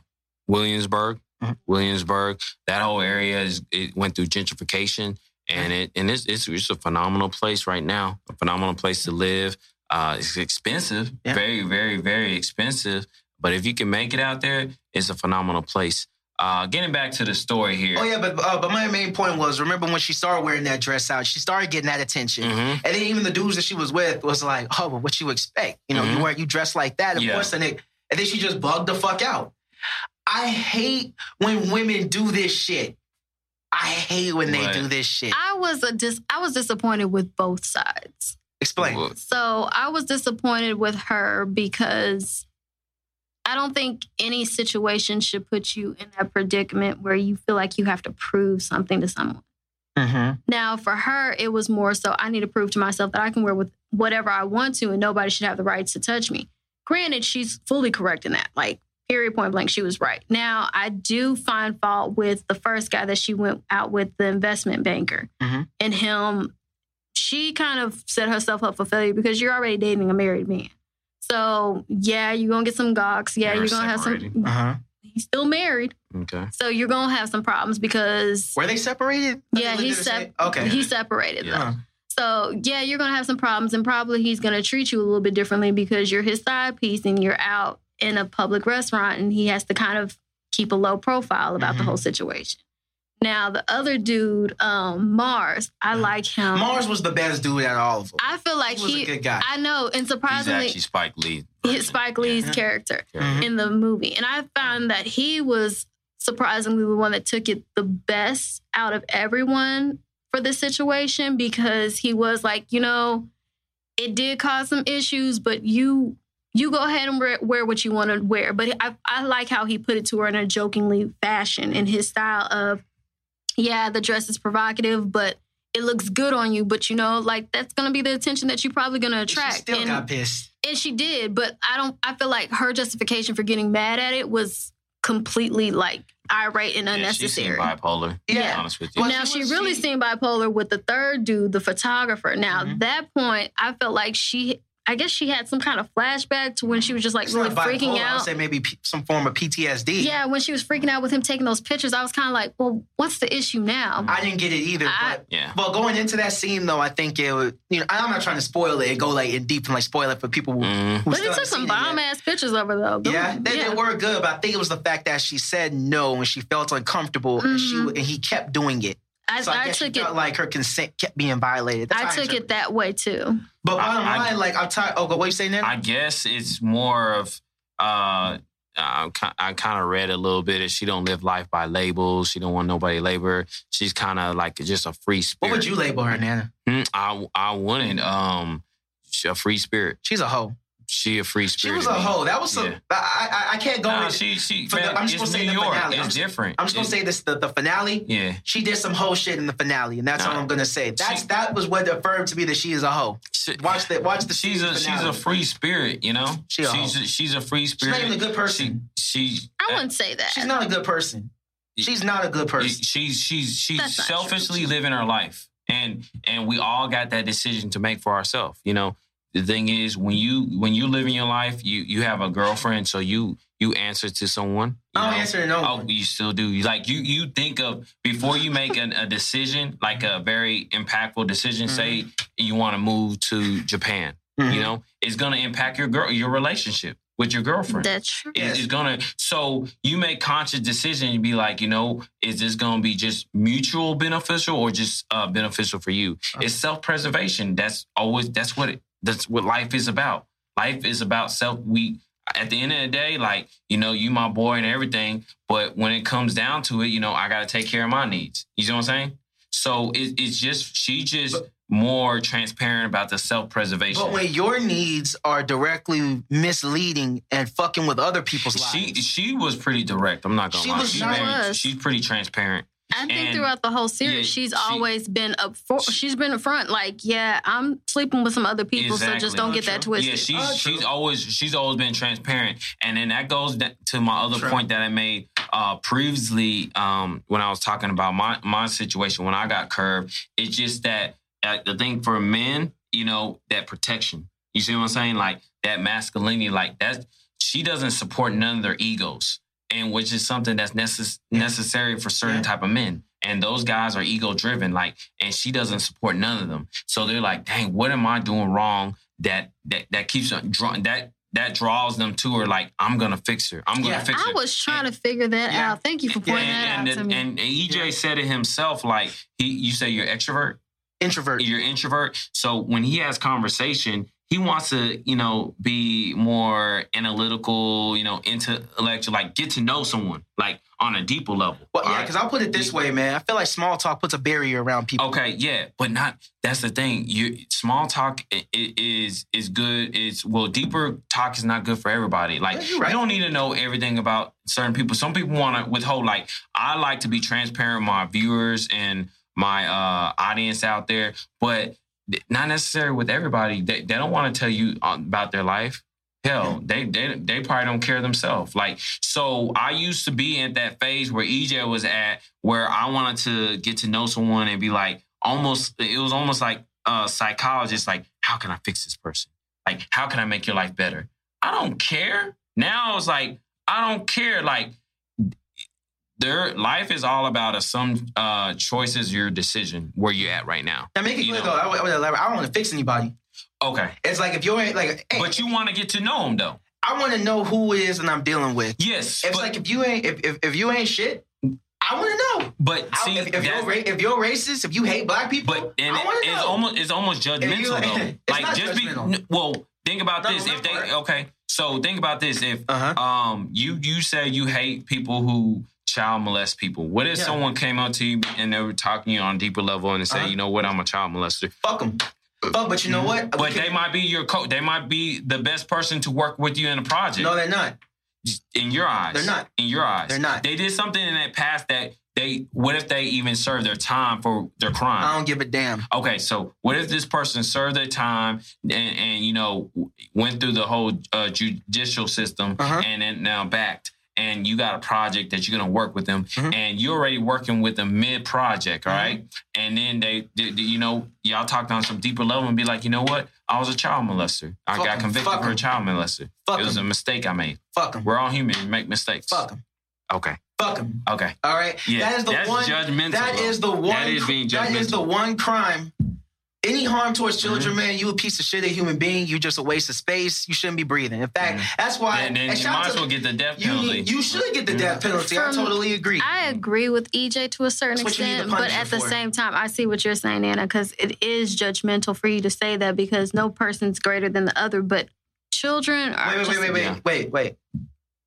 Williamsburg. Mhm. Williamsburg. That whole area is it went through gentrification, and it and it's it's, it's a phenomenal place right now. A phenomenal place to live. Uh, it's expensive, Yeah. very very very expensive. But if you can make it out there, it's a phenomenal place. Uh, getting back to the story here. Oh yeah, but uh, but my main point was remember when she started wearing that dress out, she started getting that attention. Mhm. And then even the dudes that she was with was like, oh, well, what you expect? You know, you Mhm. wear you dress like that, of Yeah. course. And, it, and then she just bugged the fuck out. I hate when women do this shit. I hate when they What? do this shit. I was a dis- I was disappointed with both sides. Explain. Well, So I was disappointed with her because I don't think any situation should put you in that predicament where you feel like you have to prove something to someone. Mm-hmm. Now, for her, it was more so I need to prove to myself that I can wear with whatever I want to, and nobody should have the rights to touch me. Granted, she's fully correct in that. Like, period, point blank, she was right. Now, I do find fault with the first guy that she went out with, the investment banker, Mhm. and him. She kind of set herself up for failure because you're already dating a married man. So, yeah, you're gonna get some gawks. Yeah, you're gonna have some. Uh-huh. He's still married, Okay. so you're gonna have some problems because Were they separated? yeah, he's sep- Okay. He's separated Yeah. though. Uh-huh. So yeah, you're gonna have some problems, and probably he's gonna treat you a little bit differently because you're his side piece and you're out in a public restaurant, and he has to kind of keep a low profile about the Mhm. whole situation. Now the other dude, um, Mars, I like him. Mars was the best dude out of all of them. I feel like He was a good guy. I know, and surprisingly, He's surprisingly, actually Spike Lee. his Spike Lee's Yeah. character Mhm. in the movie, and I found that he was surprisingly the one that took it the best out of everyone for this situation because he was like, you know, it did cause some issues, but you you go ahead and wear, wear what you want to wear. But I, I like how he put it to her in a jokingly fashion in his style of, yeah, the dress is provocative, but it looks good on you. But you know, like that's gonna be the attention that you're probably gonna attract. She still And- got pissed. and she did, but I don't. I feel like her justification for getting mad at it was completely like irate and Yeah, she seemed unnecessary. bipolar. To be Yeah. honest with you. Well, now she she, really she- seemed bipolar with the third dude, the photographer. Now Mhm. that point, I felt like she. I guess she had some kind of flashback to when she was just like It's really not freaking bipolar. I would out. say maybe P- some form of PTSD. Yeah, when she was freaking out with him taking those pictures, I was kind of like, "Well, what's the issue now?" I didn't get it either. I- but yeah. Well, going into that scene though, I think it would. You know, I'm not trying to spoil it and go like in deep and like spoil it for people who. Mhm. who but still it took some seen it yet. bomb ass pictures of her though. Them- Yeah, they, they were good, but I think it was the fact that she said no and she felt uncomfortable, and she Mhm. and he kept doing it. I, So I, I guess took she it. like her consent kept being violated. That's I took interpret it that way too. But bottom I- I- line, like I'm tired. Oh, what you saying then? I guess it's more of uh I I kind of read a little bit. That she don't live life by labels. She don't want nobody to label her. She's kind of like just a free spirit. what would you label her, Nana? Hmm, I I wouldn't. Um, a free spirit. She's a hoe. She a free spirit. She was a me. hoe. That was some. Yeah. I, I I can't go. Nah, in- she she. for the- I'm just it's gonna say New the York. finale. I'm It's just- different. I'm just gonna It- say this: the, the finale. Yeah. She did some hoe shit in the finale, and that's Nah. all I'm gonna say. That's She- that was what affirmed to me that she is a hoe. She- Watch the watch the She's a season she's a free spirit, you know. She a she's a, she's a free She's spirit. not even a good person. She, she I uh, wouldn't say that. She's not a good person. She's not a good person. She's she's she's That's selfishly living her life, and and we all got that decision to make for ourselves. You know, the thing is when you when you live in your life, you you have a girlfriend, so you you answer to someone. you I don't know? answer to no Oh, one. you still do. You Like you, you think of before you make an, a decision, like a very impactful decision. Say you want to move to Japan. Mhm. You know, it's going to impact your girl, your relationship with your girlfriend. That's true. It- It's gonna. So you make conscious decision and be like, you know, is this gonna be just mutual beneficial or just uh, beneficial for you? Uh-huh. It's self preservation. That's always. That's what it. That's what life is about. Life is about self. We at the end of the day, like you know, you my boy and everything. But when it comes down to it, you know, I gotta take care of my needs. You know what I'm saying? So it, it's just she just But- more transparent about the self preservation. But when your needs are directly misleading and fucking with other people's She lives, she was pretty direct. I'm not gonna She lie. was she's, not- was. she's pretty transparent. I think And- throughout the whole series, yeah, she's she- always been up for. She's been up front, like, yeah, I'm sleeping with some other people, so just don't Oh, get that twisted. Yeah, she's Oh, she's always she's always been transparent, and then that goes to my other True. point that I made uh, previously um, when I was talking about my my situation when I got curved. It's just that uh, the thing for men, you know, that protection. You see what I'm saying? Like that masculinity, like that. She doesn't support none of their egos, and which is something that's necess- necessary for certain Yeah. type of men. And those guys are ego driven, like, and she doesn't support none of them. So they're like, "Dang, what am I doing wrong that that that keeps them draw that that draws them to her? Like, I'm gonna fix her. I'm gonna Yeah. fix her." I was trying to figure that Yeah. out. Thank you for pointing that and, out to and, me. and EJ Yeah. said it himself. Like he, you say you're extrovert, introvert. you're introvert. So when he has conversation, he wants to, you know, be more analytical, you know, intellectual, like get to know someone, like on a deeper level. Well, yeah, because I'll put it this way, man. I feel like small talk puts a barrier around people. Okay, yeah, but not. That's the thing. You small talk is is good. It's well, deeper talk is not good for everybody. Like Yeah, right. you don't need to know everything about certain people. Some people want to withhold. Like I like to be transparent with my viewers and my uh audience out there, but not necessarily with everybody. They they don't want to tell you uh, about their life. Hell, they, they they probably don't care themselves. Like, so I used to be at that phase where EJ was at, where I wanted to get to know someone and be like, almost, it was almost like a psychologist, like, how can I fix this person? Like, how can I make your life better? I don't care. Now it's like, I don't care. Like, their life is all about a some uh, choices, your decision, where you're at right now. Now, make it You clear though. I, I. I don't want to fix anybody. Okay, It's like if you ain't like, hey, but you want to get to know them though. I want to know who it is and I'm dealing with. Yes, It's like if you ain't if, if if you ain't shit, I want to know. But I- see, if, if you're ra- if you're racist, if you hate black people, But and I it- want to it's know. almost it's almost judgmental you- though. it's like not just judgmental. be well. Think about No, this. If they part. okay, so think about this. If Uh-huh. um you you say you hate people who child molest people. What if Yeah. someone came up to you and they were talking to you on a deeper level and they say, Uh-huh. you know what, I'm a child molester. fuck them. Fuck, but you know what? But they might be your coach. They might be the best person to work with you in a project. no, they're not. in your eyes, They're not. In your eyes, They're not. They did something in that past that they. What if they even served their time for their crime? I don't give a damn. Okay, so what if this person served their time and, and you know went through the whole uh, judicial system Uh-huh. and then now backed, and you got a project that you're gonna work with them, Mhm. and you're already working with them mid project, Mm-hmm. right? And then they, they, they- you know, y'all talked on some deeper level and be like, you know what? I was a child molester. I Fuck got 'em, convicted fuck for a child molester. Fuck it was a mistake I made. Fuck them. We're all human. We make mistakes. Fuck them. Okay. Fuck them. Okay. All right. Yeah, that is the that's one. judgmental, That is the one. That is being judgmental. That is the one crime. Any harm towards children, Mm-hmm. man, you a piece of shit, a human being. You just a waste of space. You shouldn't be breathing. In fact, that's why. And then and you shout might as well get the death You, penalty. need- you should get the death penalty. I totally agree. I agree with EJ to a certain That's what you need the extent, but at the for. same time, I see what you're saying, Anna, because it is judgmental for you to say that because no person's greater than the other. But children are wait, wait, just, wait, wait, Yeah. wait, wait, wait.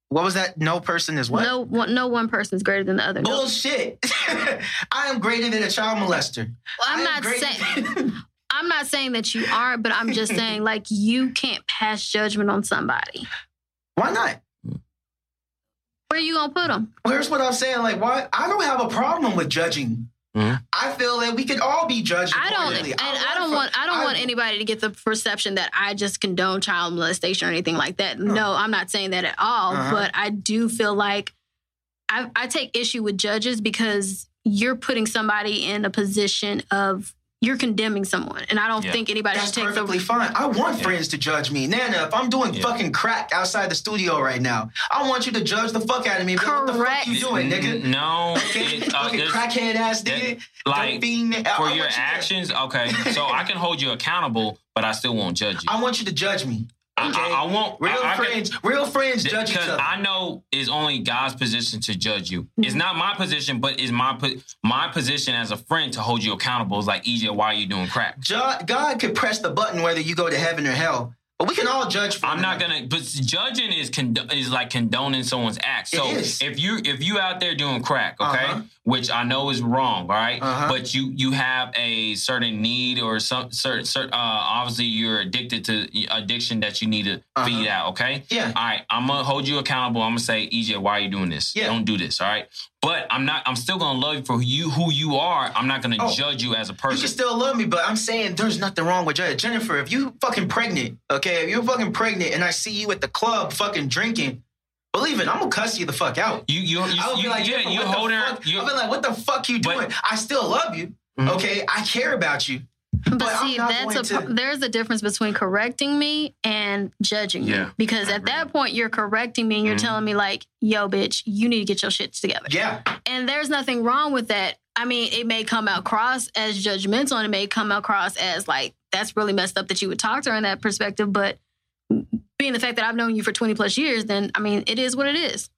What was that? No person is what? no one, no one person is greater than the other. No, Bullshit. I am greater than a child molester. Well, I'm not greater saying than- I'm not saying that you aren't, but I'm just saying like you can't pass judgment on somebody. Why not? Where you gonna put them? Here's what I'm saying. Like, why? I don't have a problem with judging. Mhm. I feel that we could all be judged. I don't, and I don't want, I don't want anybody to get the perception that I just condone child molestation or anything like that. No, I'm not saying that at all. Uh-huh. But I do feel like I, I take issue with judges because you're putting somebody in a position of you're condemning someone, and I don't Yeah. think anybody That's should take perfectly the. fine. I want Yeah. friends to judge me. Nana, if I'm doing Yeah. fucking crack outside the studio right now, I want you to judge the fuck out of me. But What the fuck you doing, nigga? No, Okay, it, uh, fucking crackhead ass that- nigga. like Dope fiend. I- I for your you to- actions. Okay, so I can hold you accountable, but I still won't judge you. I want you to judge me. I, Okay? I, I won't. Real I, I can- friends, real friends judge each other. I know it's only God's position to judge you. Mm-hmm. It's not my position, but it's my my position as a friend to hold you accountable. It's like EJ, why are you doing crap? Jo- God could press the button whether you go to heaven or hell, but we can all judge. I'm not gonna. But judging is condo- is like condoning someone's act. So if you if you out there doing crack, okay, Uh-huh. which I know is wrong, all right? Uh-huh. but you you have a certain need or some certain certain. Uh, obviously, you're addicted to addiction that you need to Uh-huh. feed out. Okay. Yeah. All right. I'm gonna hold you accountable. I'm gonna say, EJ, why are you doing this? Yeah. Don't do this. All right. But I'm not. I'm still gonna love you for you who you are. I'm not gonna Oh. judge you as a person. You can still love me, but I'm saying there's nothing wrong with judge. Jennifer, if you fucking pregnant, okay, if you're fucking pregnant and I see you at the club fucking drinking, believe it, I'm gonna cuss you the fuck out. you you you, I would you, be like, yeah, Jennifer, you hold her. fuck? I'll be like, what the fuck you But- doing? I still love you, Mhm. okay? I care about you. But, But see, that's a to- there's a difference between correcting me and judging me. Because at that point, you're correcting me and you're Mhm. telling me like, "Yo, bitch, you need to get your shit together." Yeah. And there's nothing wrong with that. I mean, it may come across as judgmental and it may come across as like, that's really messed up that you would talk to her in that perspective. But being the fact that I've known you for 20 plus years, then I mean, it is what it is.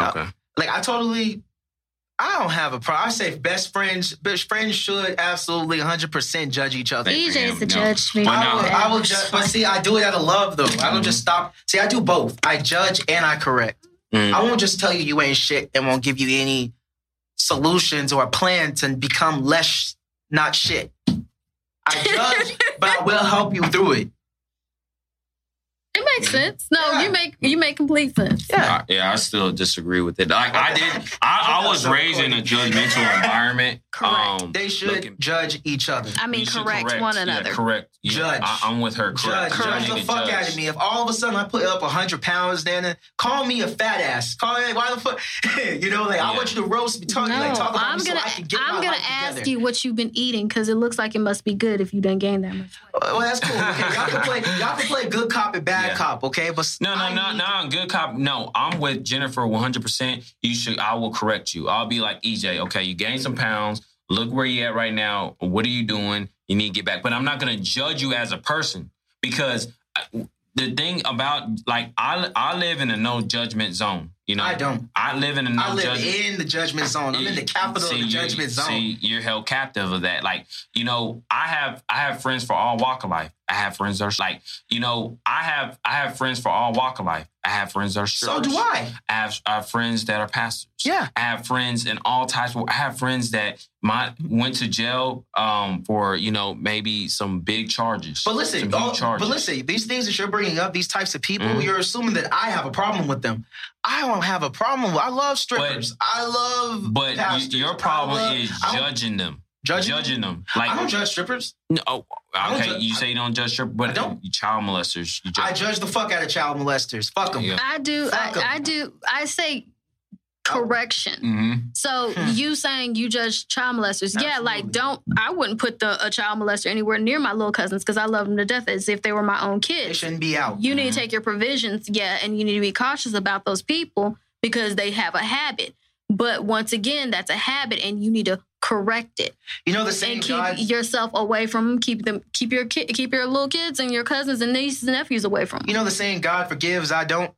okay. Like I totally I don't have a problem. I say best friends, best friends should absolutely 100% judge each other. Thank you. EJ's the No. judge. me. I will, I will judge, but see, I do it out of love though. I don't just stop. See, I do both. I judge and I correct. Mm. I won't just tell you you ain't shit and won't give you any solutions or a plan to become less not shit. I judge, but I will help you through it. It makes sense. No, Yeah. you make you make complete sense. Yeah. I, yeah, I still disagree with it. Like I did, I, I was raised in a judgmental environment. Correct. Um, They should looking- judge each other. I mean, you should correct, one Yeah, another. correct. Yeah, Judge. I, I'm with her. Judge, Correct. judge You the fuck judge. out of me. If all of a sudden I put up hundred pounds, then call me a fat ass. Call me why the fuck? you know, like I want you to roast me, talk no, like talk about I'm gonna so I can get I'm my gonna life ask together. you what you've been eating because it looks like it must be good if you done gained that much weight. Well, that's cool. Okay, y'all can play. Y'all can play good cop and bad Yeah. cop. Okay, but No, no, I no, need- no. Good cop. No, I'm with Jennifer 100. percent You should. I will correct you. I'll be like EJ. Okay, you gained some pounds. Look where you at right now. What are you doing? You need to get back. But I'm not gonna judge you as a person because I- the thing about like I I live in a no judgment zone. You know, I don't. I live in a no I live judgment. in the judgment zone. I'm in the capital See, of the judgment zone. See, you're held captive of that. Like, you know, I have I have friends for all walk of life. I have friends that are like, you know, I have I have friends for all walk of life. I have friends that are so do I. I have, I have friends that are pastors. Yeah. I have friends in all types. Of, I have friends that my went to jail um, for you know maybe some big charges. But listen, all- charges. but listen, these things that you're bringing up, these types of people, Mhm. you're assuming that I have a problem with them. I don't have a problem. I love strippers. I love. But pastors. your problem love- is judging them. Judging judging them. Like I don't judge strippers. No, oh, okay, ju- you say you don't judge strippers, but I don't. you child molesters. You I judge the fuck out of child molesters. Fuck them. Yeah. I do. Fuck 'em. I, I do. I say correction. hmm So Hmm. you saying you judge child molesters? Yeah, like don't. I wouldn't put the a child molester anywhere near my little cousins because I love them to death as if they were my own They kids. shouldn't be out. You Mm-hmm. need to take your provisions, yeah, and you need to be cautious about those people because they have a habit. But once again, that's a habit, and you need to correct it You know the same and keep God. yourself away from them. Keep them, keep your ki- keep your little kids and your cousins and nieces and nephews away from them. You know the saying God forgives, I don't.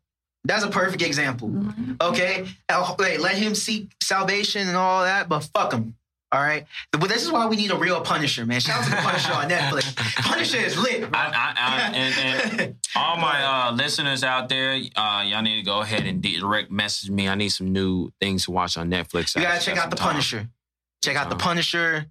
That's a perfect example. Mm-hmm. Okay, Now, wait, let him seek salvation and all that, but fuck him. All right, but this is why we need a real Punisher, man. Shout out to the Punisher on Netflix. Punisher is lit. bro. I, I, I, and, and all my uh, listeners out there, uh, y'all need to go ahead and direct message me. I need some new things to watch on Netflix. you gotta check out the time. Punisher. Check out the Uh. Punisher.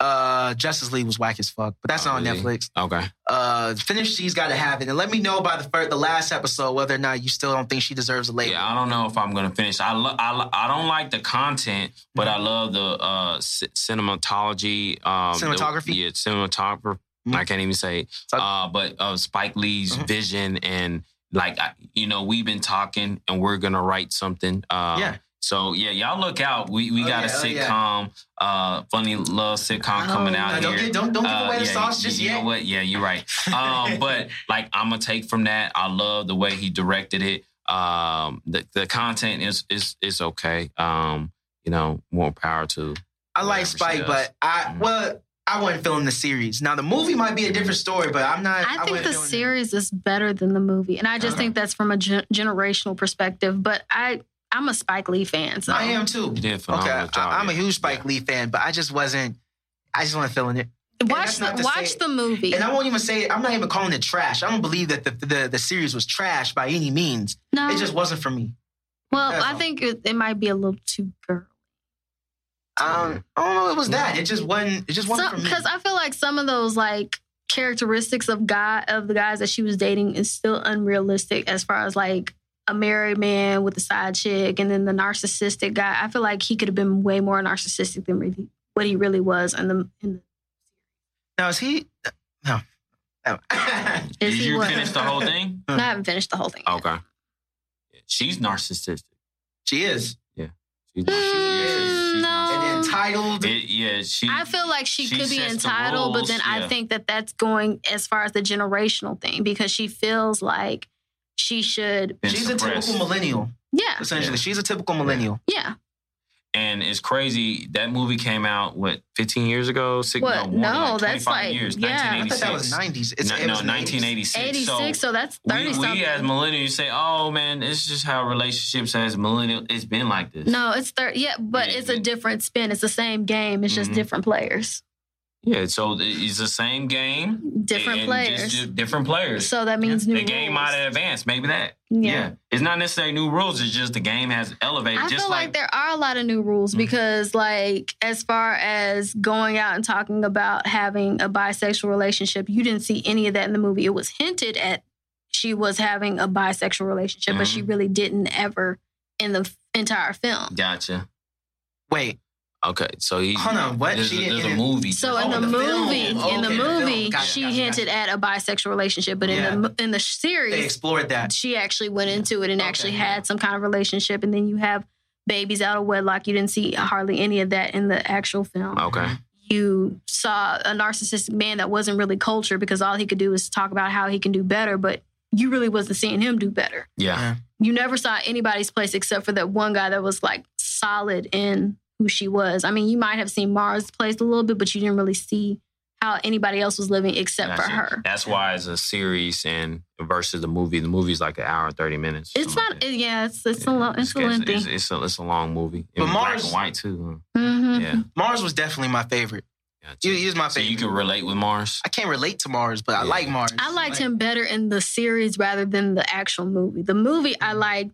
Uh, Justice League was whack as fuck, but that's Oh, not on really? Netflix. Okay. Uh, finish. She's got to have it, and let me know by the first, the last episode whether or not you still don't think she deserves a label. Yeah, I don't know if I'm gonna finish. I lo- I, lo- I don't like the content, but I love the uh, c- cinematology. Um, the- Cinematography? yeah, cinematographer. Mhm. I can't even say. Uh, but uh, Spike Lee's Mhm. vision and like I, you know we've been talking and we're gonna write something. Uh, Yeah. So yeah, y'all look out. We we Oh, got yeah, oh, a yeah. sitcom, uh, funny love sitcom coming Oh, out no, don't here. get- don't- don't give Uh, away the yeah, sauce you- just you yet. know what? Yeah, you're right. Um, but like I'm gonna take from that. I love the way he directed it. Um, the the content is is is okay. Um, you know, more power to. I like Spike, but I Mhm. well, I wasn't feeling the series. Now the movie might be a different story, but I'm not. I think wasn't the series is better than the movie, and I just Okay. think that's from a gen- generational perspective. But I, I'm a Spike Lee fan, so I am too. You did Okay, job. I, am a huge Spike Yeah. Lee fan, but I just wasn't. I just wasn't feeling it. watch the, watch say- the movie. And I won't even say I'm not even calling it trash. I don't believe that the the, the series was trash by any means. no, It just wasn't for me. well, that's I all. think it, it might be a little too girl. Um, I don't know. It was that. It just wasn't. It just wasn't. Because I feel like some of those like characteristics of guy of the guys that she was dating is still unrealistic as far as like a married man with a side chick and then the narcissistic guy. I feel like he could have been way more narcissistic than really, what he really was in the in the now is he? No. No. is Did he you what? finish the whole thing? No, I haven't finished the whole thing. yet. Okay. She's narcissistic. she is. She's, she's, yeah, she's, she's mm, No. And entitled. It, yeah, she. I feel like she, she could be sets the entitled, but rules, then I think that that's going as far as the generational thing because she feels like she should. been she's a typical millennial. Yeah, Essentially, Yeah. she's a typical millennial. yeah. And it's crazy. That movie came out what 15 years ago? Six, What? No, No, like that's 25 like- years. yeah. I thought that was 90s. It's, no, it no, was in the 80s. 1986. 86, So, so, that's we, 30 we something. as millennials say, "Oh man, it's just how relationships as millennial. It's been like this." no, it's 30. Yeah, but Yeah, it's a different spin. It's the same game. It's just Mhm. different players. Yeah, so it's the same game, Different and players. just- just different players. so that means new the game rules. might have advanced. Maybe that. Yeah. Yeah. it's not necessarily new rules. It's just the game has elevated. I just feel like, there are a lot of new rules Mhm. because, like, as far as going out and talking about having a bisexual relationship, you didn't see any of that in the movie. It was hinted at she was having a bisexual relationship, but Mm-hmm. she really didn't ever in the entire film. Gotcha. Wait, Okay, so he. Hold on, what? There's, She- a, there's a movie. So Oh, in the, the movie, Oh, in the okay, the film. movie, Gotcha, she gotcha, hinted at a bisexual relationship, but Yeah. in the in the series, they explored that. she actually went into it and Okay, actually yeah. had some kind of relationship, and then you have babies out of wedlock. You didn't see hardly any of that in the actual film. okay. You saw a narcissistic man that wasn't really cultured because all he could do was talk about how he can do better, but you really wasn't seeing him do better. Yeah. You never saw anybody's place except for that one guy that was like solid in who she was. I mean, you might have seen Mars' place a little bit, but you didn't really see how anybody else was living except for her. That's why it's a series and versus the movie. The movie's like an hour and thirty minutes. It's not. like. It, yeah, it's it's a long. It's a lengthy. it's, it's a, it's a long movie. But But black Mars- and white too. Mhm. Yeah. Mars was definitely my favorite. Gotcha. He, he was my So favorite. you can relate with Mars. I can't relate to Mars, but I like Mars. I liked Like, him better in the series rather than the actual movie. The movie I liked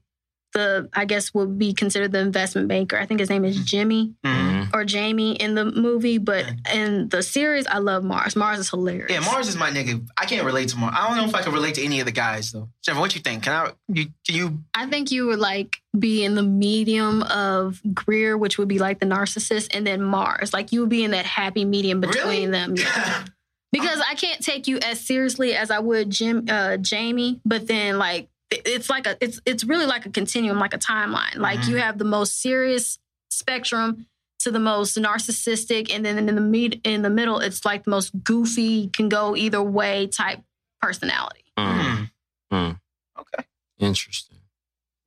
the I guess would be considered the investment banker. I think his name is Jimmy Mhm. Mhm. or Jamie in the movie, but in the series I love Mars. Mars is hilarious. Yeah, Mars is my nigga. I can't relate to Mars. I don't know if I can relate to any of the guys though. Jennifer, what you think? Can I? You can you? I think you would like be in the medium of Greer, which would be like the narcissist, and then Mars. Like you would be in that happy medium between Really? them. Yeah. because I can't take you as seriously as I would Jim uh, Jamie, but then like it- it's like a it's it's really like a continuum, like a timeline. Like Mhm. you have the most serious spectrum to the most narcissistic, and then in the med- in the middle, it's like the most goofy, can go either way type personality. Mm. Hmm. Mm. Okay. Interesting.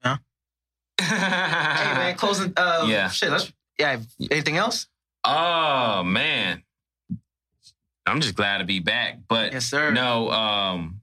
Yeah. Hey man, closing. Uh, Yeah. Shit. Let's. Yeah. Anything else? Oh man, I'm just glad to be back. But Yes, sir. no, um,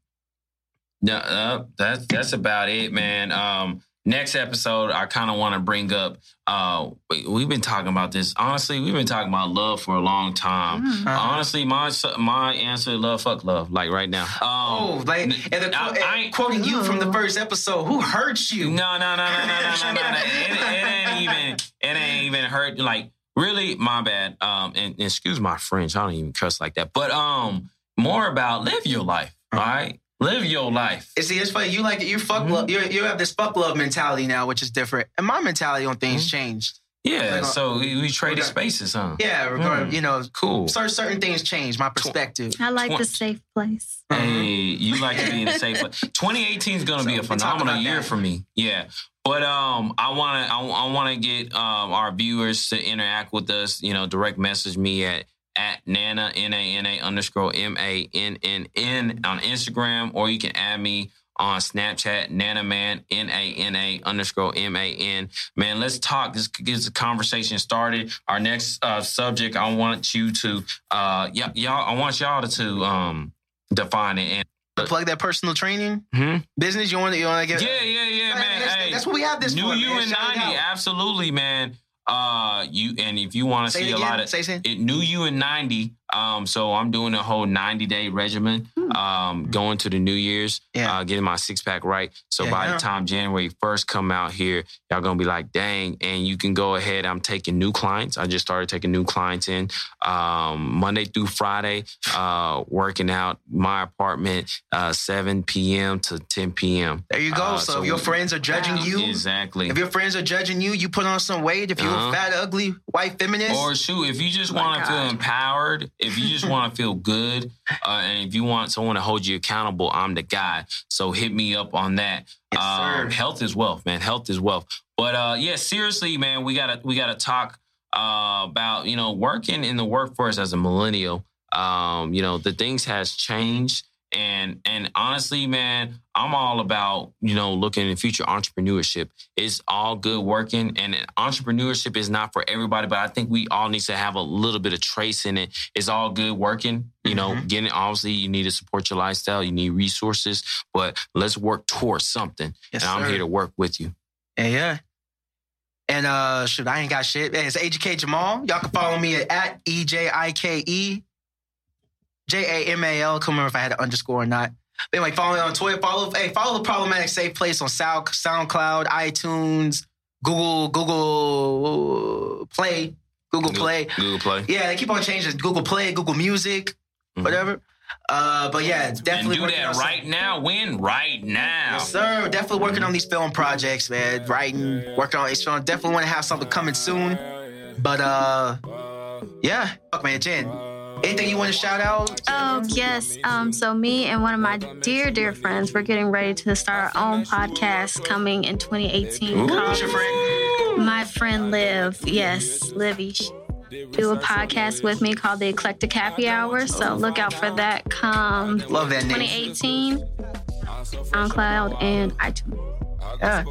no, uh, that's that's about it, man. Um, next episode, I kind of want to bring up. Uh, we've been talking about this. Honestly, we've been talking about love for a long time. Mm-hmm. Honestly, my my answer is love, fuck love, like right now. Um, oh, like and the, I, and I ain't quoting you from the mm. first episode. Who hurts you? No, no, no, no, no, no, no, no. It, it ain't even. It ain't even hurt. Like really, my bad. Um, and, and excuse my French. I don't even cuss like that. But um, more about live your life, uh-huh. right? Live your life. It's, it's funny. You like you fuck Mhm. love. You you have this fuck love mentality now, which is different. And my mentality on things Mhm. changed. Yeah. Like, uh, So we, we traded okay. spaces, huh? Yeah, regard. Mm. You know, Cool. certain certain things changed. My perspective. I like the safe place. Hey, you like to be in a safe place. 2018 is going to So be a phenomenal year that. for me. Yeah. But um, I want to I, I want to get um our viewers to interact with us. You know, direct message me at at Nana N A N A underscore M A N N N on Instagram, or you can add me on Snapchat, Nana Man N A N A underscore M A N. Man, let's talk. This gets the conversation started. Our next uh, subject, I want you to uh, y- y'all. I want y'all to, to um define it and. Plug that personal training Hmm? business. You want to you want to get? Yeah, yeah, yeah, man. That's, Hey, that's what we have this New for. you man. in ninety, absolutely, man. Uh, you and if you want to see a lot of Say it. it, new you in ninety. Um, so I'm doing a whole ninety day regimen. Um, going to the New Year's. Yeah. Uh, getting my six pack right. So Yeah, by yeah. the time January first come out here, y'all gonna be like, dang. And you can go ahead. I'm taking new clients. I just started taking new clients in um, Monday through Friday. Uh, working out my apartment, uh, seven p.m. to ten p.m. There you go. Uh, so, so if your friends are judging Wow. you, Exactly. if your friends are judging you, you put on some weight. If you're Uh-huh. a fat, ugly, white feminist, Or shoot, if you just Oh want to feel empowered, if you just want to feel good, uh, and if you want someone to hold you accountable, I'm the guy. So hit me up on that. Yes, um, health is wealth, man. Health is wealth. But uh, yeah, seriously, man, we gotta we gotta talk uh, about you know working in the workforce as a millennial. Um, you know the things has changed, and and honestly, man, I'm all about you know looking in future entrepreneurship. It's all good working, and entrepreneurship is not for everybody. But I think we all need to have a little bit of trace in it. It's all good working. You know, Mhm. getting obviously you need to support your lifestyle. You need resources, but let's work towards something. yes, and I'm sir. here to work with you. Yeah, yeah. And uh shoot, I ain't got shit. Hey, It's Ejike Jamal. Y'all can follow me at, at E J I K J A M A L. Come remember if I had an underscore or not. But anyway, follow me on Twitter. Follow hey, follow the problematic safe place on Sound SoundCloud, iTunes, Google, Google Play, Google Google- Play. Google Play. Yeah, they keep on changing Google Play, Google Music, Mhm. whatever. Uh, but yeah, And definitely do that on some- right now. Win right now. Yes, sir. Definitely working on these film projects, man. Writing, working on. It's definitely want to have something coming soon. But uh, yeah. Fuck, man, Jen. Anything you want to shout out? Oh yes. Um, so me and one of my dear, dear friends, we're getting ready to start our own podcast coming in 2018 Ooh. Who's your friend? My Friend Liv. Yes, Livy. Do a podcast with me called the Eclectic Happy Hour. So look out for that come Love that name. 2018. SoundCloud and iTunes. Yeah.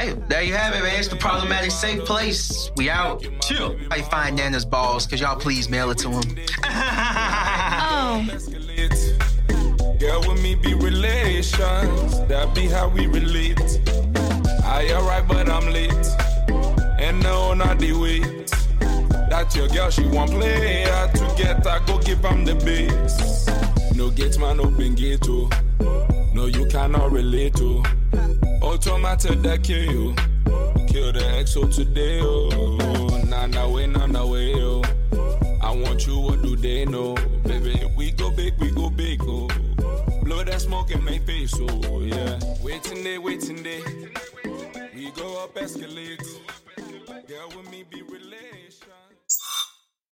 Hey, there you have it, man. It's the problematic safe place. We out. Chill. I find Nana's balls? Cause y'all please mail it to him. Oh. Girl, with me be relations. That be how we relate. I arrive, but I'm late. And no, not the wait. That your girl, she want play hard to get her, go give am the base. No gate man open gate, oh. No, you cannot relate, oh. oh, to. Automatic that kill you. Oh. Kill the exo today, oh. Nah, nah, way, nah, nah, way, oh. I want you, what do they know? Baby, we go big, we go big, oh. Blow that smoke and make face, oh, yeah. Waiting day, waiting day. We go up, escalate. Girl, with me be relations.